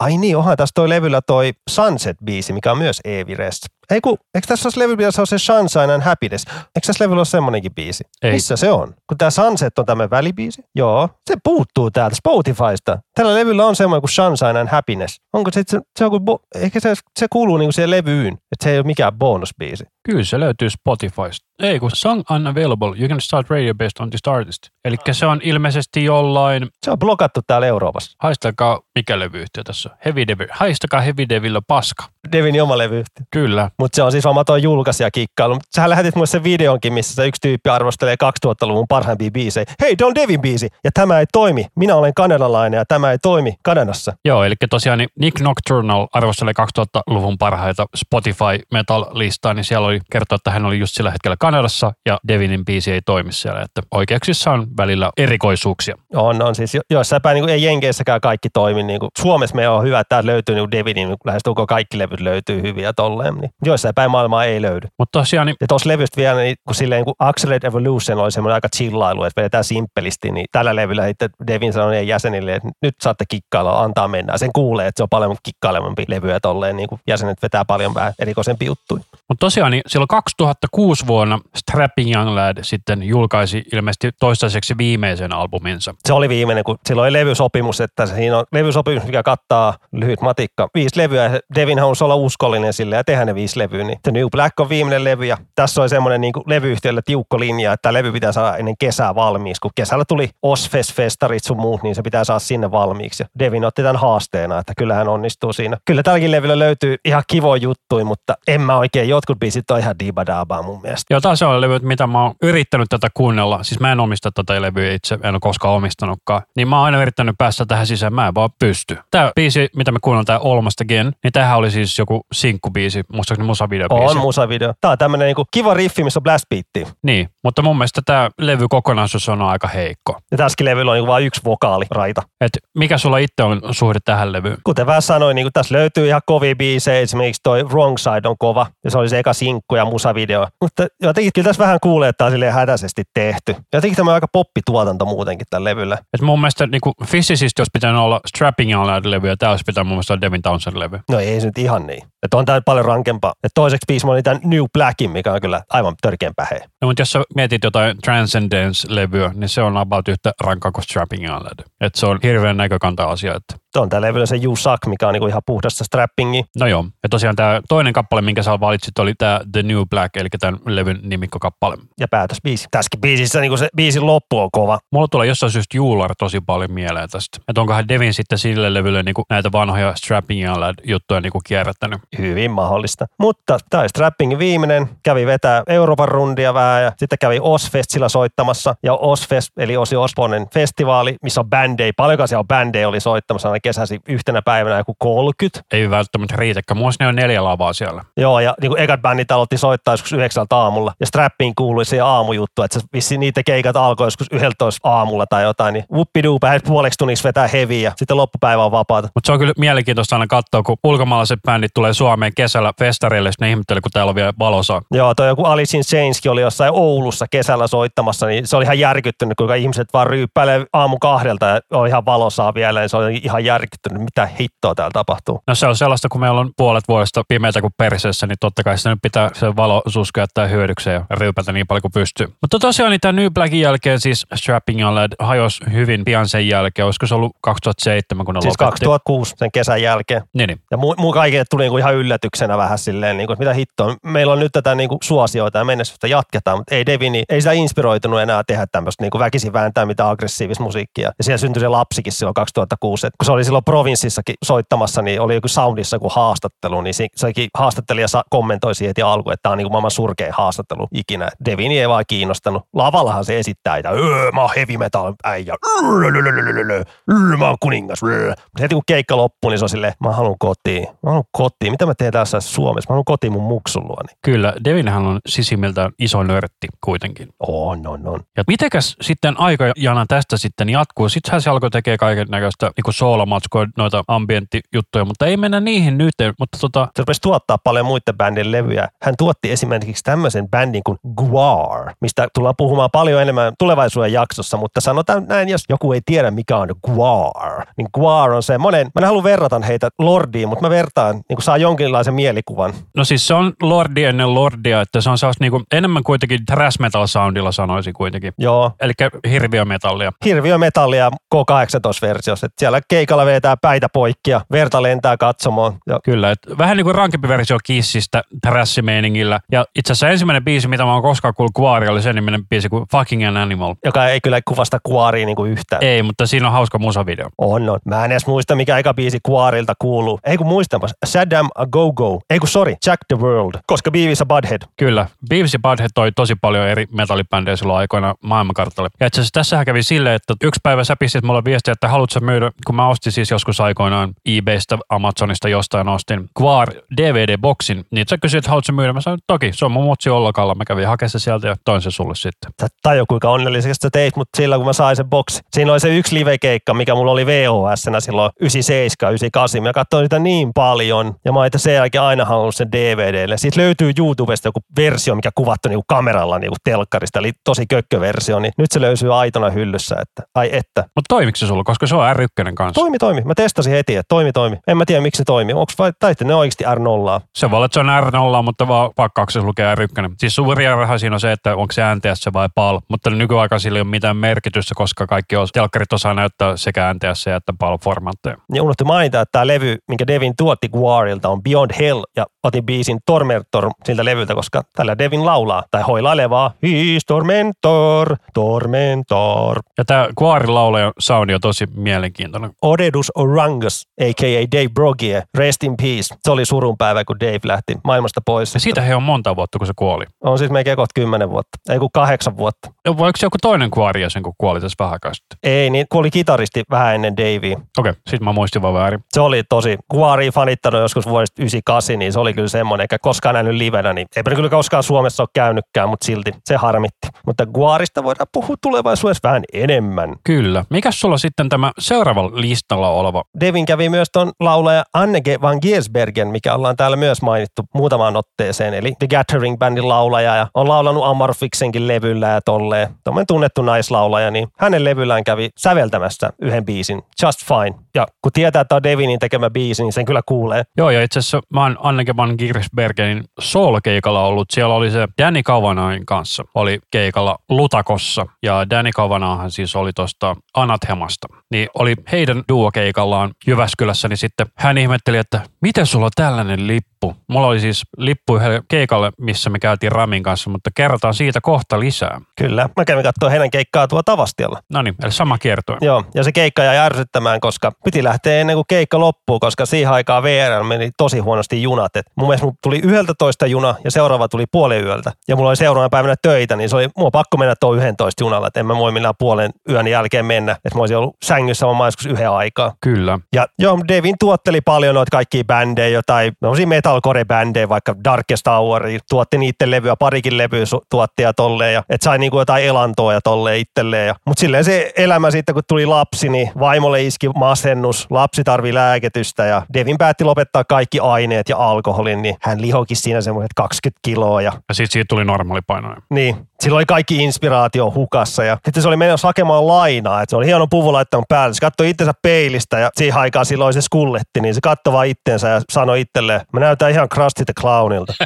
Ai niin, onhan tässä toi levyllä toi Sunset-biisi, mikä on myös E-vireessä. Ei kun, eikö tässä olisi levyllä se on se Sunshine and Happiness? Eikö tässä levyllä ole semmonenkin biisi? Ei. Missä se on? Kun tämä Sunset on tämä välibiisi? Joo, se puuttuu täältä Spotifysta. Tällä levyllä on semmoinen kuin Sunshine and Happiness. Onko se, se, se on kuin, bo, ehkä se, se kuuluu niinku siihen levyyn, että se ei ole mikään bonusbiisi. Kyllä se löytyy Spotifysta. Ei, kun Song Unavailable, you can start radio based on this artist. Eli se on ilmeisesti jollain... Se on blokattu täällä Euroopassa. Haistakaa, mikä levyyhtiö tässä on? Heavy Devil. Haistakaa Heavy Devil paska. Devin oma levyyhtiö. Kyllä. Mutta se on siis tuo julkaisija kikkailu. Sähän lähetit mulle sen videonkin, missä se yksi tyyppi arvostelee 2000-luvun parhaimpia biisejä. Hei, Don Devin biisi. Ja tämä ei toimi. Minä olen kanadalainen ja tämä ei toimi Kanadassa. Joo, eli tosiaan niin Nick Nocturnal arvostelee 2000-luvun parhaita Spotify Metal-listaa, niin siellä oli kertoa, että hän oli just sillä hetkellä Kanadassa ja Devinin biisi ei toimi siellä. Että oikeuksissa on välillä erikoisuuksia. On, on siis joissain päin niin ei Jenkeissäkään kaikki toimi. Niin kuin Suomessa meillä on hyvä, että täältä löytyy niin Devinin, niin lähes kaikki levyt löytyy hyviä tolleen. Niin joissain päin maailmaa ei löydy. Mutta tosiaan... Niin... Ja tuossa levystä vielä, niin kun silleen niin Accelerate Evolution oli semmoinen aika chillailu, että vedetään simppelisti, niin tällä levyllä sitten Devin sanoi jäsenille, että nyt saatte kikkailla, antaa mennä. Sen kuulee, että se on paljon kikkailevampi levyä tolleen, niin kuin jäsenet vetää paljon vähän erikoisempi juttuja. Mutta tosiaan niin silloin 2006 vuonna Strapping Young Lad sitten julkaisi ilmeisesti toistaiseksi viimeisen albuminsa. Se oli viimeinen, kun silloin oli levysopimus, että siinä on levysopimus, mikä kattaa lyhyt matikka. Viisi levyä, ja Devin halusi olla uskollinen sille ja tehdä ne viisi levyä. Niin The New Black on viimeinen levy, ja tässä oli semmoinen niin levyyhtiöllä tiukko linja, että levy pitää saada ennen kesää valmiiksi. Kun kesällä tuli Osfest-festarit sun muut, niin se pitää saada sinne valmiiksi. Ja Devin otti tämän haasteena, että kyllä hän onnistuu siinä. Kyllä tälläkin levyllä löytyy ihan kivo juttui, mutta en mä oikein, jotkut biisit on ihan dibadabaa mun mielestä. Joo, taas on levy, mitä mä oon yrittänyt tätä kuunnella. Siis mä en omista tätä levyä itse, en ole koskaan omistanutkaan. Niin mä oon aina yrittänyt päästä tähän sisään, mä en vaan pysty. Tämä biisi, mitä me kuunnellaan, tämä Almost Again, niin tämähän oli siis joku sinkkubiisi, muistaakseni musavideobiisi. On musavideo. Tää on tämmönen niinku kiva riffi, missä on blast beatti. Niin, mutta mun mielestä tämä levy kokonaisuus on aika heikko. Ja tässäkin levyllä on niinku vain yksi vokaaliraita. Et mikä sulla itse on suhde tähän levyyn? Kuten vähän sanoin, niin tässä löytyy ihan kovia biisejä, esimerkiksi toi Wrong Side on kova, ja se oli se eka sinkku ja musavideo. Mutta jotenkin kyllä tässä vähän kuulee, että tämä on hätäisesti tehty. Jotenkin tämä on aika poppituotanto muutenkin tällä levyllä. Et mun mielestä niin Physicist olisi pitänyt olla Strapping on levy ja tämä olisi pitänyt mun mielestä olla Devin Townsend levy. No ei se nyt ihan niin. Että on tämä paljon rankempaa. Ja toiseksi biisi oli tämän New Blackin, mikä on kyllä aivan törkeän päheä. No mutta jos sä mietit jotain Transcendence-levyä, niin se on about yhtä rankkaa kuin Strapping on levy. Et se on hirveän näkökanta asia. Että on tämä levyllä se You Suck, mikä on niinku ihan puhdasta strappingi. No joo, ja tosiaan tämä toinen kappale, minkä sä valitsit, oli tämä The New Black, eli tämän levyn nimikkokappale. Ja päätösbiisi. Tässäkin biisissä niinku se biisin loppu on kova. Mulla tulee jossain syystä Juular tosi paljon mieleen tästä. Että onkohan Devin sitten sille levylle niinku näitä vanhoja Strapping juttuja niinku kierrättänyt. Hyvin mahdollista. Mutta tämä Strappingin viimeinen. Kävi vetää Euroopan rundia vähän ja sitten kävi Osfestillä soittamassa. Ja Osfest, eli Osi Osbonen festivaali, missä on bändejä. Paljonkaan siellä on bändejä oli soittamassa kesäsi yhtenä päivänä joku 30. Ei välttämättä riitäkään. Muista ne on neljä lavaa siellä. Joo, ja niin kuin ekat bändit aloitti soittaa joskus yhdeksältä aamulla. Ja Strappiin kuului se aamujuttu, että se vissi niitä keikat alkoi joskus 11 aamulla tai jotain. Niin whoopidoo, puoleksi tunniksi vetää heviä. Sitten loppupäivä on vapaata. Mutta se on kyllä mielenkiintoista aina katsoa, kun ulkomaalaiset bändit tulee Suomeen kesällä festareille, ne ihmettelee, kun täällä on vielä valossa. Joo, toi joku Alice in Chainskin oli jossain Oulussa kesällä soittamassa, niin se oli ihan järkyttynyt, kuinka ihmiset vaan ryyppäilee aamu kahdelta ja oli ihan valosaa vielä, niin se oli ihan järkyttynyt, mitä hittoa täällä tapahtuu. No se on sellaista, kun meillä on puolet vuodesta pimeätä kuin perseessä, niin totta kai se nyt pitää se valo käyttää hyödykseen ja ryypätä niin paljon kuin pystyy. Mutta tosiaan niin tämän New Blackin jälkeen siis Strapping on Led hajosi hyvin pian sen jälkeen. Olisiko se ollut 2007, kun ne Siis lopetti? 2006 sen kesän jälkeen. Niin, niin. Ja muu, muu kaikille tuli niinku ihan yllätyksenä vähän silleen, niinku, että mitä hittoa. Meillä on nyt tätä niinku suosioita ja menestystä jatketaan, mutta ei Devini, ei sitä inspiroitunut enää tehdä tämmöistä niinku väkisin vääntää mitä aggressiivista musiikkia. Ja siellä syntyi se lapsikin silloin 2006, että kun se oli silloin provinssissakin soittamassa, niin oli joku soundissa kuin haastattelu, niin se, sekin haastattelija sa- kommentoi siihen heti alkuun, että tämä on niin kuin maailman surkein haastattelu ikinä. Devini ei vaan kiinnostanut. Lavallahan se esittää, että öö, mä oon heavy metal äijä, öö, mä oon kuningas. Mutta heti kun keikka loppui, niin se on silleen, mä haluan kotiin. Mä haluan kotiin. Mitä mä teen tässä Suomessa? Mä haluan kotiin mun muksulluani. Kyllä, Devinhän on sisimmiltään iso nörtti kuitenkin. On, on, on. Ja mitekäs sitten aikajana tästä sitten jatkuu? Sittenhän se alkoi tekemään kaiken näköistä niin soolomatskua, noita ambienttijuttuja, mutta ei mennä niihin nyt. Mutta tota... Se rupesi tuottaa paljon muiden bändin levyjä. Hän tuotti esimerkiksi tämmöisen bändin kuin Guar, mistä tullaan puhumaan paljon enemmän tulevaisuuden jaksossa, mutta sanotaan näin, jos joku ei tiedä mikä on Guar, niin Guar on se monen, mä en halua verrata heitä Lordiin, mutta mä vertaan, niin kuin saa jonkinlaisen mielikuvan. No siis se on Lordi ennen Lordia, että se on sellaista niin kuin, enemmän kuitenkin thrash metal soundilla sanoisin kuitenkin. Joo. Eli hirviömetallia. Hirviömetallia K18-versiossa, että siellä keikalla vetää päitä poikki ja verta lentää katsomaan. Ja Kyllä, että vähän niin kuin rankempi versio Kissistä thrassimeiningillä. Ja itse asiassa ensimmäinen biisi, mitä mä oon koskaan kuullut Kuari, oli sen niminen biisi kuin Fucking an Animal. joka ei kyllä kuvasta Kuaria niin kuin yhtään. Ei, mutta siinä on hauska musavideo. On, on. Mä en edes muista, mikä eka biisi Kuarilta kuuluu. Ei kun muistapas, Saddam a Go Go. Ei kun sorry, Jack the World. Koska Beavis ja Butthead. Kyllä, Beavis ja Butthead toi tosi paljon eri metallibändejä silloin aikoina maailmankartalle. Ja itse asiassa tässähän kävi silleen, että yksi päivä sä pistit mulle viestiä, että haluatko myydä, kun mä ostin siis joskus aikoinaan eBaystä, Amazonista jostain ostin Quar DVD-boksin, niin sä kysyit, että haluatko myydä? Mä sanoin, toki, se on mun mutsi Ollakalla. Mä kävin hakemaan sieltä ja toin se sulle sitten. Sä tajua, kuinka onnellisesti sä teit, mutta silloin kun mä sain sen boksi. Siinä oli se yksi livekeikka, mikä mulla oli vhs silloin 97, 98. Mä katsoin sitä niin paljon ja mä oon sen jälkeen aina halunnut sen DVDlle. Siitä löytyy YouTubesta joku versio, mikä kuvattu niinku kameralla niinku telkkarista, eli tosi kökköversio, niin nyt se löytyy aitona hyllyssä, että ai että. Mutta toimiko se sulla, koska se on R1 kanssa? Toimi, toimi. Mä testasin heti, että toimi, toimi. En mä tiedä, miksi se toimi. Onko vai taitte ne oikeasti R0? Se voi olla, että se on R0, mutta vaan pakkauksessa lukee R1. Siis suuri erohan siinä on se, että onko se NTS vai PAL, mutta nykyaika sillä ei ole mitään merkitystä, koska kaikki os, telkkarit osaa näyttää sekä NTS että PAL-formaatteja. Ja unohtu mainita, että tämä levy, minkä Devin tuotti Guarilta, on Beyond Hell ja otin biisin Tormentor siltä levyltä, koska tällä Devin laulaa tai hoilailevaa He's Tormentor, Tormentor. Ja tämä Quarin laulajan soundi on tosi mielenkiintoinen. Odedus Orangus, a.k.a. Dave Brogie, rest in peace. Se oli surun päivä, kun Dave lähti maailmasta pois. Ja siitä he on monta vuotta, kun se kuoli. On siis melkein kohta kymmenen vuotta, ei kun kahdeksan vuotta. Ja Voiko joku toinen Quarin sen, kun kuoli tässä vähän sitten? Ei, niin kuoli kitaristi vähän ennen Davea. Okei, sitten mä muistin vaan väärin. Se oli tosi, Guari fanittanut joskus vuodesta 98, niin se oli kyllä semmoinen, eikä koskaan nähnyt livenä, niin eipä ne kyllä koskaan Suomessa ole käynytkään, mutta silti se harmitti. Mutta Guarista voidaan puhua tulevaisuudessa vähän enemmän. Kyllä. Mikäs sulla sitten tämä seuraava listalla oleva? Devin kävi myös tuon laulaja Annege van Giersbergen, mikä ollaan täällä myös mainittu muutamaan otteeseen, eli The Gathering Bandin laulaja ja on laulanut Amorfiksenkin levyllä ja tolleen. Tuommoinen tunnettu naislaulaja, niin hänen levyllään kävi säveltämässä yhden biisin, Just Fine. Ja kun tietää, että on Devinin tekemä biisi, niin sen kyllä kuulee. Joo, ja itse asiassa mä oon Anneke van Giersbergenin soul-keikalla ollut. Siellä oli se Danny Kavanain kanssa. Oli keikalla Lutakossa. Ja Danny Kavanahan siis oli tuosta Anathemasta. Niin oli heidän duokeikallaan Jyväskylässä, niin sitten hän ihmetteli, että miten sulla on tällainen lippu? Mulla oli siis lippu yhdelle keikalle, missä me käytiin Ramin kanssa, mutta kerrotaan siitä kohta lisää. Kyllä. Mä kävin katsoa heidän keikkaa tuo Tavastialla. No niin, eli sama kiertue. Joo, ja se keikka jäi ärsyttämään, koska piti lähteä ennen kuin keikka loppuu, koska siihen aikaan VR meni tosi huonosti junat. Et mun mielestä mulla tuli 11 juna ja seuraava tuli puolen yöltä. Ja mulla oli seuraavana päivänä töitä, niin se oli mua pakko mennä tuo 11 junalla, että en mä voi millään puolen yön jälkeen mennä. Että mä olisin ollut sängyssä vaan joskus yhden aikaa. Kyllä. Ja joo, Devin tuotteli paljon noita kaikkia bändejä, jotain metalcore-bändejä, vaikka Darkest Hour, tuotti niiden levyä, parikin levyä tuotti ja tolleen, ja et sai niinku jotain elantoa ja tolleen itselleen. Ja, mutta silleen se elämä sitten, kun tuli lapsi, niin vaimolle iski masennus, lapsi tarvii lääketystä ja Devin päätti lopettaa kaikki aineet ja alkoholin, niin hän lihokin siinä semmoiset 20 kiloa ja Ja sitten siitä tuli normaalipainoja. niin, sillä oli kaikki inspiraatio hukassa ja sitten se oli menossa hakemaan lainaa, että se oli hieno puvu laittanut päälle. Se katsoi itsensä peilistä ja siihen aikaan silloin se skulletti, niin se katsoi vaan itsensä ja sanoi itselleen, mä näytän ihan Krusty the Clownilta. (laughs)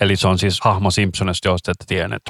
Eli se on siis hahmo Simpsonista, jos te ette tienneet.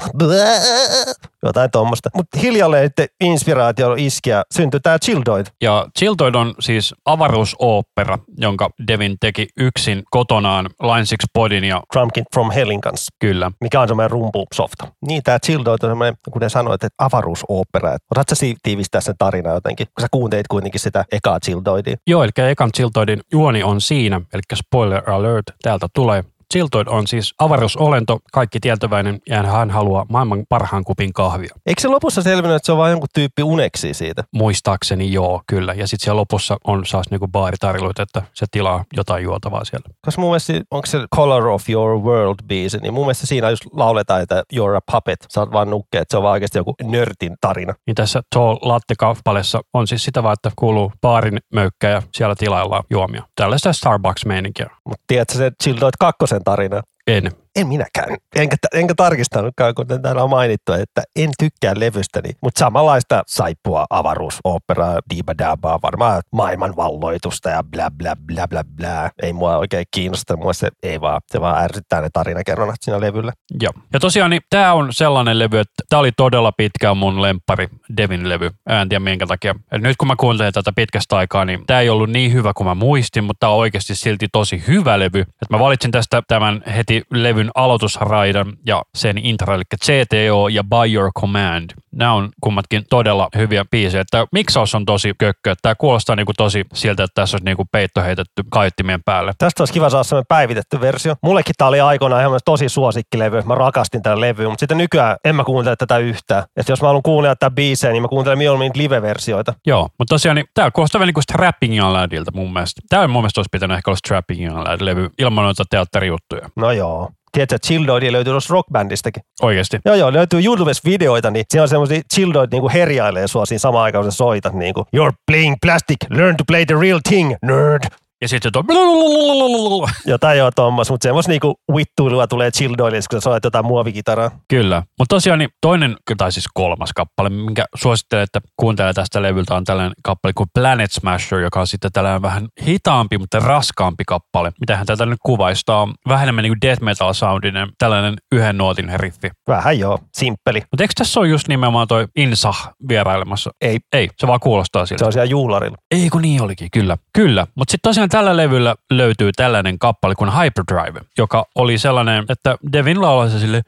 Jotain tuommoista. Mutta hiljalleen sitten inspiraatio iski ja syntyi tämä Childoid. Ja Chiltoid on siis avaruusooppera, jonka Devin teki yksin kotonaan Line 6 Podin ja Drumkin from Hellin kanssa, kyllä. mikä on semmoinen rumpusofta. Niin, tämä Childoid on semmoinen, kuten sanoit, että avaruusopera. Osaatko sä tiivistää sen tarinaa jotenkin, kun sä kuuntelit kuitenkin sitä ekaa Childoidia? Joo, eli ekan Chiltoidin juoni on siinä, eli spoiler alert, täältä tulee. Chiltoid on siis avaruusolento, kaikki tietäväinen, ja hän haluaa maailman parhaan kupin kahvia. Eikö se lopussa selvinnyt, että se on vain jonkun tyyppi uneksi siitä? Muistaakseni joo, kyllä. Ja sitten siellä lopussa on saas niinku baaritarjoilut, että se tilaa jotain juotavaa siellä. Koska mun mielestä, onko se Color of Your World biisi, niin mun mielestä siinä just lauletaan, että you're a puppet, sä oot vaan nukke, että se on vaan oikeasti joku nörtin tarina. Niin tässä Tall Latte-kappaleessa on siis sitä vaan, että kuuluu baarin möykkä ja siellä tilaillaan juomia. Tällaista Starbucks-meininkiä. Mutta tiedätkö se Childoid kakkosen tarina? En. En minäkään. Enkä, enkä tarkistanutkaan, kuten täällä on mainittu, että en tykkää levystäni. Mutta samanlaista saippua, avaruusoperaa, diibadabaa, varmaan maailman valloitusta ja bla bla bla bla bla. Ei mua oikein kiinnosta, mua se ei vaan, se vaan ärsyttää ne tarinakerronat siinä levyllä. Joo. Ja tosiaan niin tämä on sellainen levy, että tämä oli todella pitkään mun lemppari Devin levy. En tiedä minkä takia. Et nyt kun mä kuuntelen tätä pitkästä aikaa, niin tämä ei ollut niin hyvä kuin mä muistin, mutta tämä on oikeasti silti tosi hyvä levy. Et mä valitsin tästä tämän heti levyn aloitusraidan ja sen intro, eli CTO ja By Your Command. Nämä on kummatkin todella hyviä biisejä. Tämä miksaus on tosi kökkö. Tämä kuulostaa niinku tosi siltä, että tässä olisi niinku peitto heitetty kaiuttimien päälle. Tästä olisi kiva saada sellainen päivitetty versio. Mullekin tämä oli aikoinaan ihan tosi suosikkilevy. Mä rakastin tätä levyä, mutta sitten nykyään en mä kuuntele tätä yhtään. Että jos mä haluan kuunnella tätä biisejä, niin mä kuuntelen mieluummin live-versioita. Joo, mutta tosiaan niin, tämä kuulostaa vähän niin kuin Strapping Young Ladilta mun mielestä. Tämä mun mielestä olisi pitänyt ehkä olla Strapping Young Lad-levy ilman noita teatterijuttuja. No joo. Tiedätkö, että Childoidia löytyy tuossa rockbändistäkin. Oikeasti. Joo, joo, löytyy YouTubessa videoita, niin siellä on semmoisia Childoid niinku herjailee sua siinä samaan aikaan, kun sä soitat niinku You're playing plastic, learn to play the real thing, nerd. Ja sitten se on... Jotain joo tuommoista, mutta semmoista niinku vittuilua tulee Chill Doyleissa, kun sä soitat jotain muovikitaraa. Kyllä. Mutta tosiaan niin toinen, tai siis kolmas kappale, minkä suosittelen, että kuuntelee tästä levyltä, on tällainen kappale kuin Planet Smasher, joka on sitten tällainen vähän hitaampi, mutta raskaampi kappale. Mitähän tätä nyt kuvaistaa? Vähän enemmän niin kuin death metal soundinen, tällainen yhden nuotin riffi. Vähän joo, simppeli. Mutta eikö tässä ole just nimenomaan toi Insah vierailemassa? Ei, Ei, se vaan kuulostaa siltä. se on siellä juularilla. Ei kun niin olikin, kyllä. Kyllä, mutta sitten tosiaan tällä levyllä löytyy tällainen kappale kuin Hyperdrive, joka oli sellainen, että Devin laulaa se sille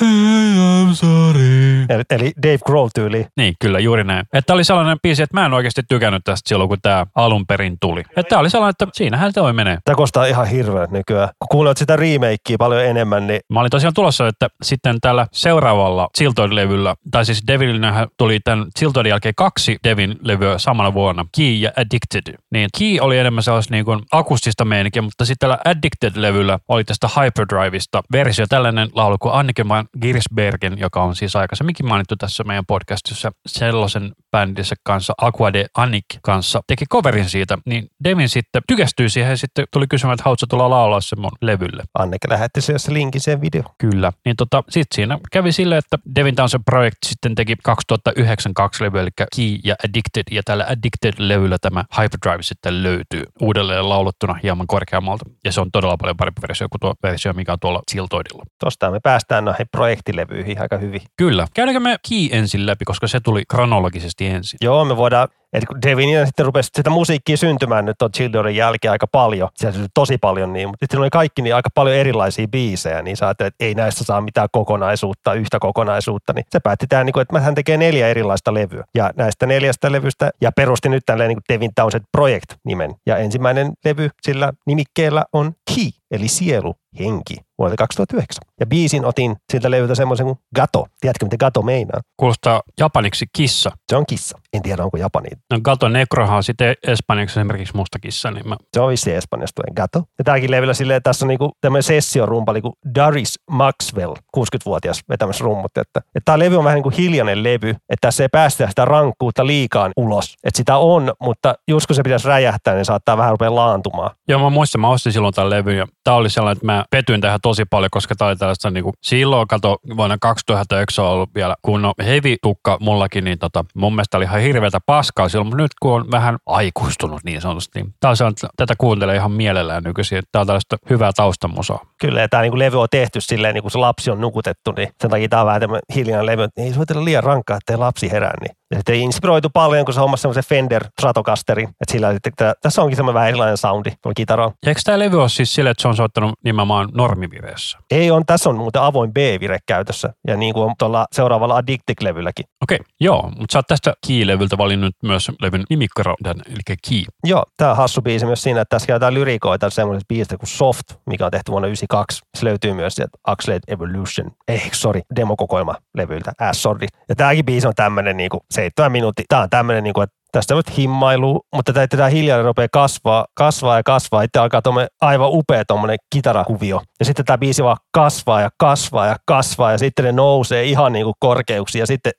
I'm sorry. Eli, eli Dave Grohl-tyyli. Niin, kyllä, juuri näin. Että oli sellainen biisi, että mä en oikeasti tykännyt tästä silloin, kun tämä alun perin tuli. Että oli sellainen, että siinähän toi menee. Tämä kostaa ihan hirveän nykyään. Kun kuulet sitä remakea paljon enemmän, niin Mä olin tosiaan tulossa, että sitten tällä seuraavalla Siltoid-levyllä, tai siis Devilinähän tuli tämän Siltoidin jälkeen kaksi Devin-levyä samana vuonna, Key ja Addicted. Niin Key oli enemmän sellaista niin kuin akustista meininkiä, mutta sitten tällä Addicted-levyllä oli tästä Hyperdriveista versio, tällainen laulu kuin Annike van Girsbergen, joka on siis aikaisemminkin mainittu tässä meidän podcastissa sellaisen bändissä kanssa, Aqua de Annik kanssa, teki coverin siitä, niin Devin sitten tykästyi siihen ja sitten tuli kysymään, että haluatko tulla laulaa sen mun levylle. Anneke lähetti se se linkin sen video. Kyllä. Niin tota, sitten siinä kävi silleen, että Devin Townsend Project sitten teki 2009 kaksi levyä, eli Key ja Addicted, ja tällä Addicted-levyllä tämä Hyperdrive sitten löytyy uudelleen laulettuna hieman korkeammalta. Ja se on todella paljon parempi versio kuin tuo versio, mikä on tuolla Siltoidilla. Tosta me päästään noihin projektilevyihin aika hyvin. Kyllä. Käydäänkö me Key ensin läpi, koska se tuli kronologisesti ensin. Joo, me voidaan, että kun Devin sitten rupesi sitä musiikkia syntymään nyt on Childonin jälkeen aika paljon, se syntyi tosi paljon niin, mutta sitten oli kaikki niin aika paljon erilaisia biisejä, niin sä ajattelet, että ei näistä saa mitään kokonaisuutta, yhtä kokonaisuutta, niin se päätti tähän, niin kuin, että hän tekee neljä erilaista levyä. Ja näistä neljästä levystä, ja perusti nyt tälleen niin kuin Devin Townsend Project nimen. Ja ensimmäinen levy sillä nimikkeellä on Key, eli sielu, henki, vuodelta 2009. Ja biisin otin siltä levyltä semmoisen kuin Gato. Tiedätkö, mitä Gato meinaa? Kuulostaa japaniksi kissa. Se on kissa. En tiedä, onko japani. No Gato Necrohan on sitten espanjaksi esimerkiksi musta kissa, niin mä Se on vissi Espanjasta Gato. Ja tämäkin levyllä silleen, että tässä on niinku tämmöinen sessiorumpali kuin Daris Maxwell, 60-vuotias vetämässä rummut. Että, että tämä levy on vähän niin kuin hiljainen levy, että tässä ei päästä sitä rankkuutta liikaan ulos. Että sitä on, mutta just kun se pitäisi räjähtää, niin saattaa vähän rupea laantumaan. Joo, mä muistan, mä ostin silloin tämän levyn ja tää oli sellainen, että mä petyin tähän tosi paljon, koska tää oli tällaista niinku, silloin kato vuonna 2009 on ollut vielä kunnon heavy tukka mullakin, niin tota, mun mielestä oli ihan hirveätä paskaa silloin, mutta nyt kun on vähän aikuistunut niin sanotusti, niin tää on tätä kuuntelee ihan mielellään nykyisin, että tää on tällaista hyvää taustamusaa. Kyllä, ja tämä niinku levy on tehty silleen, niin kun se lapsi on nukutettu, niin sen takia tämä on vähän tämmöinen hiljainen levy, että ei soitella liian rankkaa, ettei lapsi herää. Niin. Ja sitten inspiroitu paljon, kun se hommasi semmoisen Fender Stratocasterin, että sillä sitten, että tässä onkin semmoinen vähän erilainen soundi tuolla kitaralla. Ja eikö tämä levy ole siis sille, että se on soittanut nimenomaan normivireessä? Ei on, tässä on muuten avoin B-vire käytössä, ja niin kuin on tuolla seuraavalla Addictic-levylläkin. Okei, joo, mutta sä oot tästä Key-levyltä valinnut myös levyn nimikkaroiden, eli Key. Joo, tämä on hassu biisi myös siinä, että tässä käytetään lyrikoita semmoisesta biisistä kuin Soft, mikä on tehty vuonna 1992. Se löytyy myös sieltä Accelerate Evolution, ei, sorry, demokokoelma levyltä, Ass Sorry. Ja tämäkin biisi on tämmöinen kuin seitsemän minuuttia. Tämä on tämmöinen, niin kuin, että tästä on himmailu, mutta tämä, tämä hiljalleen rupeaa kasvaa, kasvaa ja kasvaa. Sitten alkaa tuommoinen aivan upea tuommoinen kitarakuvio. Ja sitten tämä biisi vaan kasvaa ja kasvaa ja kasvaa ja sitten ne nousee ihan niin kuin korkeuksiin ja sitten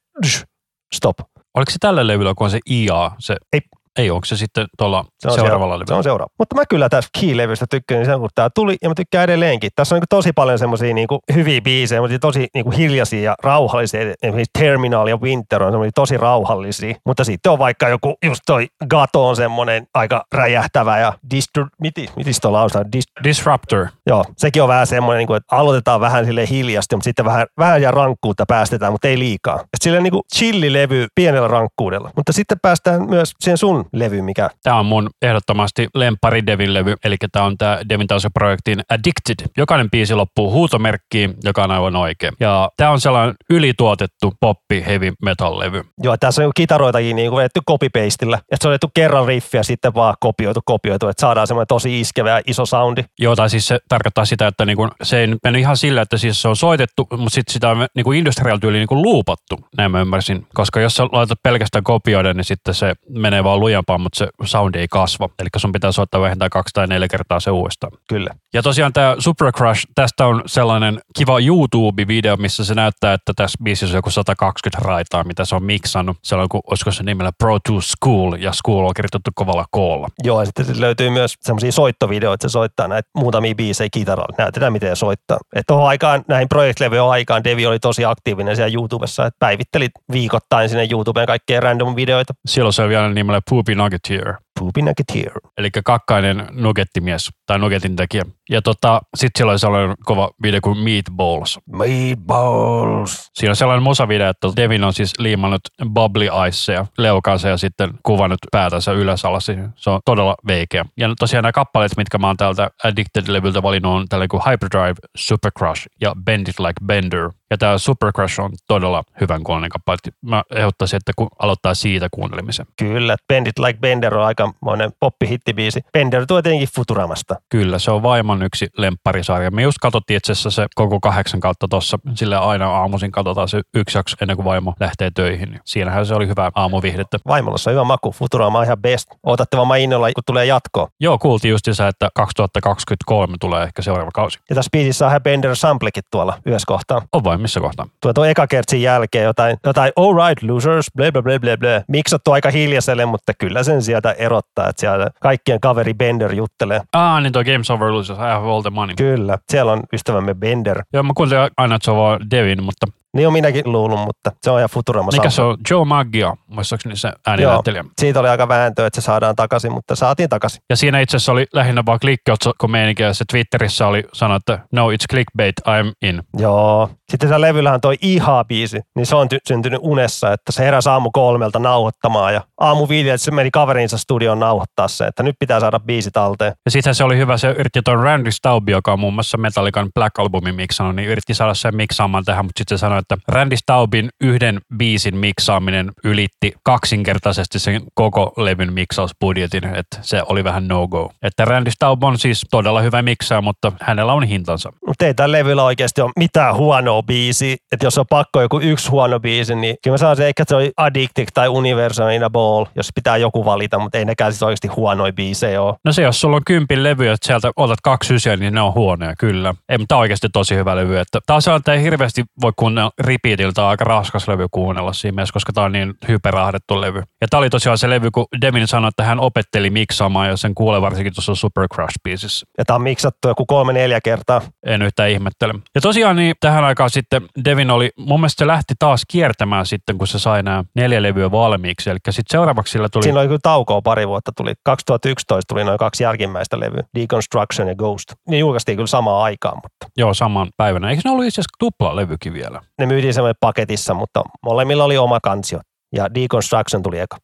stop. Oliko se tällä levyllä, kun on se IA? Se, Ei. Ei, onko se sitten tuolla Se on seuraavalla seura- Se on seuraava. Mutta mä kyllä tästä Key-levystä tykkään, niin sen kun tää tuli, ja mä tykkään edelleenkin. Tässä on niin tosi paljon semmoisia niin hyviä biisejä, mutta tosi niin kuin hiljaisia ja rauhallisia. Esimerkiksi Terminal ja Winter on semmoisia tosi rauhallisia. Mutta sitten on vaikka joku, just toi Gato on semmoinen aika räjähtävä ja distru... Miti, mitis tuo lausutaan? Dist, Disruptor. joo, sekin on vähän semmoinen, niin kuin, että aloitetaan vähän sille hiljasti, mutta sitten vähän, vähän ja rankkuutta päästetään, mutta ei liikaa. Silleen niin kuin chillilevy pienellä rankkuudella. Mutta sitten päästään myös siihen sun levyyn, mikä Tämä on mun ehdottomasti lempari Devin levy, eli tämä on tämä Devin projektin Addicted. Jokainen biisi loppuu huutomerkkiin, joka on aivan oikein. Ja tämä on sellainen ylituotettu poppi heavy metal levy. Joo, tässä on kitaroitakin niin vedetty copy-pastilla. Että se on otettu kerran riffi ja sitten vaan kopioitu, kopioitu. Että saadaan semmoinen tosi iskevä ja iso soundi. Joo, tai siis se tarkoittaa sitä, että niinku, se ei nyt mennyt ihan sillä, että siis se on soitettu, mutta sitten sitä on niinku industrial tyyli niinku luupattu, näin mä ymmärsin. Koska jos sä laitat pelkästään kopioiden, niin sitten se menee vaan lujempaan, mutta se soundi ei kasva. Eli sun pitää soittaa vähintään kaksi tai neljä kertaa se uudestaan. Kyllä. Ja tosiaan tämä Super Crush, tästä on sellainen kiva YouTube-video, missä se näyttää, että tässä biisissä on joku 120 raitaa, mitä se on miksannut. Se on joku, olisiko se nimellä Pro to School, ja School on kirjoitettu kovalla koolla. Joo, ja sitten löytyy myös semmoisia soittovideoita, että se soittaa näitä muutamia biisejä kitaralla. Näytetään, miten soittaa. Että tuohon aikaan, näihin projektilevyoon aikaan, Devi oli tosi aktiivinen siellä YouTubessa, että päivitteli viikoittain sinne YouTubeen kaikkea random videoita. Silloin se on vielä nimellä Poopy Nuggeteer. Poopy Nuggeteer. Eli kakkainen nugettimies tai nugetin tekijä. Ja tota, sitten siellä oli sellainen kova video kuin Meatballs. Meatballs. Siinä on sellainen musavideo, että Devin on siis liimannut bubbly iceja leukaansa ja sitten kuvannut päätänsä ylös alas. Se on todella veikeä. Ja tosiaan nämä kappaleet, mitkä mä oon täältä Addicted-levyltä valinnut, on tällainen kuin Hyperdrive, Super Crush ja Bend It Like Bender. Ja tämä Super Crush on todella hyvän kuulonen kappale. Mä ehdottaisin, että kun aloittaa siitä kuuntelemisen. Kyllä, Bend It Like Bender on aikamoinen poppihittibiisi. Bender tuo tietenkin Futuramasta. Kyllä, se on vaimon yksi lempparisarja. Me just katsottiin itse asiassa se koko kahdeksan kautta tuossa. Sillä aina aamuisin katsotaan se yksi jakso ennen kuin vaimo lähtee töihin. Niin siinähän se oli hyvä aamuvihdettä. Vaimolla on hyvä maku. Futurama on ihan best. Otatte vaan innolla, kun tulee jatkoa. Joo, kuultiin just se, että 2023 tulee ehkä seuraava kausi. Ja tässä biisissä on Bender samplekin tuolla yhdessä kohtaa. On vain missä kohtaa? Tuo, tuo eka kertsin jälkeen jotain, jotain all right losers, bla bla bla bla bla. Miksattu aika hiljaiselle, mutta kyllä sen sieltä erottaa, että siellä kaikkien kaveri Bender juttelee. Ah, niin tuo Games Over Losers, I have all the money. Kyllä, siellä on ystävämme Bender. Joo, mä kuulin aina, että se on vaan Devin, mutta niin on minäkin luullut, mutta se on ihan Futurama. Mikä se on? Joe Maggio, muistaakseni se ääninäyttelijä. siitä oli aika vääntö, että se saadaan takaisin, mutta saatiin takaisin. Ja siinä itse asiassa oli lähinnä vaan klikkiotsikko meininki, ja se Twitterissä oli sanonut, että no it's clickbait, I'm in. Joo. Sitten se levyllähän toi iha-biisi, niin se on ty- syntynyt unessa, että se heräsi aamu kolmelta nauhoittamaan ja aamu viidi, että se meni kaverinsa studioon nauhoittaa se, että nyt pitää saada biisi talteen. Ja sitten se oli hyvä, se yritti tuon Randy Staub, joka on muun muassa Metallican Black Albumin miksannut, niin yritti saada sen miksaamaan tähän, mutta sitten se sanoi, että Randy Staubin yhden biisin miksaaminen ylitti kaksinkertaisesti sen koko levyn miksausbudjetin, että se oli vähän no-go. Että Randy Staub on siis todella hyvä miksaa, mutta hänellä on hintansa. Mutta ei tällä levyllä oikeasti ole mitään huonoa biisi. Että jos on pakko joku yksi huono biisi, niin kyllä mä sanoisin, että se on Addicted tai Universal in a Ball, jos pitää joku valita, mutta ei nekään siis oikeasti huonoja biisejä ole. No se, jos sulla on kympin levy, että sieltä otat kaksi ysiä, niin ne on huonoja, kyllä. Ei, mutta tämä on oikeasti tosi hyvä levy. Että taas on, että ei hirveästi voi kuunnella repeatilta aika raskas levy kuunnella siinä mielessä, koska tämä on niin hyperahdettu levy. Ja tämä oli tosiaan se levy, kun Devin sanoi, että hän opetteli miksaamaan ja sen kuulee varsinkin tuossa Super Crush-biisissä. Ja tämä on miksattu joku kolme-neljä kertaa. En yhtään ihmettele. Ja tosiaan niin tähän aikaan sitten Devin oli, mun mielestä se lähti taas kiertämään sitten, kun se sai nämä neljä levyä valmiiksi. Eli sitten seuraavaksi sillä tuli... Siinä oli kyllä taukoa pari vuotta tuli. 2011 tuli noin kaksi jälkimmäistä levyä, Deconstruction ja Ghost. Ne julkaistiin kyllä samaan aikaan, mutta... Joo, saman päivänä. Eikö ne ollut itse asiassa tuplalevykin vielä? Ne myytiin semmoinen paketissa, mutta molemmilla oli oma kansio. Ja Deconstruction tuli eka.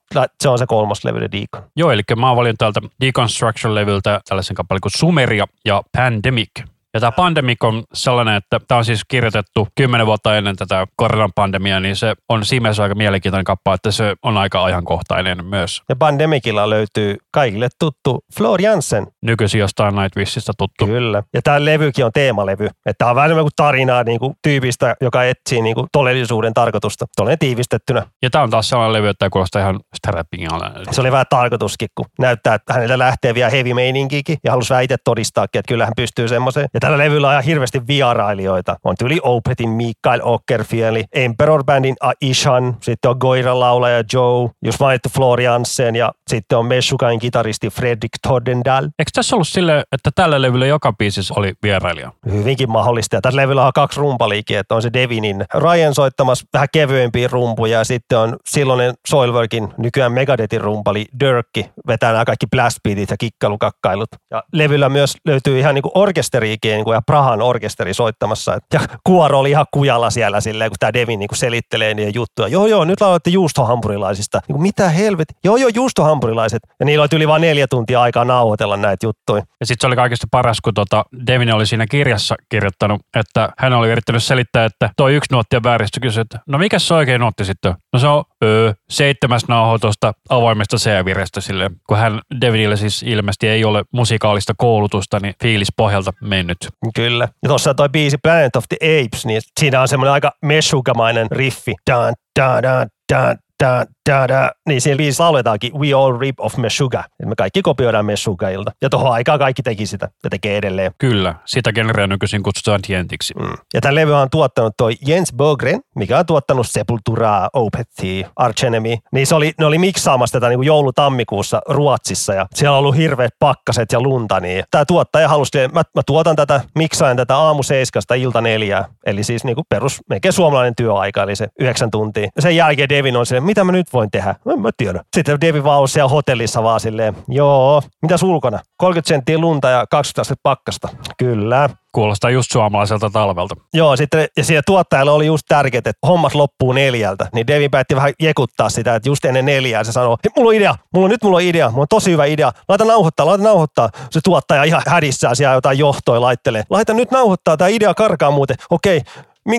Se on se kolmas levy, Decon. Joo, eli mä valinnut täältä Deconstruction-levyltä tällaisen kappaleen kuin Sumeria ja Pandemic. Ja tämä Pandemic on sellainen, että tämä on siis kirjoitettu kymmenen vuotta ennen tätä koronapandemiaa, niin se on siinä mielessä aika mielenkiintoinen kappale, että se on aika ajankohtainen myös. Ja Pandemicilla löytyy kaikille tuttu Flor Jansen. Nykyisin jostain Nightwishista tuttu. Kyllä. Ja tämä levykin on teemalevy. Että tämä on vähän kuin tarinaa niin kuin tyypistä, joka etsii niin kuin todellisuuden tarkoitusta. Tuollainen tiivistettynä. Ja tämä on taas sellainen levy, että kuulostaa ihan strappingalle. Se oli vähän tarkoituskin, kun näyttää, että hänellä lähtee vielä heavy meininkikin ja halusi vähän itse todistaakin, että kyllähän pystyy semmoiseen. Ja tällä levyllä on ihan hirveästi vierailijoita. On tyyli Opetin Mikael Ockerfieli, Emperor Bandin Aishan, sitten on Goira laulaja Joe, just mainittu Floriansen ja sitten on Meshukain kitaristi Fredrik Tordendal. Eikö tässä ollut sille, että tällä levyllä joka biisissä oli vierailija? Hyvinkin mahdollista. Ja tässä levyllä on kaksi rumpaliikia, että on se Devinin Ryan soittamassa vähän kevyempiä rumpuja ja sitten on silloinen Soilworkin nykyään Megadetin rumpali Dirkki vetää nämä kaikki blastbeatit ja kikkalukakkailut. Ja levyllä myös löytyy ihan niin kuin orkesteriikin niin kuin ja Prahan orkesteri soittamassa. Ja kuoro oli ihan kujalla siellä silleen, kun tämä Devin niin kuin selittelee niiden juttuja. Joo, joo, nyt lauloitte juustohampurilaisista. Niin kuin, mitä helvet? Joo, joo, juustohampurilaiset. Ja niillä oli yli vain neljä tuntia aikaa nauhoitella näitä juttuja. Ja sitten se oli kaikista paras, kun tota Devin oli siinä kirjassa kirjoittanut, että hän oli yrittänyt selittää, että toi yksi nuotti on väärästä. Kysyi, että no mikä se oikein nuotti sitten? No se on öö, seitsemäs nauhoitusta avoimesta C-virestä sille, kun hän Devinille siis ilmeisesti ei ole musikaalista koulutusta, niin fiilis pohjalta mennyt. Kyllä. Ja tuossa toi biisi Planet of the Apes, niin siinä on semmoinen aika meshugamainen riffi. Dun, dun, dun, dun, da, niin siellä biisissä lauletaankin We all rip of Meshuga. Me kaikki kopioidaan Meshugailta. Ja tuohon aikaan kaikki teki sitä ja tekee edelleen. Kyllä, sitä genreä nykyisin kutsutaan tientiksi. Mm. Ja tämän levy on tuottanut toi Jens Bögren, mikä on tuottanut Sepulturaa, Opethia, Arch Enemy. Niin se oli, ne oli miksaamassa tätä niin joulutammikuussa Ruotsissa ja siellä on ollut hirveät pakkaset ja lunta. Niin tämä tuottaja halusi, että mä, mä, tuotan tätä, miksaan tätä aamu seiskasta ilta neljää. Eli siis niin kuin perus, melkein suomalainen työaika, eli se yhdeksän tuntia. Ja sen jälkeen Devin on silleen, mitä mä nyt voin tehdä? En mä tiedä. Sitten Devin vaan on siellä hotellissa vaan silleen, joo, mitä ulkona? 30 senttiä lunta ja 20 astetta pakkasta. Kyllä. Kuulostaa just suomalaiselta talvelta. Joo, sitten, ja siellä tuottajalle oli just tärkeää, että hommat loppuu neljältä. Niin Devin päätti vähän jekuttaa sitä, että just ennen neljää se sanoo, hei, mulla on idea, mulla on, nyt mulla on idea, mulla on tosi hyvä idea. Laita nauhoittaa, laita nauhoittaa. Se tuottaja ihan hädissään siellä jotain johtoja laittelee. Laita nyt nauhoittaa, tämä idea karkaa muuten. Okei,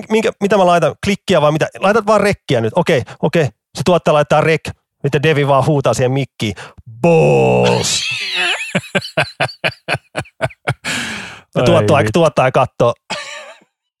minkä, mitä mä laitan, klikkiä vai mitä? Laitat vaan rekkiä nyt. Okei, okei. Se tuottaja laittaa rek. Sitten Devi vaan huutaa siihen mikkiin. Balls! (laughs) ja tuottaja, tuottaja katsoo.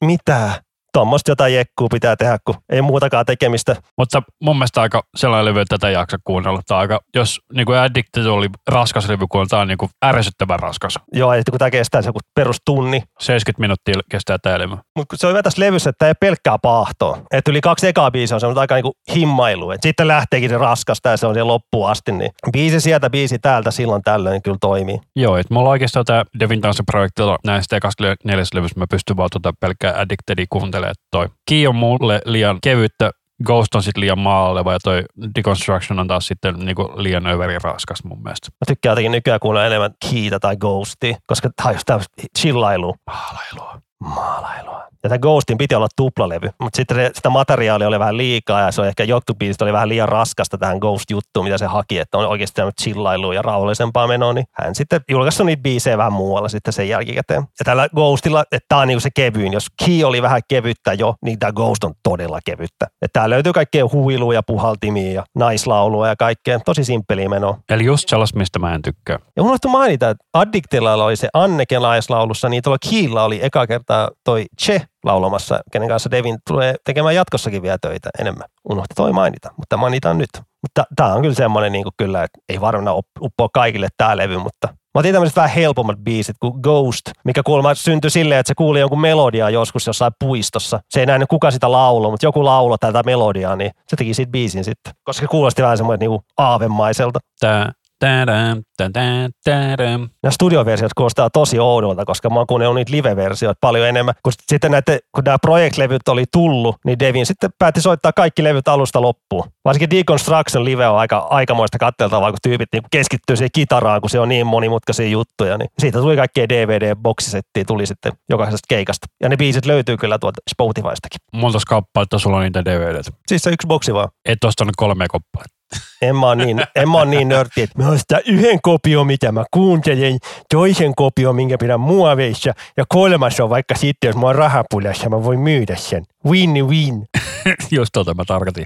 Mitä? Tuommoista jotain jekkuu pitää tehdä, kun ei muutakaan tekemistä. Mutta mun mielestä aika sellainen levy, että tätä ei jaksa kuunnella. Tämä aika, jos niin kuin Addicted oli raskas levy, kun tämä on niin kuin ärsyttävän raskas. Joo, että kun tämä kestää se perus tunni. 70 minuuttia kestää tämä levy. Mutta se on hyvä tässä levyssä, että tämä ei pelkkää paahtoa. Että yli kaksi ekaa biisiä on semmoista aika niinku himmailu. Et sitten lähteekin se raskasta ja se on siellä loppuun asti. Niin biisi sieltä, biisi täältä, silloin tällöin kyllä toimii. Joo, että mulla oikeastaan tämä Devin Tanssiprojektilla näistä ekasta neljäs levystä mä pystyn vaan tuota pelkkää Addictedia kuuntelemaan. Toi Key on mulle liian kevyttä, Ghost on sitten liian maaleva ja toi Deconstruction on taas sitten niinku liian överi raskas mun mielestä. Mä tykkään jotenkin nykyään kuunnella enemmän Keytä tai Ghostia, koska tämä on just tämmöistä chillailua. Maalailua. Maalailua. Ja tämä Ghostin piti olla tuplalevy, mutta sitten sitä materiaalia oli vähän liikaa ja se on ehkä jotkut biisit oli vähän liian raskasta tähän Ghost-juttuun, mitä se haki, että on oikeasti tämmöistä chillailua ja rauhallisempaa menoa, niin hän sitten julkaisi niitä biisejä vähän muualla sitten sen jälkikäteen. Ja tällä Ghostilla, että tämä on niinku se kevyin, jos Key oli vähän kevyttä jo, niin tämä Ghost on todella kevyttä. Että tää löytyy kaikkea huiluja ja puhaltimia ja naislaulua ja kaikkea, tosi simppeliä menoa. Eli just sellaista, mistä mä en tykkää. Ja unohtu mainita, että Addictilla oli se Anneken naislaulussa, niin tuolla Keylla oli eka kertaa toi Che laulamassa, kenen kanssa Devin tulee tekemään jatkossakin vielä töitä enemmän. Unohti toi mainita, mutta mainitaan nyt. Mutta tämä on kyllä semmoinen niin kyllä, että ei varmaan uppoa kaikille tämä levy, mutta Mä otin tämmöiset vähän helpommat biisit kuin Ghost, mikä kuulemma syntyi silleen, että se kuuli jonkun melodiaa joskus jossain puistossa. Se ei nähnyt kuka sitä laulo, mutta joku laulo tätä melodiaa, niin se teki siitä biisin sitten. Koska se kuulosti vähän semmoinen niin aavemaiselta. Tää Tadam, tadam, tadam. Nämä studioversiot kuulostaa tosi oudolta, koska mä oon kuunnellut niitä live-versioita paljon enemmän. Kun sitten näette, kun nämä projektlevyt oli tullut, niin Devin sitten päätti soittaa kaikki levyt alusta loppuun. Varsinkin Deconstruction live on aika aikamoista katteltavaa, kun tyypit niin keskittyy siihen kitaraan, kun se on niin monimutkaisia juttuja. Niin siitä tuli kaikkea DVD-boksisettiä tuli sitten jokaisesta keikasta. Ja ne biisit löytyy kyllä tuolta Spotifystakin. Monta kappaletta sulla on niitä DVDtä? Siis se yksi boksi vaan. Et ostanut kolme kappaletta. En mä niin, en mä niin nörtti, että mä ostan yhden kopio, mitä mä kuuntelen, toisen kopio, minkä pidän muoveissa, ja kolmas on vaikka sitten, jos mä oon rahapulassa, mä voin myydä sen. Win, win. (laughs) Just tota mä tarkoitin.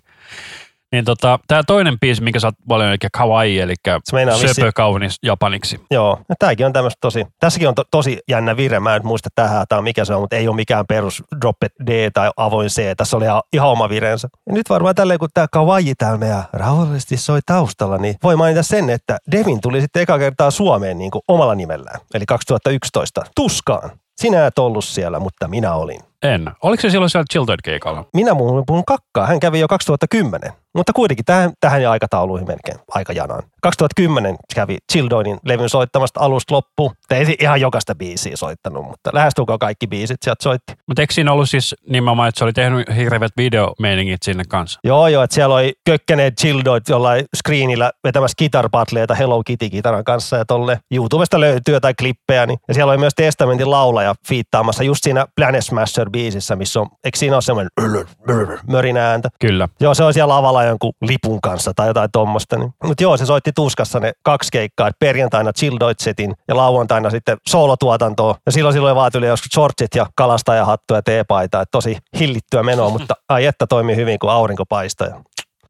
Niin tota, tämä toinen biisi, minkä sä oot valinnut, eli kawaii, eli söpö vissi... kaunis japaniksi. Joo, ja tämäkin on tämmöistä tosi, tässäkin on to, tosi jännä vire, mä en muista tähän, tämä mikä se on, mutta ei ole mikään perus droppet D tai avoin C, tässä oli ihan, ihan oma vireensä. Ja nyt varmaan tälleen, kun tämä kawaii täällä meidän rauhallisesti soi taustalla, niin voi mainita sen, että Devin tuli sitten eka kertaa Suomeen niin kuin omalla nimellään, eli 2011, Tuskaan. Sinä et ollut siellä, mutta minä olin. En. Oliko se silloin siellä Chilton keikalla? Minä puhun kakkaa. Hän kävi jo 2010. Mutta kuitenkin tähän, tähän ja aikatauluihin melkein aika janaan. 2010 kävi Childoinin levyn soittamasta alusta loppuun. Ei ihan jokaista biisiä soittanut, mutta lähestulkoon kaikki biisit sieltä soitti. Mutta eikö siinä ollut siis nimenomaan, että se oli tehnyt hirveät videomeiningit sinne kanssa? Joo, joo, että siellä oli kökkäneet Childoit jollain screenillä vetämässä Guitar Hello Kitty-kitaran kanssa ja tolle YouTubesta löytyy jotain klippejä. Niin. Ja siellä oli myös Testamentin laulaja fiittaamassa just siinä Planet Smasher biisissä, missä on, eikö siinä ole semmoinen (clears throat) mörinä ääntä? Kyllä. Joo, se on siellä lavalla jonkun lipun kanssa tai jotain tuommoista. Niin. Mutta joo, se soitti tuskassa ne kaksi keikkaa, että perjantaina Chill Deutschetin ja lauantaina sitten soolotuotantoa. Ja silloin silloin vaan tuli joskus shortsit ja kalastajahattu ja teepaita, että tosi hillittyä menoa, mutta (laughs) ai että toimi hyvin, kun aurinko paistaa.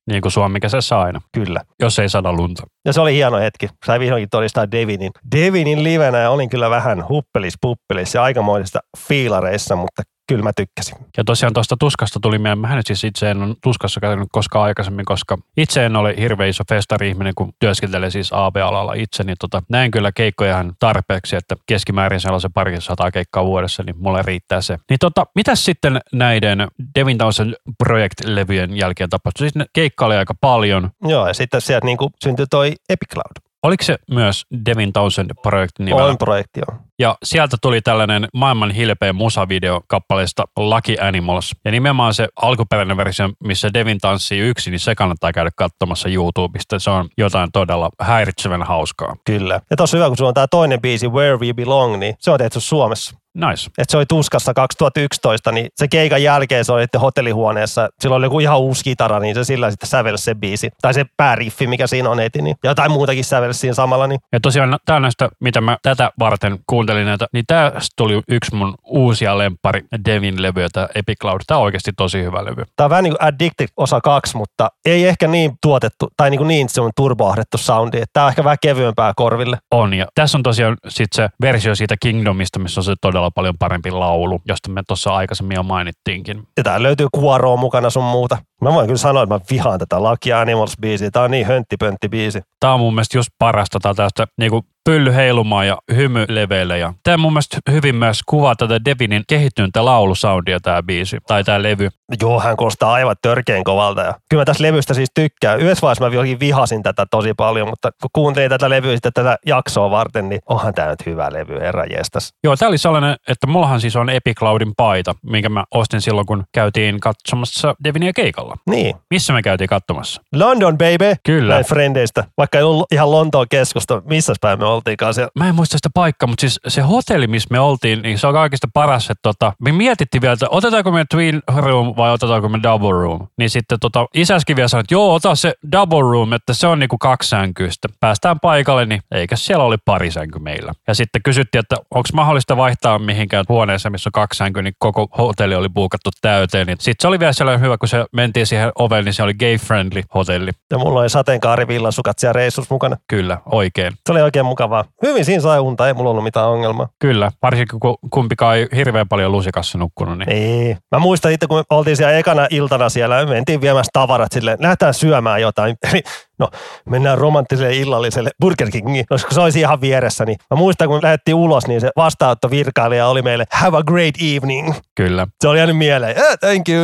Niin kuin Suomi kesässä aina. Kyllä. Jos ei sada lunta. Ja se oli hieno hetki. Sai vihdoinkin todistaa Devinin. Devinin livenä olin kyllä vähän huppelis puppelis ja aikamoisista fiilareissa, mutta kyllä mä tykkäsin. Ja tosiaan tuosta tuskasta tuli mieleen, mä nyt siis itse en ole tuskassa käynyt koskaan aikaisemmin, koska itse en ole hirveän iso festari-ihminen, kun työskentelee siis AB-alalla itse, niin tota, näen kyllä keikkoja ihan tarpeeksi, että keskimäärin sellaisen pari sataa keikkaa vuodessa, niin mulle riittää se. Niin tota, mitäs sitten näiden Devin Townsend Project-levyjen jälkeen tapahtui? Siis ne keikka oli aika paljon. Joo, ja sitten sieltä niin syntyi toi Epic Cloud. Oliko se myös Devin Townsend projektin nimellä? On projekti, joo. Ja sieltä tuli tällainen maailman hilpeä musavideo kappaleesta Lucky Animals. Ja nimenomaan se alkuperäinen versio, missä Devin tanssii yksin, niin se kannattaa käydä katsomassa YouTubesta. Se on jotain todella häiritsevän hauskaa. Kyllä. Ja tossa hyvä, kun sulla on tämä toinen biisi, Where We Belong, niin se on tehty Suomessa. Nice. että se oli tuskassa 2011, niin se keikan jälkeen se oli hotellihuoneessa. Silloin oli joku ihan uusi kitara, niin se sillä sitten sävelsi se biisi. Tai se pääriffi, mikä siinä on heti, niin ja jotain muutakin sävelsi siinä samalla. Niin. Ja tosiaan tää näistä, mitä mä tätä varten kuuntelin näitä, niin tästä tuli yksi mun uusia lempari Devin levyä, tämä Epic Cloud. Tää on oikeasti tosi hyvä levy. Tää on vähän niin kuin Addicted osa kaksi, mutta ei ehkä niin tuotettu, tai niin, kuin niin se on turboahdettu soundi. Että tää on ehkä vähän kevyempää korville. On, ja tässä on tosiaan sit se versio siitä Kingdomista, missä on se todella paljon parempi laulu, josta me tuossa aikaisemmin jo mainittiinkin. Ja tää löytyy kuoroa mukana sun muuta. Mä voin kyllä sanoa, että mä vihaan tätä Lucky Animals-biisiä. Tää on niin hönttipöntti biisi. Tää on mun mielestä just parasta tää tästä niinku pylly heilumaan ja hymy leveille. Ja tämä mun mielestä hyvin myös kuvaa tätä Devinin kehittynyttä laulusoundia tämä biisi, tai tämä levy. Joo, hän kostaa aivan törkeän kovalta. Ja kyllä mä tästä levystä siis tykkään. Yhdessä vaiheessa mä vihasin tätä tosi paljon, mutta kun kuuntelin tätä levyä sitten tätä jaksoa varten, niin onhan tämä nyt hyvä levy, herra jestas. Joo, tämä oli sellainen, että mullahan siis on Epic Cloudin paita, minkä mä ostin silloin, kun käytiin katsomassa Devinia keikalla. Niin. Missä me käytiin katsomassa? London, baby. Kyllä. Näin frendeistä. Vaikka ei ollut ihan Lontoon keskusta, missä päin me oltiinkaan siellä. Mä en muista sitä paikkaa, mutta siis se hotelli, missä me oltiin, niin se on kaikista paras, että tota, me mietittiin vielä, että otetaanko me twin room vai otetaanko me double room. Niin sitten tota, isäskin vielä sanoi, että joo, ota se double room, että se on niinku kaksi sänkyistä. Päästään paikalle, niin eikä siellä oli pari sänky meillä. Ja sitten kysyttiin, että onko mahdollista vaihtaa mihinkään huoneeseen, missä on kaksi sänkyä, niin koko hotelli oli buukattu täyteen. Niin sitten se oli vielä sellainen hyvä, kun se mentiin siihen oveen, niin se oli gay-friendly hotelli. Ja mulla oli sateenkaarivillasukat siellä reissus mukana. Kyllä, oikein. Se oli oikein mukavaa. Hyvin siinä sai unta, ei mulla ollut mitään ongelmaa. Kyllä, varsinkin kun kumpikaan ei hirveän paljon lusikassa nukkunut. Niin. Ei. Mä muistan itse, kun me oltiin siellä ekana iltana siellä, me mentiin viemässä tavarat silleen, lähdetään syömään jotain. (laughs) Eli no, mennään romanttiselle illalliselle Burger Kingiin, koska se olisi ihan vieressä. Niin mä muistan, kun lähdettiin ulos, niin se vastaanotto virkailija oli meille, have a great evening. Kyllä. Se oli jäänyt mieleen, eh, thank you.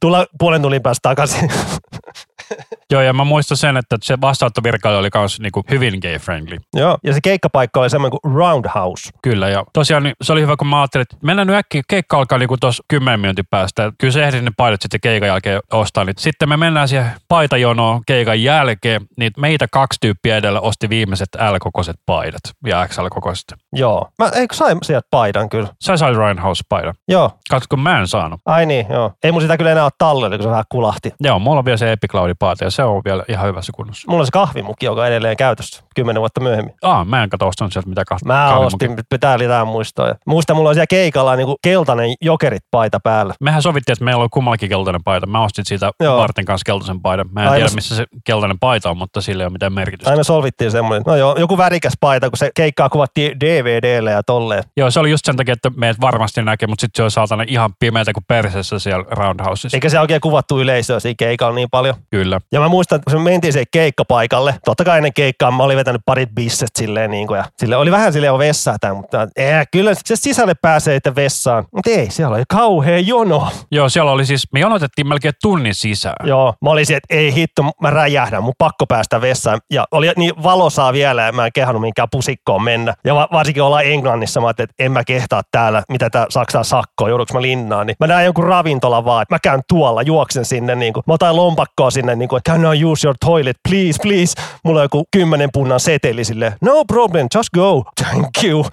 Tulla puolen tulin päästä takaisin. (laughs) Joo, ja mä muistan sen, että se vastaanottovirkailija oli myös niinku hyvin gay-friendly. Joo, ja se keikkapaikka oli semmoinen kuin Roundhouse. Kyllä, ja tosiaan niin se oli hyvä, kun mä ajattelin, että mennään nyt äkkiä, keikka alkaa niinku tuossa 10 minuutin päästä. Kyllä se ehdin ne paidat sitten keikan jälkeen ostaa. Niin sitten me mennään siihen paitajonoon keikan jälkeen, niin meitä kaksi tyyppiä edellä osti viimeiset L-kokoiset paidat ja XL-kokoiset. Joo. Mä eikö sai sieltä paidan kyllä? Sä sai Ryan House-paidan. Joo. Katso, kun mä en saanut. Ai niin, joo. Ei mun sitä kyllä enää ole tallella, kun se vähän kulahti. Joo, mulla on vielä se Epicloudi-paita ja se on vielä ihan hyvässä kunnossa. Mulla on se kahvimukki, joka on edelleen käytössä kymmenen vuotta myöhemmin. Aa, mä en kato ostanut sieltä mitään kahvia. Mä ostin, pitää lisää muistoa. Muista, mulla on siellä keikalla niin kuin keltainen jokerit paita päällä. Mehän sovittiin, että meillä on kummallakin keltainen paita. Mä ostin siitä Joo. Kanssa keltaisen paidan. Mä en Aina tiedä, missä se keltainen paita on, mutta sillä ei ole mitään merkitystä. Aina solvittiin semmoinen. No joo, joku värikäs paita, kun se keikkaa kuvattiin DVDlle ja tolleen. Joo, se oli just sen takia, että meidät varmasti näkee, mutta sitten se on saatana ihan pimeätä kuin perseessä siellä Roundhouseissa. Eikä se oikein kuvattu yleisöä siinä keikalla niin paljon. Kyllä. Ja mä muistan, kun me mentiin siihen keikkapaikalle, totta kai ennen keikkaa mä olin vetänyt parit bisset silleen niin kuin, ja sille oli vähän silleen tämän, mutta eh, kyllä se sisälle pääsee että vessaan. Mutta ei, siellä oli kauhea jono. Joo, siellä oli siis, me jonotettiin melkein tunnin sisään. Joo, mä olisin, että ei hitto, mä räjähdän, mun pakko päästä vessaan. Ja oli niin valosaa vielä ja mä en kehannut minkään pusikkoon mennä. Ja va- varsinkin ollaan Englannissa, mä ajattelin, että en mä kehtaa täällä, mitä tää Saksaa sakkoa, joudunko mä linnaan. Niin mä näen jonkun ravintola vaan, että mä käyn tuolla, juoksen sinne, niin kuin, mä otan lompakkoa sinne, niin kuin, can I use your toilet, please, please. Mulla on joku kymmenen punnan seteli sille, no problem, just go, thank you.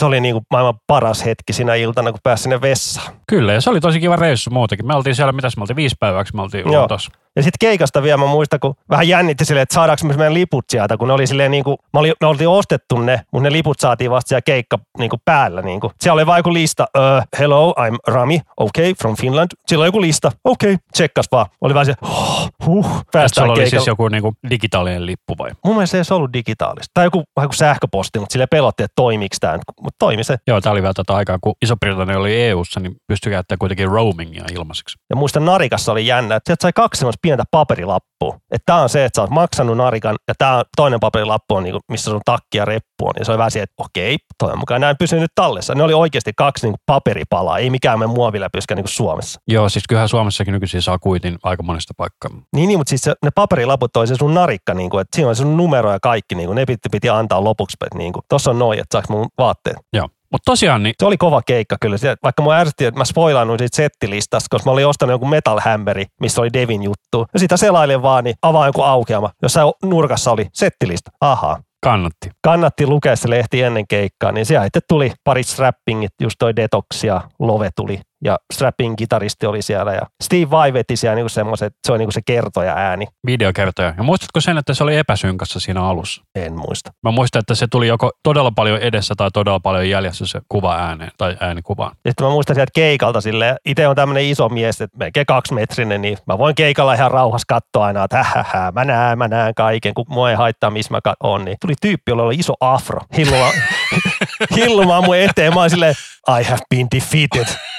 Se oli niin kuin maailman paras hetki siinä iltana, kun pääsin sinne vessaan. Kyllä, ja se oli tosi kiva reissu muutenkin. Me oltiin siellä, mitäs me oltiin, viisi päiväksi me oltiin. Lontoossa. Ja sitten keikasta vielä mä muistan, kun vähän jännitti silleen, että saadaanko me meidän liput sieltä, kun ne oli silleen niin kuin, mä oli, me oltiin ostettu ne, mutta ne liput saatiin vasta siellä keikka niin kuin päällä. Niin kuin. Siellä oli vaan joku lista, uh, hello, I'm Rami, okay, from Finland. Siellä oli joku lista, okei, okay, tsekkas vaan. Oli vaan se, huh, huh päästään sulla oli siis joku niinku digitaalinen lippu vai? Mun mielestä se ei edes ollut digitaalista. Tai joku, vähän kuin sähköposti, mutta sille pelotti, että toimiks tämä. Mutta toimi se. Joo, tämä oli vielä tätä aikaa, kun Iso-Britannia oli EU-ssa, niin pystyi käyttämään kuitenkin roamingia ilmaiseksi. Ja muistan Narikassa oli jännä, että sieltä sai kaksi semmoista pientä paperilappua. Että tämä on se, että sä oot maksanut Narikan ja tämä toinen paperilappu on, niinku, missä sun takki ja reppu on. Niin se oli vähän siihen, että okei, toi on mukaan näin pysyy nyt tallessa. Ne oli oikeasti kaksi niinku paperipalaa, ei mikään me muoviläpyskä niinku Suomessa. Joo, siis kyllähän Suomessakin nykyisin saa kuitin aika monesta paikkaa. Niin, niin mutta siis se, ne paperilaput oli se sun narikka, niinku, että siinä on sun numero ja kaikki, niinku, ne piti, piti antaa lopuksi, niinku, tossa on noin, että saaks mun vaatteet. Joo. Mutta tosiaan, niin Se oli kova keikka kyllä. Se- Vaikka mua ärsytti, että mä spoilaannuin siitä settilistasta, koska mä olin ostanut jonkun Metal Hammeri, missä oli Devin juttu. Ja sitä selailin vaan, niin avaa joku aukeama, jossa nurkassa oli settilista. Ahaa. kannatti. Kannatti lukea se lehti ennen keikkaa, niin sitten tuli pari strappingit, just toi Detox ja Love tuli. Ja strapping kitaristi oli siellä ja Steve Vai veti siellä niinku semmoiset, se on niinku se kertoja ääni. Videokertoja. Ja muistatko sen, että se oli epäsynkassa siinä alussa? En muista. Mä muistan, että se tuli joko todella paljon edessä tai todella paljon jäljessä se kuva ääneen tai äänikuvaan. Ja sitten mä muistan sieltä keikalta silleen, itse on tämmöinen iso mies, että melkein kaksimetrinen, niin mä voin keikalla ihan rauhassa katsoa aina, että hähähä, mä näen, mä näen kaiken, kun mua ei haittaa, missä mä on. Niin tuli tyyppi, jolla oli iso afro, hillumaan, (laughs) (laughs) hillumaan mun eteen. Mä oon silleen, I have been defeated.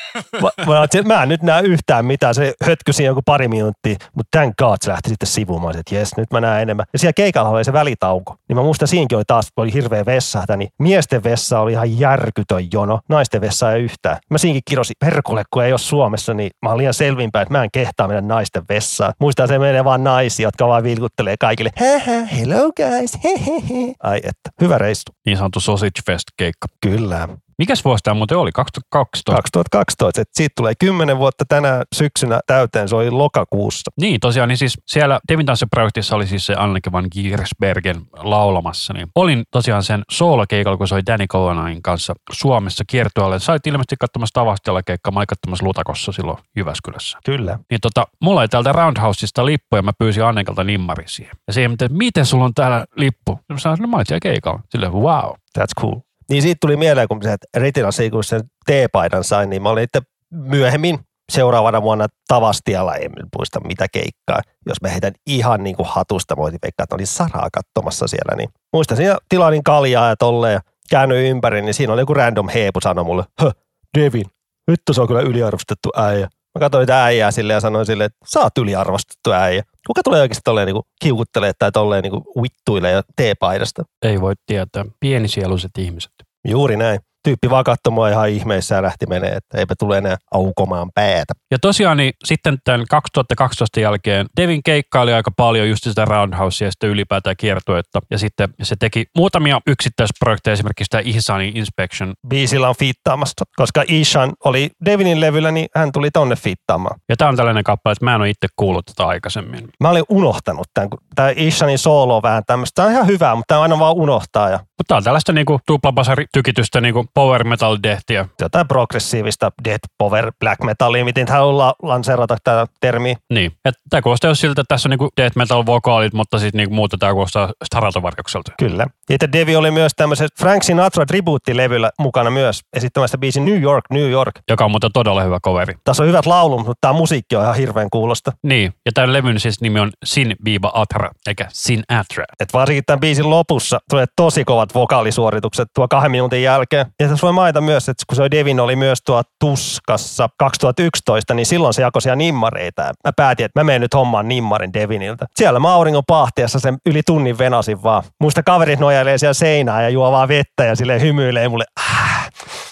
Mä, että mä en nyt näe yhtään mitään. Se hötkysi joku pari minuuttia, mutta thank god se lähti sitten olisin, että jes, nyt mä näen enemmän. Ja siellä keikalla oli se välitauko. Niin mä muistan, siinäkin oli taas oli hirveä vessahta, niin miesten vessa oli ihan järkytön jono. Naisten vessa ei yhtään. Mä siinäkin kirosin, perkulle, kun ei ole Suomessa, niin mä olin liian selvinpäin, että mä en kehtaa mennä naisten vessaan. Muistan, se menee vaan naisia, jotka vaan vilkuttelee kaikille. Haha, hello guys, hehehe. Ai että, hyvä reissu. Niin sanottu Sausage Fest-keikka. Kyllä. Mikäs vuosi tämä muuten oli? 2012? 2012, että siitä tulee 10 vuotta tänä syksynä täyteen, se oli lokakuussa. Niin, tosiaan, niin siis siellä Devin Tansse-projektissa oli siis se Anneke van Giersbergen laulamassa, niin olin tosiaan sen soolokeikalla, kun se oli Danny Cohenin kanssa Suomessa kiertueelle. Sait ilmeisesti katsomassa Tavastella keikkaa, mä olin katsomassa Lutakossa silloin Jyväskylässä. Kyllä. Niin tota, mulla ei täältä Roundhouseista lippu ja mä pyysin Annekelta nimmari siihen. Ja että miten sulla on täällä lippu? Ja mä sanoin, no mä olin siellä keikalla. Silleen, wow. That's cool. Niin siitä tuli mieleen, kun se Retinassa kun sen T-paidan sain, niin mä olin itse myöhemmin seuraavana vuonna Tavastialla, en muista mitä keikkaa. Jos mä heitän ihan niin kuin hatusta, mä veikkaa, että oli Saraa katsomassa siellä. Niin muistan siinä tilanin kaljaa ja tolleen ja käännyin ympäri, niin siinä oli joku random heepu sanoi mulle, Hö, Devin, nyt se on kyllä yliarvostettu äijä. Mä katsoin sitä äijää sille ja sanoin sille, että sä oot yliarvostettu äijä. Kuka tulee oikeasti tolleen niin kiukuttelee tai tolleen niin vittuilee jo T-paidasta? Ei voi tietää. Pienisieluiset ihmiset. Juuri näin. Tyyppi vaan katsoi mua ihan ihmeessä ja lähti menee, että eipä tule enää aukomaan päätä. Ja tosiaan niin sitten tämän 2012 jälkeen Devin keikkaili aika paljon just sitä Roundhousea ja sitten ylipäätään kiertuetta. Ja sitten se teki muutamia yksittäisprojekteja, esimerkiksi tämä Ihsani Inspection. Biisillä on fiittaamassa, koska Ishan oli Devinin levyllä, niin hän tuli tonne fiittaamaan. Ja tämä on tällainen kappale, että mä en ole itse kuullut tätä aikaisemmin. Mä olin unohtanut tämän, kun tämä Ishanin soolo on vähän tämmöistä. Tämä on ihan hyvää, mutta tämä aina vaan unohtaa ja Mutta tämä on tällaista niinku tuplabasari-tykitystä niinku power metal dehtiä. jotain progressiivista death power black metallia, miten haluaa lanseerata tätä termiä. Niin. Tämä kuulostaa jo siltä, että tässä on niinku death metal vokaalit, mutta sitten niinku muuta tämä kuulostaa Staralta-varjokselta. Kyllä. Ja että Devi oli myös tämmöisessä Frank Sinatra tribuuttilevyllä mukana myös esittämässä biisi New York, New York. Joka on muuten todella hyvä coveri. Tässä on hyvät laulut, mutta tämä musiikki on ihan hirveän kuulosta. Niin, ja tämän levyn siis nimi on Sin Viiva Atra, eikä Sin Atra. Et varsinkin tämän biisin lopussa tulee tosi kovat vokaalisuoritukset tuo kahden minuutin jälkeen. Ja tässä voi mainita myös, että kun se Devin oli myös tuo Tuskassa 2011, niin silloin se jakoi siellä nimmareita. Mä päätin, että mä menen nyt hommaan nimmarin Deviniltä. Siellä mä auringon pahtiassa sen yli tunnin venasin vaan. Muista kaverit nojailee siellä seinään ja juo vaan vettä ja sille hymyilee mulle. Ah,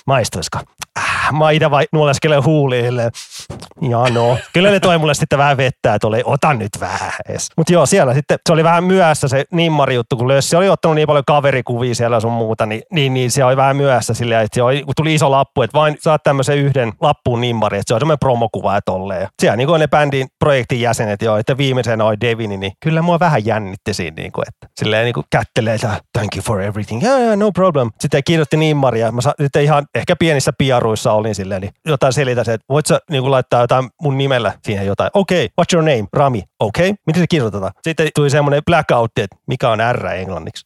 maistuisiko? Vaan nuoleskelen huuliin silleen, ja no. Kyllä ne toi mulle sitten vähän vettä, että oli, ota nyt vähän. Mutta joo, siellä sitten, se oli vähän myöhässä se nimmari juttu, kun Lössi oli ottanut niin paljon kaverikuvia siellä sun muuta, niin, niin, niin se oli vähän myöhässä silleen, että se oli, kun tuli iso lappu, että vain saat tämmöisen yhden lappuun nimmari, että se on semmoinen promokuva ja tolleen. Siellä niin kuin ne bändin projektin jäsenet jo, että viimeisenä oli Devini, niin kyllä mua vähän jännitti siinä, niin kuin, että silleen niin kuin kättelee, että thank you for everything, yeah, yeah, no problem. Sitten kirjoitti nimmaria, mä sa- sitten ihan ehkä pienissä piaruissa olin silleen, niin jotain selitä se, että voit sä niin laittaa jotain mun nimellä siihen jotain. Okei, okay, what's your name? Rami. Okei, okay, miten se kirjoitetaan? Sitten tuli semmoinen blackout, että mikä on R englanniksi.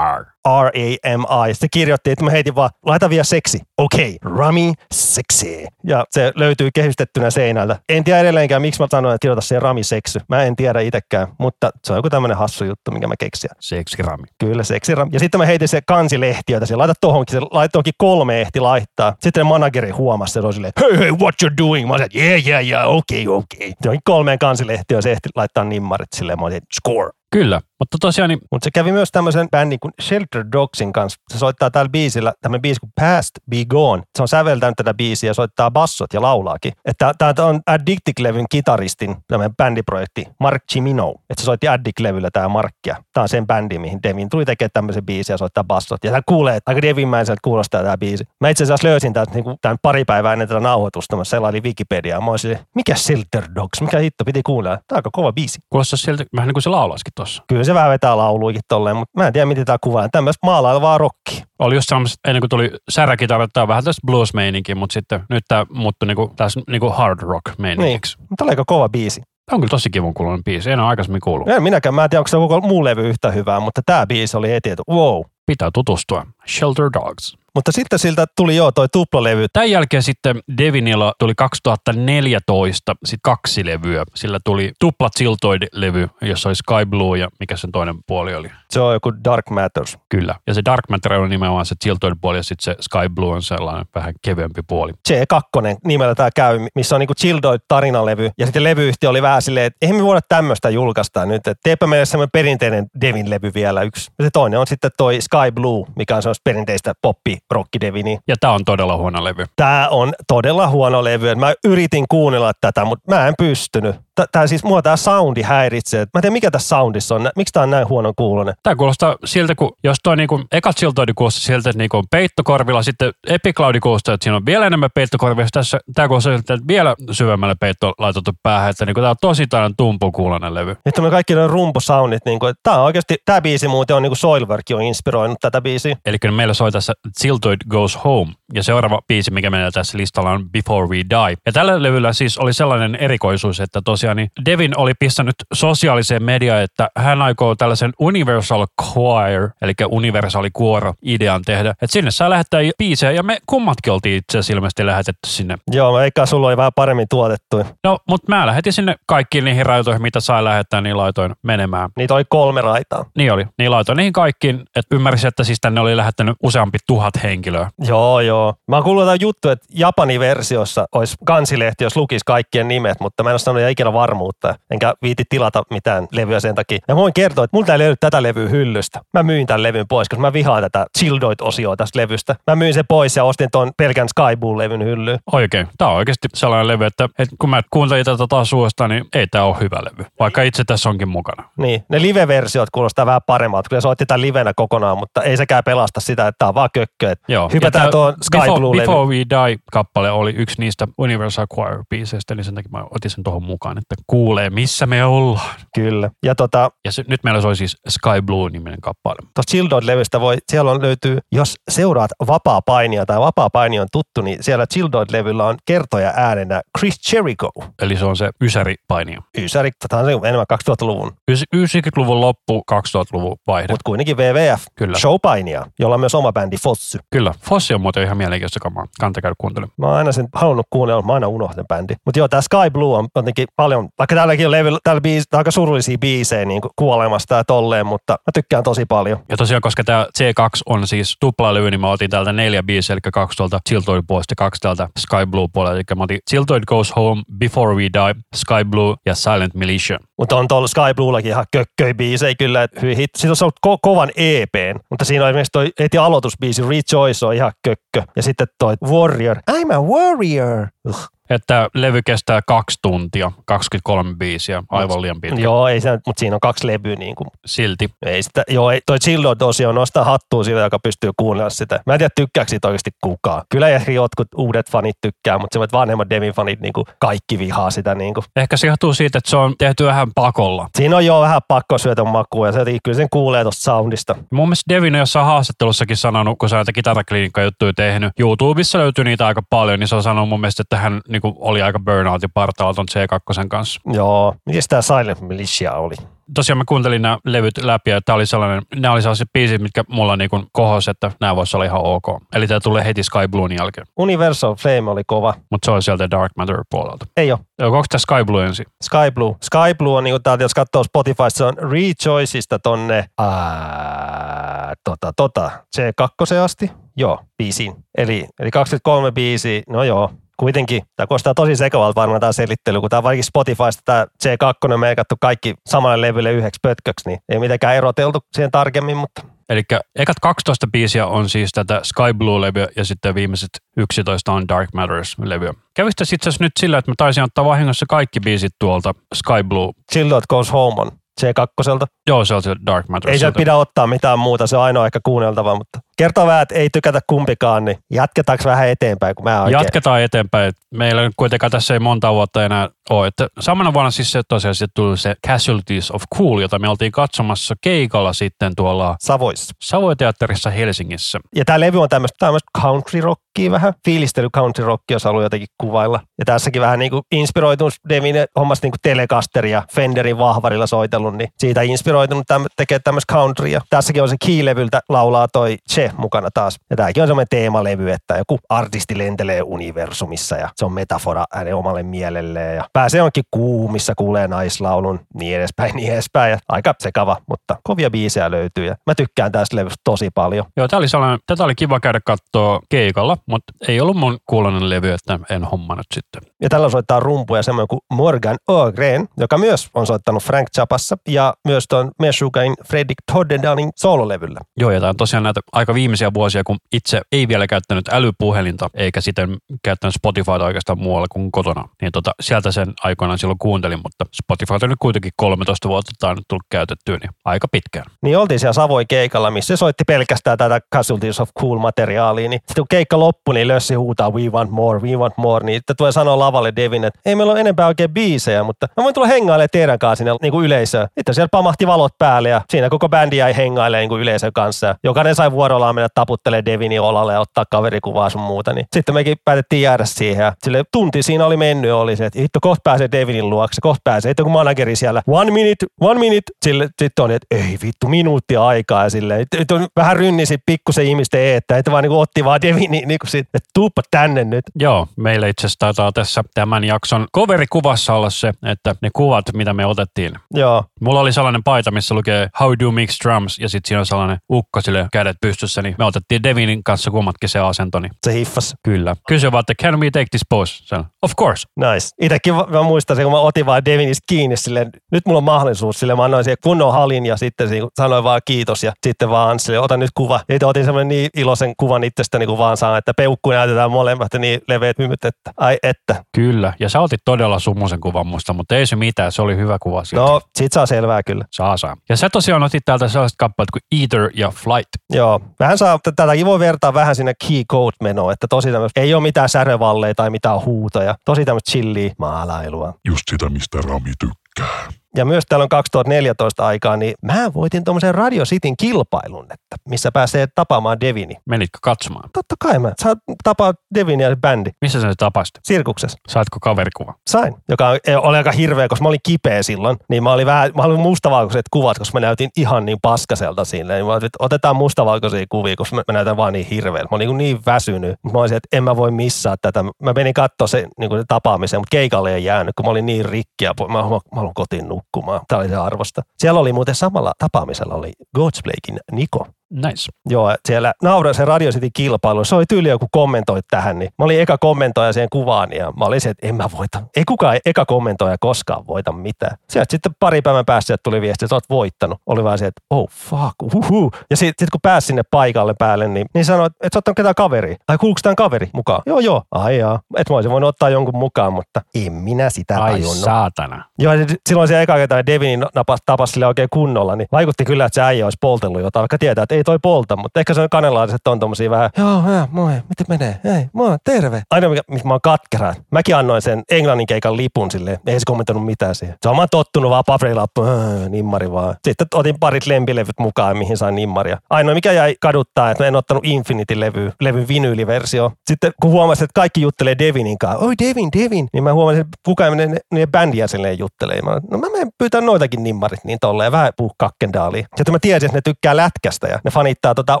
R. R-A-M-I. Sitten kirjoitti, että mä heitin vaan, laita vielä seksi. Okei, okay, Rami seksi. Ja se löytyy kehystettynä seinältä. En tiedä edelleenkään, miksi mä sanoin, että kirjoita siihen Rami seksy. Mä en tiedä itsekään, mutta se on joku tämmöinen hassu juttu, minkä mä keksin. Seksirami. Kyllä, seksirami. Ja sitten mä heitin se kansilehti, jota se laita tohonkin, se laittoonkin kolme ehti laittaa. Sitten manageri huomasi, se oli silleen, hei hei, what you doing? Mä sanoin, yeah, yeah, yeah, okei, okay, okei. Okay. Johonkin kolmeen kansilehti, ja se ehti laittaa nimmarit silleen, mä olin, score. Kyllä, mutta tosiaan niin Mutta se kävi myös tämmöisen bändin kuin Shelter Dogsin kanssa. Se soittaa täällä biisillä tämmöinen biisi kuin Past Be Gone. Se on säveltänyt tätä biisiä ja soittaa bassot ja laulaakin. Että tämä on Addictic-levyn kitaristin tämmöinen bändiprojekti Mark Cimino. Että se soitti Addict-levyllä tämä Markkia. Tämä on sen bändi, mihin Devin tuli tekemään tämmöisen biisin ja soittaa bassot. Ja tämä kuulee, että aika Devinmäiseltä kuulostaa tämä biisi. Mä itse asiassa löysin tämän, niin tämän pari päivää ennen tätä nauhoitusta. Mä selailin Wikipediaa. Mä olisin, mikä Shelter Dogs? Mikä hitto piti kuunnella? Tämä on aika kova biisi. kuulostaa sieltä vähän niin kuin se laulaisikin tuossa. Kyllä se vähän vetää lauluikin tolleen, mutta mä en tiedä, miten tämä kuvaa. Tämmöistä maalailevaa rockia. Oli just semmoista, ennen kuin tuli säräkitarat, tää on vähän tästä blues mutta sitten nyt tämä muuttui niinku, taas niinku hard rock Niin, meiningiksi. mutta oli aika kova biisi. Tämä on kyllä tosi kivun kuulonen biisi, en ole aikaisemmin kuullut. En minäkään, mä en tiedä, onko se koko muu levy yhtä hyvää, mutta tämä biisi oli heti, että wow. Pitää tutustua. Shelter Dogs. Mutta sitten siltä tuli jo toi tuplalevy. Tämän jälkeen sitten Devinilla tuli 2014 sit kaksi levyä. Sillä tuli tupla Tiltoid-levy, jossa oli Sky Blue ja mikä sen toinen puoli oli. Se on joku Dark Matters. Kyllä. Ja se Dark Matter on nimenomaan se Tiltoid-puoli ja sitten se Sky Blue on sellainen vähän kevyempi puoli. C2 nimellä tämä käy, missä on niinku Childoid tarinalevy. Ja sitten levyyhtiö oli vähän silleen, että eihän me voida tämmöistä julkaista nyt. Että teepä meille semmoinen perinteinen Devin levy vielä yksi. Ja se toinen on sitten toi Sky Blue, mikä on semmoista perinteistä poppi rocki Devini. Ja tämä on todella huono levy. Tämä on todella huono levy. Mä yritin kuunnella tätä, mutta mä en pystynyt. Tää siis mua tämä soundi häiritsee. Mä en tiedä mikä tässä soundissa on. Miksi tää on näin huonon kuulonen? Tämä kuulostaa siltä, kun jos toi niinku, eka Chiltoidi kuulostaa siltä, että niinku on peittokorvilla, sitten Epicloudi kuulostaa, että siinä on vielä enemmän peittokorvia, tässä tämä kuulostaa siltä, että vielä syvemmälle peitto laitettu päähän, että niinku, tämä on tosi tällainen tumpukuulonen levy. Nyt on kaikki ne rumpusoundit. Niin kuin, tää on oikeasti, tämä biisi muuten on niin kuin Soilwork on inspiroinut tätä biisiä. Eli meillä soi tässä Chiltoid Goes Home, ja seuraava biisi, mikä meillä tässä listalla on Before We Die. Ja tällä levyllä siis oli sellainen erikoisuus, että tosiaan niin Devin oli pistänyt sosiaaliseen mediaan, että hän aikoo tällaisen Universal Choir, eli universaali kuoro idean tehdä. Että sinne saa lähettää biisejä, ja me kummatkin oltiin itse asiassa ilmeisesti lähetetty sinne. Joo, eikä sulla oli vähän paremmin tuotettu. No, mutta mä lähetin sinne kaikkiin niihin raitoihin, mitä sai lähettää, niin laitoin menemään. Niitä oli kolme raitaa. Niin oli. Niin laitoin niihin kaikkiin, että ymmärsin, että siis tänne oli lähettänyt useampi tuhat henkilöä. Joo, joo. Mä oon kuullut jotain juttu, että Japanin versiossa olisi kansilehti, jos lukisi kaikkien nimet, mutta mä en ole sanonut ikinä varmuutta. Enkä viiti tilata mitään levyä sen takia. Ja mä voin kertoa, että multa ei löydy tätä levyä hyllystä. Mä myin tämän levyn pois, koska mä vihaan tätä Childoid-osioa tästä levystä. Mä myin sen pois ja ostin ton pelkän Skybull-levyn hyllyyn. Oikein. Tämä on oikeasti sellainen levy, että, että kun mä kuuntelin tätä taas uudestaan, niin ei tämä ole hyvä levy. Vaikka itse tässä onkin mukana. Niin, ne live-versiot kuulostaa vähän paremmalta. Kyllä soitti tämän livenä kokonaan, mutta ei sekään pelasta sitä, että tämä on vaan kökkö. Että Joo. Hypätään tuon Sky Before, Blue-levy. Before We Die-kappale oli yksi niistä Universal Choir-biiseistä, niin sen takia mä otin sen tuohon mukaan, että kuulee, missä me ollaan. Kyllä. Ja tota, Ja se, nyt meillä soi siis Sky Blue-niminen kappale. tuosta Childoid-levystä voi, siellä on löytyy, jos seuraat vapaa painia tai vapaa paini on tuttu, niin siellä Childoid-levyllä on kertoja äänenä Chris Jericho. Eli se on se Ysäri-painia. Ysäri, tämä on se enemmän 2000-luvun, Ys- 90-luvun loppu, 2000-luvun vaihde. mutta kuitenkin WWF. Kyllä. Showpainia, jolla on myös oma bändi Fossy. Kyllä. Fossi on muuten ihan mielenkiintoista kamaa. Kannattaa käydä kuuntelemaan. Mä oon aina sen halunnut kuunnella, mä aina unohdan bändi. Mutta joo, tämä Sky Blue on jotenkin paljon, vaikka täälläkin on levyllä, täällä biisi, aika surullisia biisejä niin kuolemasta ja tolleen, mutta mä tykkään tosi paljon. Ja tosiaan, koska tämä C2 on siis tuplalevy, niin mä otin täältä neljä biisiä, eli kaksi tuolta Chiltoid puolesta ja kaksi täältä Sky Blue puolelta. Eli mä otin Chiltoid Goes Home, Before We Die, Sky Blue ja Silent Militia. Mutta on tuolla Sky Bluellakin ihan kökköi biisejä kyllä, että hyi hit. Siitä on saanut ko- kovan EPn, mutta siinä on esimerkiksi toi heti aloitusbiisi Rejoice on ihan kökkö. Ja sitten toi Warrior. I'm a warrior. Ugh. Että levy kestää kaksi tuntia, 23 biisiä, aivan liian pitkä. Joo, ei se, mutta siinä on kaksi levyä niin kuin. Silti. Ei sitä, joo, ei, toi Childo osio nostaa hattua sille, joka pystyy kuunnella sitä. Mä en tiedä, tykkääkö siitä oikeasti kukaan. Kyllä ehkä jotkut uudet fanit tykkää, mutta semmoiset vanhemmat Devin-fanit niin kuin kaikki vihaa sitä. Niin kuin. Ehkä se johtuu siitä, että se on tehty vähän pakolla. Siinä on jo vähän pakko syötä makua ja se kyllä sen kuulee tuosta soundista. Mun mielestä Devin on jossain haastattelussakin sanonut, kun on näitä kitaraklinikka-juttuja tehnyt. YouTubessa löytyy niitä aika paljon, niin se on sanonut mun mielestä, että hän niin kuin oli aika burnoutin partaalla ton C2 kanssa. Joo. Mites tää Silent Militia oli? Tosiaan mä kuuntelin nämä levyt läpi ja tää oli sellainen, nämä oli sellaiset biisit, mitkä mulla niin kuin kohos, että nämä voisi olla ihan ok. Eli tämä tulee heti Sky Bluein jälkeen, Universal Flame oli kova. mutta se on sieltä Dark Matter puolelta. Ei oo. Onko tämä Sky Blue ensin? Sky Blue. Sky Blue on, niin täältä, jos katsoo Spotifysta, se on Rejoiceista tonne ää, tota, tota, C2 asti. Joo, biisiin. Eli, eli 23 biisiä, no joo, kuitenkin. Tämä kuulostaa tosi sekavalta varmaan tämä selittely, kun tämä varsinkin Spotifysta tämä C2 on meikattu kaikki samalle levylle yhdeksi pötköksi, niin ei mitenkään eroteltu siihen tarkemmin, mutta Eli ekat 12 biisiä on siis tätä Sky Blue-levyä ja sitten viimeiset 11 on Dark Matters-levyä. Kävisi tässä itse asiassa nyt sillä, että mä taisin ottaa vahingossa kaikki biisit tuolta Sky Blue. Chill Goes Home on C2. Joo, se on se Dark Matters. Ei sieltä pidä ottaa mitään muuta, se on ainoa ehkä kuunneltava, mutta kertoo vähän, että ei tykätä kumpikaan, niin jatketaanko vähän eteenpäin, kun mä oikein... Jatketaan eteenpäin. Meillä nyt kuitenkaan tässä ei monta vuotta enää ole. Että samana vuonna siis se tosiaan sitten tuli se Casualties of Cool, jota me oltiin katsomassa keikalla sitten tuolla Savoissa. Savoiteatterissa Helsingissä. Ja tämä levy on tämmöistä, tämmöistä country rockia vähän, fiilistely country rockia, jos haluaa jotenkin kuvailla. Ja tässäkin vähän niin kuin inspiroitunut Devin hommasta niin kuin Telecaster ja Fenderin vahvarilla soitellut, niin siitä inspiroitunut täm, tekee tämmöistä countrya. Tässäkin on se Key-levyltä laulaa toi Che mukana taas. Ja tämäkin on semmoinen teemalevy, että joku artisti lentelee universumissa ja se on metafora hänen omalle mielelleen. Ja pääsee onkin kuumissa, kuulee naislaulun, niin edespäin, niin edespäin. Ja aika sekava, mutta kovia biisejä löytyy. Ja mä tykkään tästä levystä tosi paljon. Joo, tää oli sellainen, tätä oli kiva käydä katsoa keikalla, mutta ei ollut mun kuulonen levy, että en hommannut sitten. Ja tällä soittaa rumpuja semmoinen kuin Morgan Ögren, joka myös on soittanut Frank Chappassa ja myös tuon Meshugain Fredrik Toddendanin soololevyllä. Joo, ja tämä on tosiaan näitä aika viimeisiä vuosia, kun itse ei vielä käyttänyt älypuhelinta, eikä sitten käyttänyt Spotifyta oikeastaan muualla kuin kotona. Niin tota, sieltä sen aikoinaan silloin kuuntelin, mutta Spotify on nyt kuitenkin 13 vuotta tai nyt tullut käytettyä, niin aika pitkään. Niin oltiin siellä Savoi keikalla, missä soitti pelkästään tätä Casualties of Cool materiaalia, niin sitten kun keikka loppui, niin Lössi huutaa We want more, we want more, niin sitten tulee sanoa lavalle Devin, että ei meillä ole enempää oikein biisejä, mutta mä voin tulla hengailemaan teidän kanssa sinne niin kuin yleisöön. Sitten siellä pamahti valot päälle ja siinä koko bändi jäi hengailemaan niin kuin yleisön kanssa. Jokainen sai vuorollaan mennä taputtelemaan Devinin olalle ja ottaa kaverikuvaa sun muuta. Niin sitten mekin päätettiin jäädä siihen ja sille tunti siinä oli mennyt oli se, että hitto kohta pääsee Devinin luokse, kohta pääsee. Sitten kun manageri siellä, one minute, one minute, sille sitten oli, että ei vittu, minuuttia aikaa ja sille, että on vähän rynnisi pikkusen ihmisten eettä, että vaan niin kuin otti vaan Devinin niin kuin sit, että tuuppa tänne nyt. Joo, meillä itse asiassa taitaa tässä tämän jakson coverikuvassa olla se, että ne kuvat, mitä me otettiin. Joo, Mulla oli sellainen paita, missä lukee How do mix drums, ja sitten siinä on sellainen ukko sille kädet pystyssä, niin me otettiin Devinin kanssa kummatkin se asento, niin se hiffas. kyllä. Kysy vaan, että can we take this pose? Sen, of course. Nice. Itsekin mä muistan sen, kun mä otin vaan Devinis kiinni silleen, nyt mulla on mahdollisuus, sille mä annoin siihen kunnon halin ja sitten sanoin vaan kiitos ja sitten vaan Anssille, ota nyt kuva. Ja sitten otin semmoinen niin iloisen kuvan itsestäni, kun vaan saan, että peukku näytetään molemmat ja niin leveät hymyt, että ai että. Kyllä, ja sä otit todella sumusen kuvan musta, mutta ei se mitään, se oli hyvä kuva silti. No, sit saa selvää kyllä. Saa saa. Ja sä tosiaan otit täältä sellaiset kappaleet kuin Eater ja Flight. Joo, vähän saa, tätäkin voi vertaa vähän sinne key code menoa, että tosi tämmöistä, ei ole mitään särövalleja tai mitään huutoja, tosi tämmöistä chilliä maalailua. just sitä, mistä Rami tykkää. Ja myös täällä on 2014 aikaa, niin mä voitin tuommoisen Radio Cityn kilpailun, että missä pääsee tapaamaan Devini. Menitkö katsomaan? Totta kai mä. Sä tapaa Devini ja bändi Missä sä se tapasit? sirkuksessa. Saitko kaverikuva? Sain, joka oli aika hirveä, koska mä olin kipeä silloin. Niin mä olin vähän, mä olin mustavalkoiset kuvat, koska mä näytin ihan niin paskaselta sille. Niin mä olin, että otetaan mustavalkoisia kuvia, koska mä, mä näytän vaan niin hirveältä. Mä olin niin, niin väsynyt. Mä olisin, että en mä voi missaa tätä. Mä menin katsoa se, niin kuin tapaamisen, mutta keikalle ei jäänyt, kun mä olin niin rikki ja po- mä, mä, mä haluan kotiin nukkumaan. Tämä oli se arvosta. Siellä oli muuten samalla tapaamisella oli Godsplakein Niko. Nice. Joo, siellä nauroin se Radio City kilpailu. Se oli tyyli joku kommentoi tähän, niin mä olin eka kommentoija siihen kuvaan ja mä olin se, että en mä voita. Ei kukaan eka kommentoija koskaan voita mitään. Sieltä sitten pari päivän päästä sieltä tuli viesti, että sä oot voittanut. Oli vaan se, että oh fuck, uhuhu. Ja sitten sit kun pääsi sinne paikalle päälle, niin, niin sanoi, että et sä ottanut ketään kaveri. Ai kuuluuko tämän kaveri mukaan? Joo, joo. Ai jaa. Et mä olisin voinut ottaa jonkun mukaan, mutta en minä sitä Ai tajunnut. saatana. Joo, ja silloin se eka kerta Devinin napas, tapas sille oikein kunnolla, niin vaikutti kyllä, että se äijä olisi poltellut jotain, vaikka tietää, että ei toi polta, mutta ehkä se on kanelaiset on tommosia vähän, joo, hää, moi, miten menee, hei, moi, terve. Aina mikä, missä mä oon katkera. Mäkin annoin sen englannin keikan lipun sille, ei se kommentoinut mitään siihen. Se on mä tottunut vaan paperilappu, nimmari vaan. Sitten otin parit lempilevyt mukaan, mihin sain nimmaria. Ainoa mikä jäi kaduttaa, että mä en ottanut Infinity-levy, levyn vinyyliversio. Sitten kun huomasin, että kaikki juttelee Devinin kanssa, oi Devin, Devin, niin mä huomasin, että kukaan ne, ne bändijäsenille juttelee. Mä, no mä menen pyytää noitakin nimmarit niin tolleen, vähän puhu kakkendaalia. Sitten mä tiesin, että ne tykkää lätkästä ja ne fanittaa tota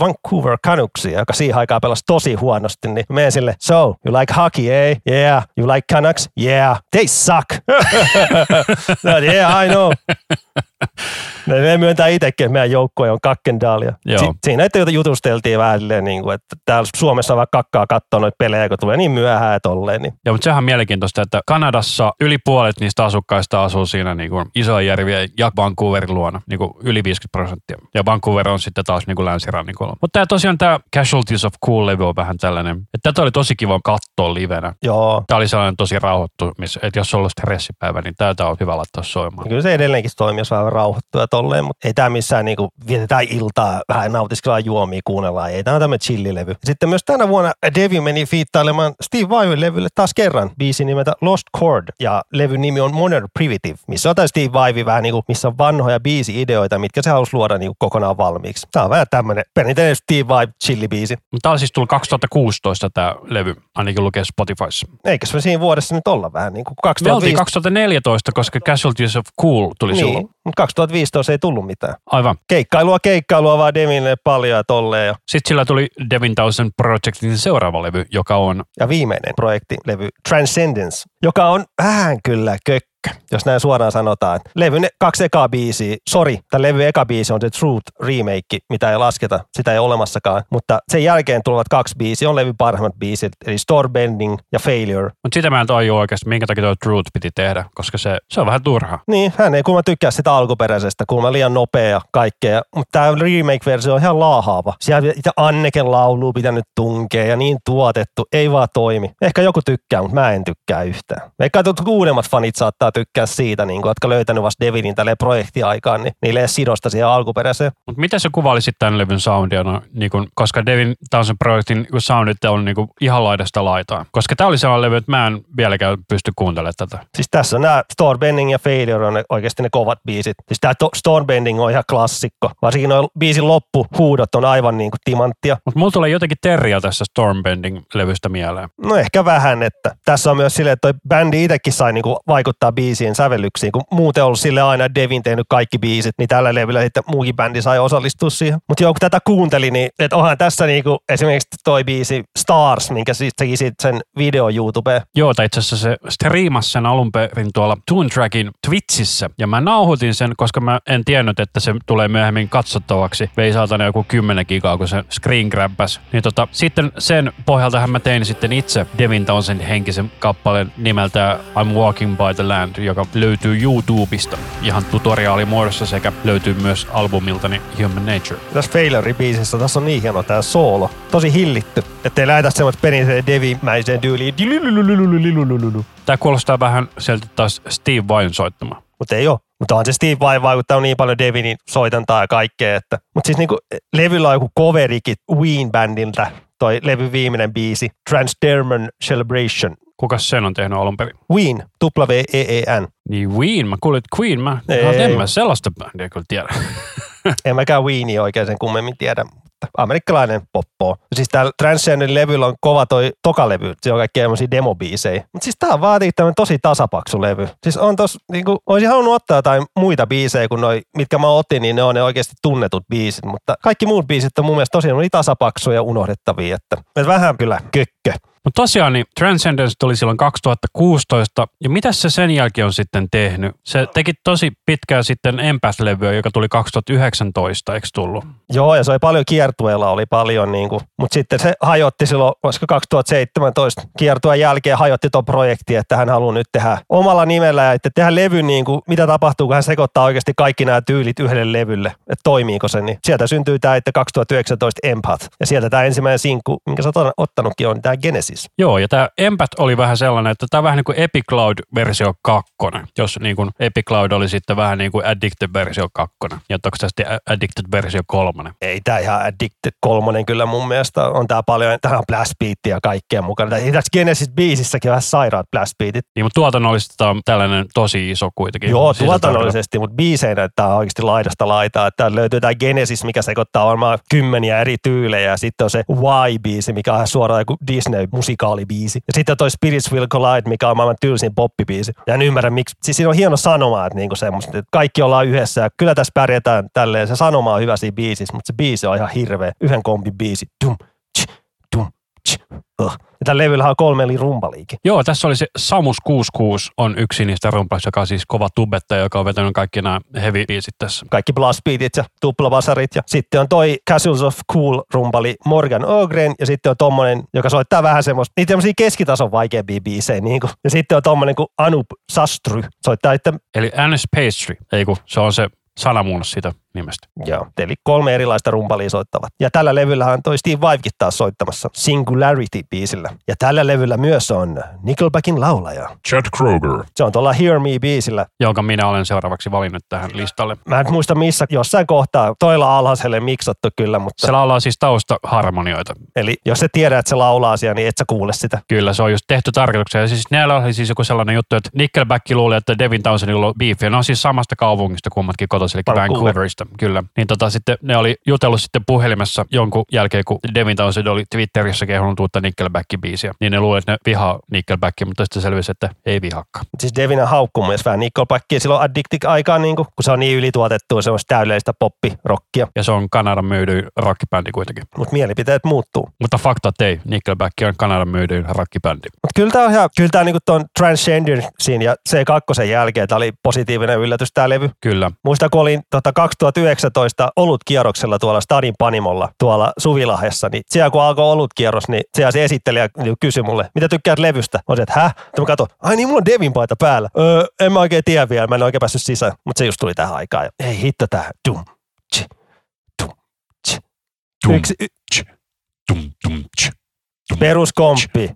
Vancouver Canucksia, joka siihen aikaan pelasi tosi huonosti, niin menen sille, so, you like hockey, eh? Yeah. You like Canucks? Yeah. They suck. (laughs) no, yeah, I know. Me, myöntää itsekin, että meidän joukkue on kakkendaalia. Si- siinä että jutusteltiin vähän silleen, niin kuin, että täällä Suomessa vaan kakkaa katsoa noita pelejä, kun tulee niin myöhään tolleen. Niin. Joo, mutta sehän on mielenkiintoista, että Kanadassa yli puolet niistä asukkaista asuu siinä niin kuin Isojärviä ja Vancouverin luona, niin kuin yli 50 prosenttia. Ja Vancouver on sitten taas niin kuin länsirannikolla. Mutta tämä tosiaan tämä Casualties of Cool-levy on vähän tällainen, että tätä oli tosi kiva katsoa livenä. Joo. Tämä oli sellainen tosi rauhoittu, että jos on ollut stressipäivä, niin tätä on hyvä laittaa soimaan. Kyllä se edelleenkin toimii, jos vähän rauhoittua tolleen, mutta ei tämä missään niinku vietetään iltaa, vähän nautiskellaan juomia, kuunnellaan. Ei tämä on tämmöinen chillilevy. Sitten myös tänä vuonna Devi meni fiittailemaan Steve Vai levylle taas kerran biisi nimeltä Lost Chord ja levyn nimi on Modern Primitive, missä on tämä Steve Vai vähän niinku, missä on vanhoja biisi-ideoita, mitkä se halusi luoda niinku kokonaan valmiiksi. Tämä on vähän tämmöinen perinteinen Steve Vai chillibiisi. Tämä on siis tullut 2016 tämä levy, ainakin lukee Spotifyssa. Eikä se siinä vuodessa nyt olla vähän niin kuin 2005... 2014, koska Casualties of Cool tuli niin, silloin. Mutta 2015 ei tullut mitään. Aivan. Keikkailua, keikkailua vaan Devinille paljon ja tolleen. Sitten sillä tuli Devin Townsend Projectin seuraava levy, joka on ja viimeinen projektilevy Transcendence, joka on vähän kyllä kökkö jos näin suoraan sanotaan. Levyn kaksi ekaa biisiä, sorry, tämä levy eka biisi on The Truth remake, mitä ei lasketa, sitä ei ole olemassakaan. Mutta sen jälkeen tulevat kaksi biisiä, on levy parhaimmat biisit, eli Storebending ja Failure. Mutta sitä mä en tajua oikeasti, minkä takia tuo Truth piti tehdä, koska se, se on vähän turha. Niin, hän ei kuulemma tykkää sitä alkuperäisestä, kuulemma liian nopea ja kaikkea. Mutta tämä remake-versio on ihan laahaava. Siellä itse Anneken laulu pitänyt tunkea ja niin tuotettu, ei vaan toimi. Ehkä joku tykkää, mutta mä en tykkää yhtään. Ehkä uudemmat fanit saattaa tykkää siitä, niin kuin, jotka löytänyt vasta Devinin tälle projektiaikaan, niin niille ei sidosta siihen alkuperäiseen. Mutta miten sä kuvailisit tämän levyn soundia, no, niin kun, koska Devin Townsend projektin soundit on niin kuin, ihan laidasta laitaan. Koska tämä oli sellainen levy, että mä en vieläkään pysty kuuntelemaan tätä. Siis tässä nämä Storebending ja Failure on ne, oikeasti ne kovat biisit. Siis tämä Storebending on ihan klassikko. Varsinkin nuo biisin loppuhuudot on aivan niin kuin timanttia. Mutta mulla tulee jotenkin Terria tässä Stormbending-levystä mieleen. No ehkä vähän, että tässä on myös silleen, että toi bändi itsekin sai niin kuin vaikuttaa biisien sävellyksiin, kun muuten ollut sille aina Devin tehnyt kaikki biisit, niin tällä levyllä sitten muukin bändi sai osallistua siihen. Mutta joo, kun tätä kuunteli, niin että onhan tässä niinku esimerkiksi toi biisi Stars, minkä siis teki sit sen video YouTubeen. Joo, tai itse asiassa se striimasi sen alun perin tuolla Toon Trackin Twitchissä, ja mä nauhoitin sen, koska mä en tiennyt, että se tulee myöhemmin katsottavaksi. Vei saatana joku 10 gigaa, kun se screen grabas. Niin tota, sitten sen pohjaltahan mä tein sitten itse Devin Townsend henkisen kappaleen nimeltä I'm Walking by the Land, joka löytyy YouTubesta ihan tutoriaalimuodossa sekä löytyy myös albumiltani Human Nature. Tässä Failure-biisissä tässä on niin hieno tämä soolo. Tosi hillitty, ettei lähetä semmoista perinteiseen Devi-mäiseen tyyliin. Tämä kuulostaa vähän sieltä taas Steve Vai soittama. Mutta ei ole. Mutta on se Steve Vai vaikuttanut niin paljon Devinin soitantaa ja kaikkea. Että. Mutta siis niinku, levyllä on joku coverikin Ween-bändiltä, toi levy viimeinen biisi, Transderman Celebration. Kuka sen on tehnyt alun perin? Ween, W-E-E-N. Niin Ween, mä kuulin, että Queen, mä Ei. no, en mä sellaista bändiä kyllä tiedä. (laughs) En mäkään Weenia oikein sen kummemmin tiedä, mutta amerikkalainen poppo. Siis täällä Transcendin levyllä on kova toi tokalevy, se on kaikki tämmöisiä demobiisejä. Mutta siis tää vaatii tämmöinen tosi tasapaksu levy. Siis on tos, niinku, olisin halunnut ottaa jotain muita biisejä kuin noi, mitkä mä otin, niin ne on ne oikeasti tunnetut biisit. Mutta kaikki muut biisit on mun mielestä tosi niin tasapaksuja ja unohdettavia, että, että vähän kyllä kökkö. Mutta tosiaan niin Transcendence tuli silloin 2016, ja mitä se sen jälkeen on sitten tehnyt? Se teki tosi pitkään sitten Empath-levyä, joka tuli 2019, eikö tullut? Joo, ja se oli paljon kiertueella, oli paljon, niin kuin, mutta sitten se hajotti silloin, olisiko 2017 kiertueen jälkeen hajotti tuon projekti, että hän haluaa nyt tehdä omalla nimellä ja että tehdä levy, niin kuin, mitä tapahtuu, kun hän sekoittaa oikeasti kaikki nämä tyylit yhdelle levylle, että toimiiko se, niin sieltä syntyy tämä, että 2019 Empath, ja sieltä tämä ensimmäinen sinkku, minkä sä oot ottanutkin, on tämä Genesis. Biisissä. Joo, ja tämä Empath oli vähän sellainen, että tämä on vähän niin kuin Epicloud versio 2, jos niin kuin Epicloud oli sitten vähän niin kuin Addicted versio 2, ja toivottavasti Addicted versio 3. Ei tämä ihan Addicted kolmonen kyllä mun mielestä. On tää paljon, tähän on blast ja kaikkea mukana. Tässä Genesis-biisissäkin vähän sairaat blast beatit. Niin, mutta tuotannollisesti tämä on tällainen tosi iso kuitenkin. Joo, Siis tuotannollisesti, mutta biiseinä tämä on oikeasti laidasta laitaa. Täällä löytyy tämä Genesis, mikä sekoittaa varmaan kymmeniä eri tyylejä. Ja sitten on se Y-biisi, mikä on suoraan joku Disney-musikaalibiisi. Ja sitten toi Spirits Will Collide, mikä on maailman tylsin poppibiisi. Ja en ymmärrä, miksi. Siis siinä on hieno sanoma, että niinku että kaikki ollaan yhdessä. Ja kyllä tässä pärjätään tälleen. Se sanoma on hyvä siinä biisissä, mutta se biisi on ihan hirveä. Yhden kompin biisi. Dum, tch, dum, tch, uh. Ja tällä levyllä on kolme eli rumpaliikin. Joo, tässä oli se Samus 66 on yksi niistä rumpalista, joka on siis kova tubettaja, joka on vetänyt kaikki nämä heavy biisit tässä. kaikki blast beatit ja tuplavasarit. Ja sitten on toi Casuals of Cool rumpali Morgan Ogren ja sitten on tommonen, joka soittaa vähän semmoista, niitä tämmöisiä keskitason vaikeampia biisejä. Niin kuin. Ja sitten on tommonen kuin Anup Sastry, soittaa, että Eli Annis Pastry, ei kun se on se sanamuunnos siitä nimestä. Joo, eli kolme erilaista rumpalia soittavat. Ja tällä levyllä on toi Steve Vaivekin taas soittamassa Singularity-biisillä. Ja tällä levyllä myös on Nickelbackin laulaja. Chad Kroger. Se on tuolla Hear Me-biisillä. jonka minä olen seuraavaksi valinnut tähän listalle. Mä en muista missä, jossain kohtaa toilla alhaiselle miksattu kyllä, mutta Se laulaa siis taustaharmonioita. eli jos sä tiedät, että se laulaa asiaa, niin et sä kuule sitä. Kyllä, se on just tehty tarkoitukseen. Ja siis näillä oli siis joku sellainen juttu, että Nickelback luuli, että Devin Townsendilla on beefi. Ne on siis samasta kaupungista kummatkin kotoisin, eli Vancouver. Vancouverista, kyllä. Niin tota sitten ne oli jutellut sitten puhelimessa jonkun jälkeen, kun Devin Townsend oli Twitterissä kehunut uutta Nickelback-biisiä. Niin ne luuli, että ne vihaa Nickelbackia, mutta sitten selvisi, että ei vihakka. Siis Devin on haukkunut myös vähän Nickelbackia silloin Addictic-aikaan, niin kun se on niin ylituotettua semmoista täydellistä poppirockia. Ja se on Kanadan myydyin rockibändi kuitenkin. Mutta mielipiteet muuttuu. Mutta faktat ei. Nickelback on Kanadan myydyin rockibändi. Mutta kyllä tämä on ihan, kyllä tämä niinku ton Transgendersin ja C2 jälkeen, tämä oli positiivinen yllätys tämä levy. Kyllä. Muistan, kun olin tota 2019 olutkierroksella tuolla Stadin Panimolla tuolla Suvilahdessa, niin siellä kun alkoi olutkierros, niin siellä se esittelijä kysyi mulle, mitä tykkäät levystä? Mä olisin, että häh? Sitten mä katsoin, ai niin, mulla on Devin paita päällä. Öö, en mä oikein tiedä vielä, mä en oikein päässyt sisään. Mutta se just tuli tähän aikaan. Ja, ei hitto tää. Dum, tch, dum, tch. Dum, Yksi y- tch, dum, dum, tch, dum, peruskomppi,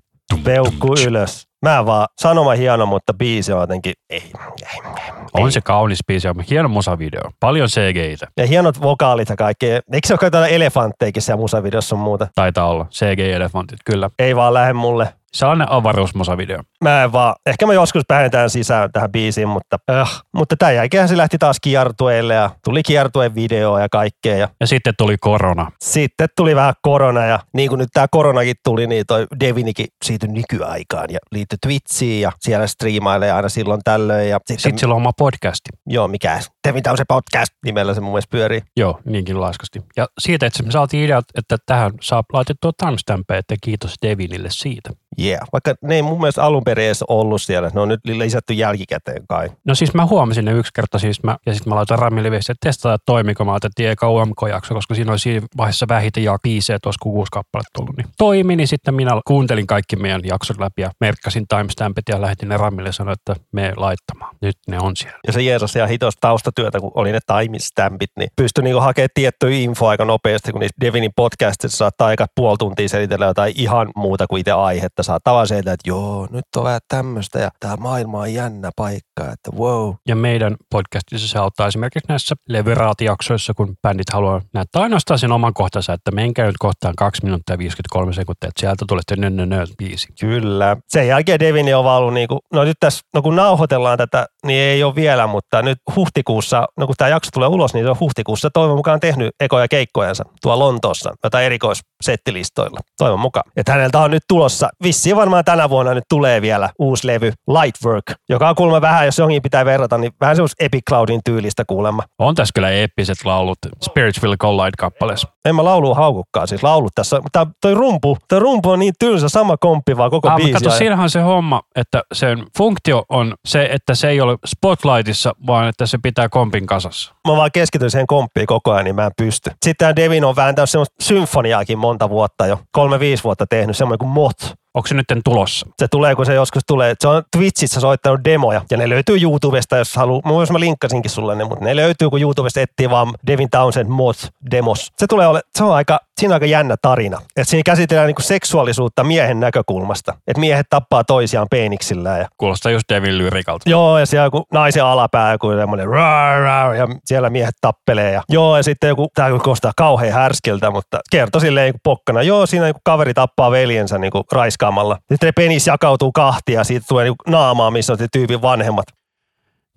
peukku ylös. Mä vaan, sanoma hieno, mutta biisi on jotenkin, ei, ei, ei. On se kaunis biisi ja hieno musavideo. Paljon CGitä. Ja hienot vokaalit ja kaikki. Eikö se ole jotain elefantteikin siellä musavideossa on muuta? Taitaa olla. CG-elefantit, kyllä. Ei vaan lähde mulle. Sellainen avaruusmusavideo. Mä en vaan, ehkä mä joskus päähetään sisään tähän biisiin, mutta, äh. mutta tämän jälkeen se lähti taas kiertueelle ja tuli kiertueen video ja kaikkea. Ja Ja sitten tuli korona. sitten tuli vähän korona ja niin kuin nyt tämä koronakin tuli, niin toi Devinikin siirtyi nykyaikaan ja liittyi Twitchiin ja siellä striimailee aina silloin tällöin. Ja sitten, Sitten sillä on oma podcasti. joo, mikä Devin on se podcast nimellä se mun mielestä pyörii. Joo, niinkin laiskasti. Ja siitä, että me saatiin idea, että tähän saa laitettua timestampia, että kiitos Devinille siitä. Yeah. Vaikka ne ei mun mielestä alun perin edes ollut siellä. Ne on nyt lisätty jälkikäteen kai. No siis mä huomasin ne yksi kerta siis mä, ja sitten mä laitoin Ramille viestiä, että testataan, että toimiko. Mä otettiin eka UMK-jakso, koska siinä oli siinä vaiheessa vähiten ja biisejä tuossa kun kuusi kappaletta tullut. Niin toimi, niin sitten minä kuuntelin kaikki meidän jaksot läpi ja merkkasin timestampit ja lähetin ne Ramille ja sanoin, että me laittamaan. Nyt ne on siellä. Ja se jeesasi ihan hitos taustatyötä, kun oli ne timestampit, niin pystyi niinku hakemaan tiettyä infoa aika nopeasti, kun niissä Devinin podcastissa saattaa aika puoli tuntia selitellä jotain ihan muuta kuin itse aihetta. Saattaa vaan sieltä, että joo, nyt on vähän tämmöistä ja tämä maailma on jännä paikka, että wow. Ja meidän podcastissa se auttaa esimerkiksi näissä leveraatijaksoissa, kun bändit haluaa näyttää ainoastaan sen oman kohtansa, että menkää nyt kohtaan 2 minuuttia ja 53 sekuntia, että sieltä tulee sitten nö, nö, nö, biisi. Kyllä. Sen jälkeen Devini on vaan ollut niinku, no nyt tässä, no kun nauhoitellaan tätä, niin ei ole vielä, mutta nyt huhtikuussa, no kun tämä jakso tulee ulos, niin se on huhtikuussa toivon mukaan tehnyt ekoja keikkojansa tuolla Lontoossa, jotain erikoissettilistoilla, toivon mukaan. Että häneltä on nyt tulossa, vissiin varmaan tänä vuonna nyt tulee vielä uusi levy, Lightwork, joka on kuulemma vähän, jos johonkin pitää verrata, niin vähän semmoista Epic Cloudin tyylistä kuulemma. On tässä kyllä eeppiset laulut Spiritual Collide-kappaleessa. En mä laulu haukukkaan, siis laulut tässä, tää, toi rumpu, toi rumpu on niin tylsä, sama komppi vaan koko Ah, mutta biisi. kato, siinähän on se homma, että sen funktio on se, että se ei ole spotlightissa, vaan että se pitää kompin kasassa. mä vaan keskityn siihen komppiin koko ajan, niin mä en pysty. Sitten tämä Devin on vääntänyt semmoista symfoniaakin monta vuotta jo, kolme-viisi vuotta tehnyt, semmoinen kuin Moth. Onko se nyt tulossa? Se tulee, kun se joskus tulee. Se on Twitchissä soittanut demoja, ja ne löytyy YouTubesta, jos haluaa. Mun mielestä mä linkkasinkin sulle ne, mutta ne löytyy, kun YouTubesta etsii vaan Devin Townsend Moth demos. Se tulee ole, se on aika, siinä on aika jännä tarina. Et siinä käsitellään niinku seksuaalisuutta miehen näkökulmasta. Että miehet tappaa toisiaan peeniksillään. Ja, Kuulostaa just Devin lyrikalta. joo, ja siellä joku naisen alapää, joku semmoinen rar, rar, ja siellä miehet tappelee. Ja, joo, ja sitten joku, tämä kuulostaa kauhean härskiltä, mutta kertoi silleen niinku pokkana. Joo, siinä joku kaveri tappaa veljensä niinku raiskaamalla. Sitten penis jakautuu kahtia ja siitä tulee niinku naamaa, missä on se tyypin vanhemmat.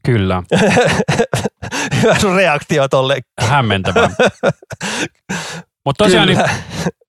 Kyllä, (laughs) Hyvä sun reaktio tolle. hämmentävää. (laughs) Mutta tosiaan niin.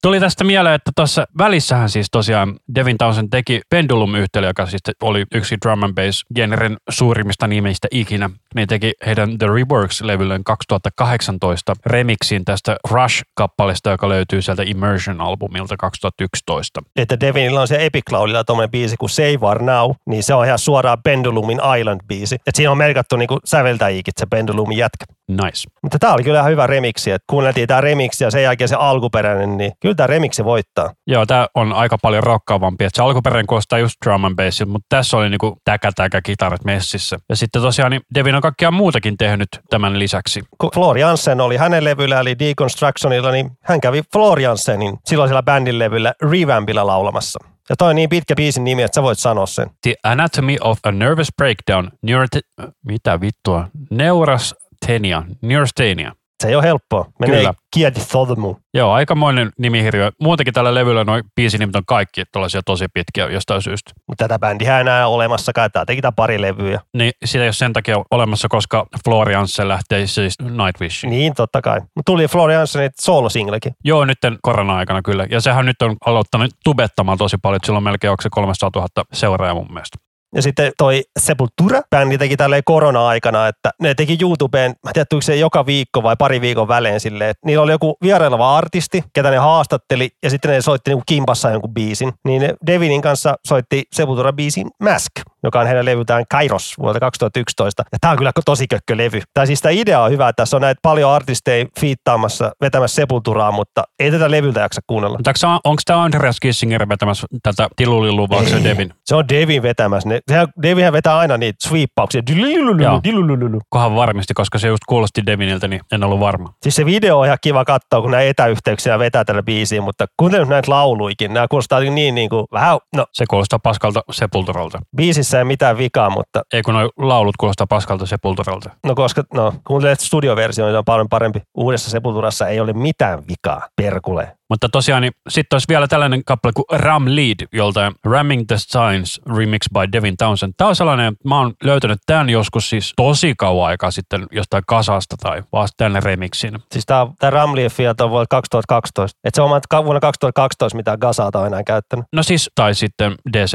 Tuli tästä mieleen, että tuossa välissähän siis tosiaan Devin Townsend teki pendulum yhtälö joka siis oli yksi drum and bass genren suurimmista nimistä ikinä. Niin teki heidän The Reworks-levylleen 2018 remixin tästä Crush-kappaleesta, joka löytyy sieltä Immersion-albumilta 2011. Että Devinillä on se Epic Cloudilla tuommoinen biisi kuin Save Our Now, niin se on ihan suoraan Pendulumin Island-biisi. Et siinä on merkattu niinku säveltäjiäkin se Pendulumin jätkä. Nice. Mutta tämä oli kyllä ihan hyvä remixi, että kuunneltiin tämä remixi ja sen jälkeen se alkuperäinen, niin kyllä tämä remixi voittaa. Joo, tämä on aika paljon rokkaavampi. se alkuperäinen kuulostaa just drum and bassit, mutta tässä oli niinku täkä täkä kitarat messissä. Ja sitten tosiaan niin Devin on kaikkea muutakin tehnyt tämän lisäksi. Kun Floor Jansen oli hänen levyllä, eli Deconstructionilla, niin hän kävi Floor Jansenin silloisella bändin levyllä Revampilla laulamassa. Ja toi on niin pitkä biisin nimi, että sä voit sanoa sen. The Anatomy of a Nervous Breakdown, Neurote- mitä vittua, Neurasthenia, Neurasthenia. Se ei ole helppoa. Menee Kyllä. kieti thotmu. Joo, aikamoinen nimihirviö. Muutenkin tällä levyllä noin biisinimet on kaikki tällaisia tosi pitkiä jostain syystä. Mutta tätä bändiä ei enää ole olemassakaan. Tämä teki tää pari levyä. Niin sitä ei ole sen takia olemassa, koska Florianse lähtee siis Nightwishiin. Niin, totta kai. Mutta tuli Floor Jansenin solo-singlekin. Joo, nyt korona-aikana kyllä. Ja sehän nyt on aloittanut tubettamaan tosi paljon. Sillä on melkein onko se 300 000 seuraajaa mun mielestä. Ja sitten toi Sepultura-bändi teki tälleen korona-aikana, että ne teki YouTubeen, mä en tiedä, se joka viikko vai pari viikon välein silleen, että niillä oli joku vieraileva artisti, ketä ne haastatteli, ja sitten ne soitti niinku kimpassa jonkun biisin. Niin ne Devinin kanssa soitti Sepultura-biisin Mask, joka on heidän levytään Kairos vuodelta 2011. Ja tää on kyllä tosi kökkö levy. Tai siis tämä idea on hyvä, että tässä on näitä paljon artisteja fiittaamassa, vetämässä Sepulturaa, mutta ei tätä levyltä jaksa kuunnella. Onko tämä Andreas Kissinger vetämässä tätä Tilulilua, vai se Devin? Se on Devin vetämässä. Ne, sehän, Devinhän vetää aina niitä sweeppauksia. Dilulululu. Kohan varmisti, koska se just kuulosti Deviniltä, niin en ollut varma. Siis se video on ihan kiva katsoa, kun näitä etäyhteyksiä vetää tällä biisiin, mutta kuuntele nyt näitä lauluikin. Nämä kuulostaa niin, niin kuin, vähän, no Se kuulostaa paskalta Sepulturalta. biisissä ei mitään vikaa, mutta Ei kun nuo laulut kuulostaa paskalta Sepulturalta. no koska, no kuuntelet studioversio, niin on paljon parempi. Uudessa Sepulturassa ei ole mitään vikaa, perkule. Mutta tosiaan, niin sitten olisi vielä tällainen kappale kuin Ram Lead, jolta Ramming the Signs remix by Devin Townsend. Tämä on sellainen, että mä oon löytänyt tämän joskus siis tosi kauan aikaa sitten jostain kasasta tai vasta tänne remixin. Siis tämä, tämä Ramli Fiat on vuonna 2012. Et se on vuonna 2012 mitä Gazata on enää käyttänyt. No siis, tai sitten DC++.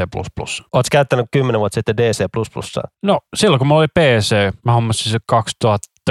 Oletko käyttänyt 10 vuotta sitten DC++? No silloin kun mulla oli PC, mä hommasin se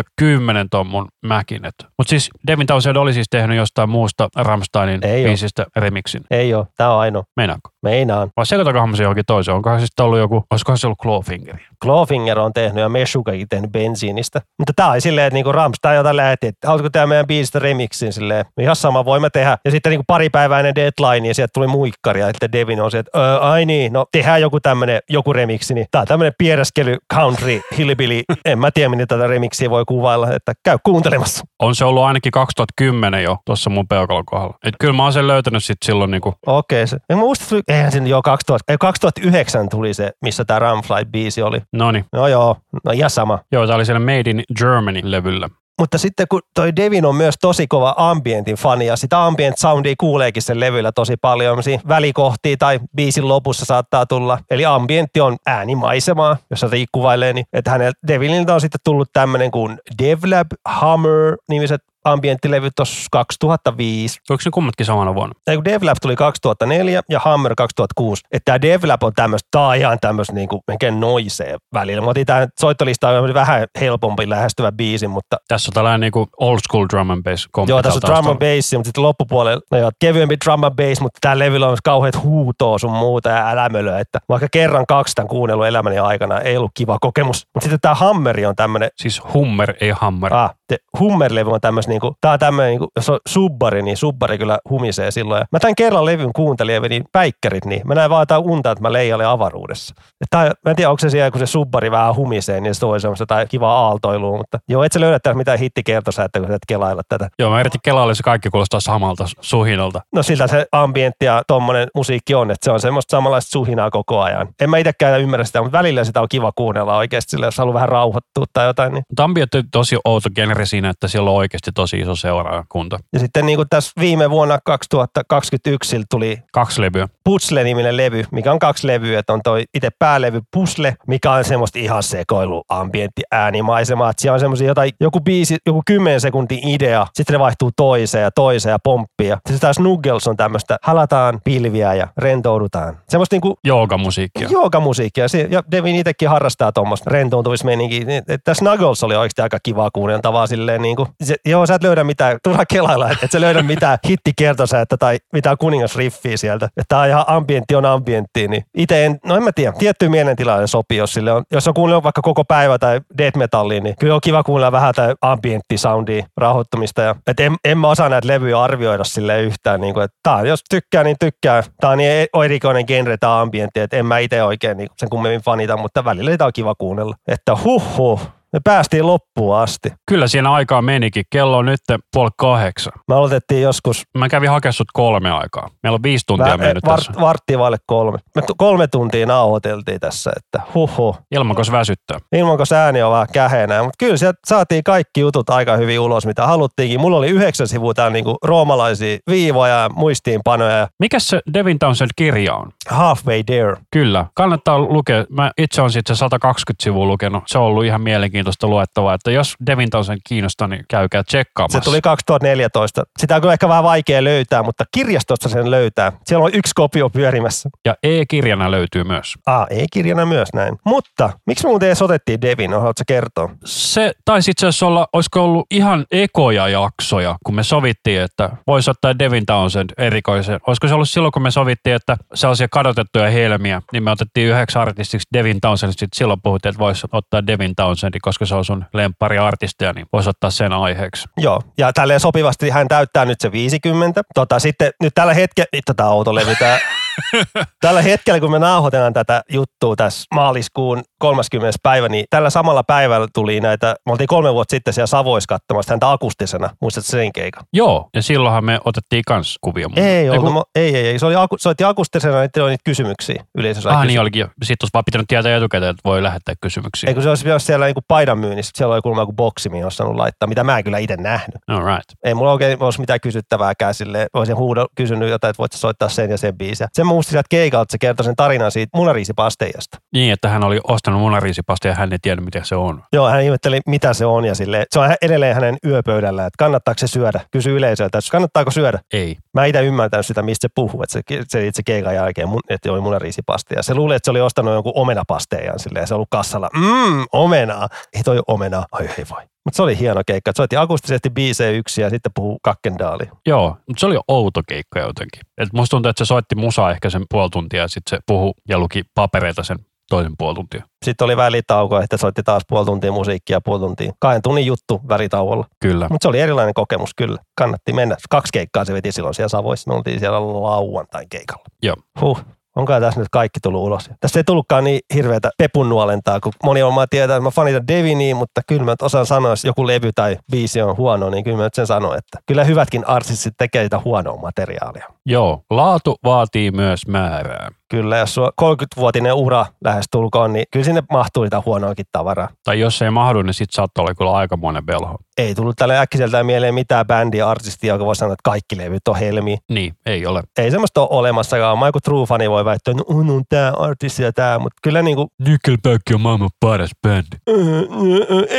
2010 ton mun Macin. Mutta siis Devin Townsend oli siis tehnyt jostain muusta Ramsteinin Ei biisistä remixin. Ei ole, tämä on ainoa. Meinaanko? Meinaan. Vai sekoitako hommasin johonkin toiseen? Onkohan se sitten ollut joku, olisikohan se ollut Clawfingeri? Clawfinger on tehnyt ja Meshukakin tehnyt bensiinistä. Mutta tämä oli silleen, että niinku Ramstein jota lähetti, että haluatko tehdä meidän biisistä remixin silleen. No ihan sama voimme tehdä. Ja sitten niinku pari päivää ennen deadline ja sieltä tuli muikkari ja sitten Devin on se, että öö, ai niin, no tehdään joku tämmönen, joku remixi. Niin tää on tämmönen piereskely country hillbilly. (laughs) en mä tiedä, miten tätä remixiä voi kuvailla, että käy kuuntelemassa. On se ollut ainakin 2010 jo tuossa mun peukalon kohdalla. Et kyllä mä oon sen löytänyt sitten silloin niinku, Okei, se. En mä muista, eihän se jo 2000, ei, 2009 tuli se, missä tämä Ramflight-biisi oli. no niin. No joo, no ihan sama. Joo, tää oli siellä Made in Germany-levyllä. Mutta sitten kun toi Devin on myös tosi kova ambientin fani ja sitä ambient soundia kuuleekin sen levyllä tosi paljon. Sellaisia välikohtia tai biisin lopussa saattaa tulla. Eli ambientti on äänimaisemaa, jos kuvailee. Niin, että hänellä Deviniltä on sitten tullut tämmöinen kuin Devlab Hammer nimiset ambienttilevyt tuossa 2005. Oliko ne kummatkin samana vuonna? Tai kun Devlab tuli 2004 ja Hammer 2006. Että tämä Devlab on tämmöistä, tää on ihan tämmöistä niinku melkein noisee välillä. Mä otin tämän soittolista on vähän helpompi lähestyvä biisi, mutta Tässä on tällainen niinku old school drum and bass Joo, tässä on drum and bass, mutta sitten loppupuolella no joo, kevyempi drum and bass, mutta tällä levyllä on myös kauheat huutoa sun muuta ja älämölöä, että vaikka kerran kaksi tämän kuunnellut elämäni aikana, ei ollut kiva kokemus. Mutta sitten tämä Hammeri on tämmöinen, Siis Hummer, ei Hammer. ah, sitten Hummer-levy on tämmöistä, niinku, tää on tämmöinen, niinku, jos on subbari, niin subbari kyllä humisee silloin. Ja mä tämän kerran levyn kuuntelin ja vedin päikkärit, niin mä näin vaan jotain unta, että mä leijailen avaruudessa. Tää, mä en tiedä, onko se siellä, kun se subbari vähän humisee, niin se toi semmoista tai kivaa aaltoilua, mutta joo, et sä löydä täällä mitään hittikertosa, että kun sä et kelailla tätä. Joo, mä yritin kelailla, se kaikki kuulostaa samalta suhinalta. No siltä se ambientti ja tommonen musiikki on, että se on semmoista samanlaista suhinaa koko ajan. En mä itsekään ymmärrä sitä, mutta välillä sitä on kiva kuunnella oikeasti sille, jos haluaa vähän rauhoittua tai jotain. Niin. Mutta on tosi outo genre siinä, että siellä on oikeasti tosi iso seuraajakunta. Ja sitten niin kuin tässä viime vuonna 2021 sillä tuli Kaksi levyä. Puzzle-niminen levy, mikä on kaksi levyä, että on toi itse päälevy Puzzle, mikä on semmoista ihan sekoilu ambientti äänimaisemaa. Että siellä on semmoisia jotain, joku biisi, joku 10 sekuntin idea, sitten ne vaihtuu toiseen ja toiseen ja pomppia. Sitten taas Nuggles on tämmöistä, halataan pilviä ja rentoudutaan. Semmoista niinku Joogamusiikkia. joogamusiikkia. Se- Ja Devin itsekin harrastaa tuommoista rentoutumismeininkiä. Niin, että Tässä Snuggles oli oikeasti aika kivaa kuunneltavaa silleen niin kuin, se, joo, sä et löydä mitään, turha kelailla, että et sä löydä mitään (laughs) hittikertosäettä tai mitään kuningasriffiä sieltä. Että tää on ihan ambientti on ambientti, niin itse en, no en mä tiedä, tiettyyn mielentilaan sopii, jos sille on, jos on kuunnellut vaikka koko päivä tai death metallia, niin kyllä on kiva kuunnella vähän tai ambientti-soundia, rauhoittumista. Ja, et en, en mä osaa näitä levyjä arvioida sille yhtään, niin kuin, että tää, jos tykkää, niin tykkää. Tää on niin erikoinen genre, tää ambientti, että en mä itse oikein niin sen kummemmin fanita, mutta välillä sitä on kiva kuunnella. Että huh huh, me päästiin loppuun asti. Kyllä siinä aikaa menikin. Kello on nyt puoli kahdeksan. Me aloitettiin joskus Mä kävin hakemaan sut kolme aikaa. Meillä on viisi tuntia Vä- mennyt vart, tässä. varttia vaille kolme. Me tu- kolme tuntia nauhoiteltiin tässä, että huhu. Ilmankos väsyttää. Ilman kun ääni on vähän kähenää, mutta kyllä sieltä saatiin kaikki jutut aika hyvin ulos, mitä haluttiinkin. Mulla oli yhdeksän sivua täällä niinku roomalaisia viivoja ja muistiinpanoja ja Mikäs se Devin Townsend kirja on? halfway there. Kyllä, kannattaa lukea. Mä itse olen sitten se 120 sivua lukenut. Se on ollut ihan mielenkiintoista luettavaa, että jos Devin Townsend kiinnostaa, niin käykää tsekkaamassa. Se tuli 2014. Sitä on kyllä ehkä vähän vaikea löytää, mutta kirjastosta sen löytää. Siellä on yksi kopio pyörimässä. Ja e-kirjana löytyy myös. Ah, ei kirjana myös näin. Mutta miksi me muuten edes otettiin Devin? Haluatko kertoa? Se taisi itse asiassa olla, olisiko ollut ihan ekoja jaksoja, kun me sovittiin, että voisi ottaa Devin Townsend erikoisen. Olisiko se ollut silloin, kun me sovittiin, että sellaisia kadotettuja helmiä, niin me otettiin yhdeksi artistiksi Devin Townsend. Sitten silloin puhuttiin, että voisi ottaa Devin Townsendin, koska se on sun lempari artistia, niin voisi ottaa sen aiheeksi. Joo, ja tälleen sopivasti hän täyttää nyt se 50. Tota, sitten nyt tällä hetkellä, vittu tää autolevy, tää, (laughs) (laughs) tällä hetkellä kun me nauhoitellaan tätä juttua tässä maaliskuun 30. päivä, niin tällä samalla päivällä tuli näitä, me oltiin kolme vuotta sitten siellä Savoissa katsomassa häntä akustisena, muistatko sen keikan? Joo, ja silloinhan me otettiin kans kuvia. mun- Ei, kun- ollut, mo- ei, ei, ei, se oli aku, soitti akustisena, niin oli niitä kysymyksiä yleisö sai Ah, kysyä. niin olikin. jo. Sitten olisi vaan pitänyt tietää etukäteen, että voi lähettää kysymyksiä. Ei kun se olisi myös siellä niinku paidan myynnissä, siellä oli kuulemma joku boksi, mihin olisi saanut laittaa, mitä mä en kyllä itse nähnyt. All right. Ei mulla oikein olisi mitään kysyttävääkään sille. Olisin huudo kysynyt jotain, että voit soittaa sen ja sen biisiä. Sen muisti sieltä keikalta, se kertoi sen tarinan siitä munariisipasteijasta. Niin, että hän oli ostanut munariisipasta ja hän ei tiedä, mitä se on. Joo, hän ihmetteli, mitä se on ja sille. Se on edelleen hänen yöpöydällä, että kannattaako se syödä. Kysy yleisöltä, että kannattaako syödä. Ei. Mä itse ymmärtänyt sitä, mistä se puhuu, että se, se itse keikan jälkeen, että oli munariisipasteja. Se luuli, että se oli ostanut jonkun omenapasteijan silleen, ja se on ollut kassalla, mmm, omenaa. Ei toi ole omenaa, ai hei vai. Mutta se oli hieno keikka. Soitti akustisesti biisejä yksi ja sitten puhuu kakkendaali. Joo, mutta se oli outo keikka jotenkin. Et musta tuntuu, että se soitti musaa ehkä sen puoli tuntia ja sitten se puhu ja luki papereita sen toisen puoli tuntia. Sitten oli välitauko, että soitti taas puoli tuntia musiikkia ja puoli tuntia. Kahden tunnin juttu välitauolla. Kyllä. Mutta se oli erilainen kokemus kyllä. Kannatti mennä. Kaksi keikkaa se veti silloin siellä Savoissa. Me oltiin siellä lauantain keikalla. Joo. Huh. Onko tässä nyt kaikki tullut ulos? Tässä ei tullutkaan niin hirveätä pepun nuolentaa, kun moni varmaan tietää, että mä fanitan Deviniä, mutta kyllä mä osaan sanoa, jos joku levy tai biisi on huono, niin kyllä mä nyt sen sanon, että kyllä hyvätkin artistit tekee sitä huonoa materiaalia. Joo, laatu vaatii myös määrää. Kyllä, jos sulla 30-vuotinen ura lähes tulkoon, niin kyllä sinne mahtuu niitä huonoakin tavaraa. Tai jos ei mahdu, niin sit saattaa olla kyllä aikamoinen velho. Ei tullut tälle äkkiseltään mieleen mitään bändiä, artistia, joka voi sanoa, että kaikki levyt on helmi. Niin, ei ole. Ei semmoista ole olemassakaan. Mä joku true-fani voi väittää, että no, on, on tää artisti ja tää, mutta kyllä niinku Nickelback on maailman paras bändi.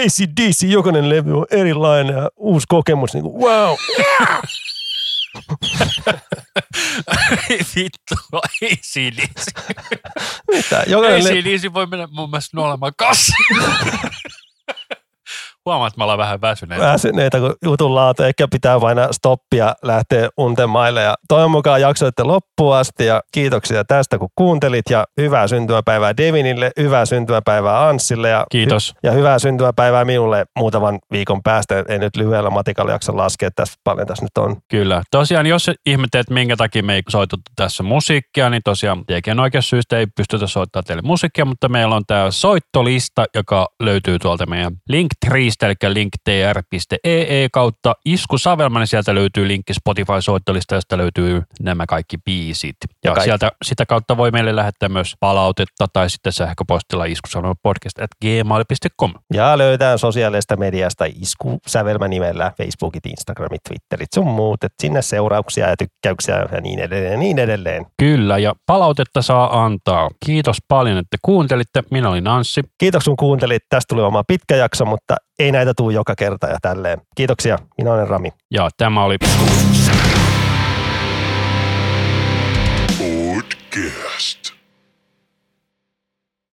ACDC, jokainen levy on erilainen ja uusi kokemus, niinku wow. (laughs) Vittu, ACDC. Mitä? Jokainen le- ACDC voi mennä mun mielestä nuolemaan kassi. Huomaa, että me ollaan vähän väsyneitä. Väsyneitä, kun jutun laatu. Ehkä pitää vain stoppia lähteä unten maille. Ja toivon mukaan jaksoitte loppuun asti. Ja kiitoksia tästä, kun kuuntelit. Ja hyvää syntymäpäivää Devinille, hyvää syntymäpäivää Anssille. Ja, Kiitos. ja hyvää syntymäpäivää minulle muutaman viikon päästä. En nyt lyhyellä matikalla jaksa laskea tässä paljon tässä nyt on. Kyllä. Tosiaan, jos ihmettelet, minkä takia me ei soitettu tässä musiikkia, niin tosiaan tekijän oikeasta syystä ei pystytä soittamaan teille musiikkia, mutta meillä on tämä soittolista, joka löytyy tuolta meidän Linktreestä, eli linktr.ee e kautta Isku Savelman, niin sieltä löytyy linkki Spotify-soittolista, josta löytyy nämä kaikki biisit. Ja, Ja kaikki. sieltä, sitä kautta voi meille lähettää myös palautetta tai sitten sähköpostilla iskusavelman at gmail.com. Ja löytää sosiaalisesta mediasta Isku Sävelmä nimellä, Facebookit, Instagramit, Twitterit, sun muut. Et sinne seurauksia ja tykkäyksiä ja niin edelleen ja niin edelleen. Kyllä, ja palautetta saa antaa. Kiitos paljon, että kuuntelitte. Minä olin Anssi. Kiitos kun kuuntelit. Tästä tuli oma pitkä jakso, mutta ei näitä tule joka kerta ja tälleen. Kiitoksia, minä olen Rami. Ja tämä oli... Podcast.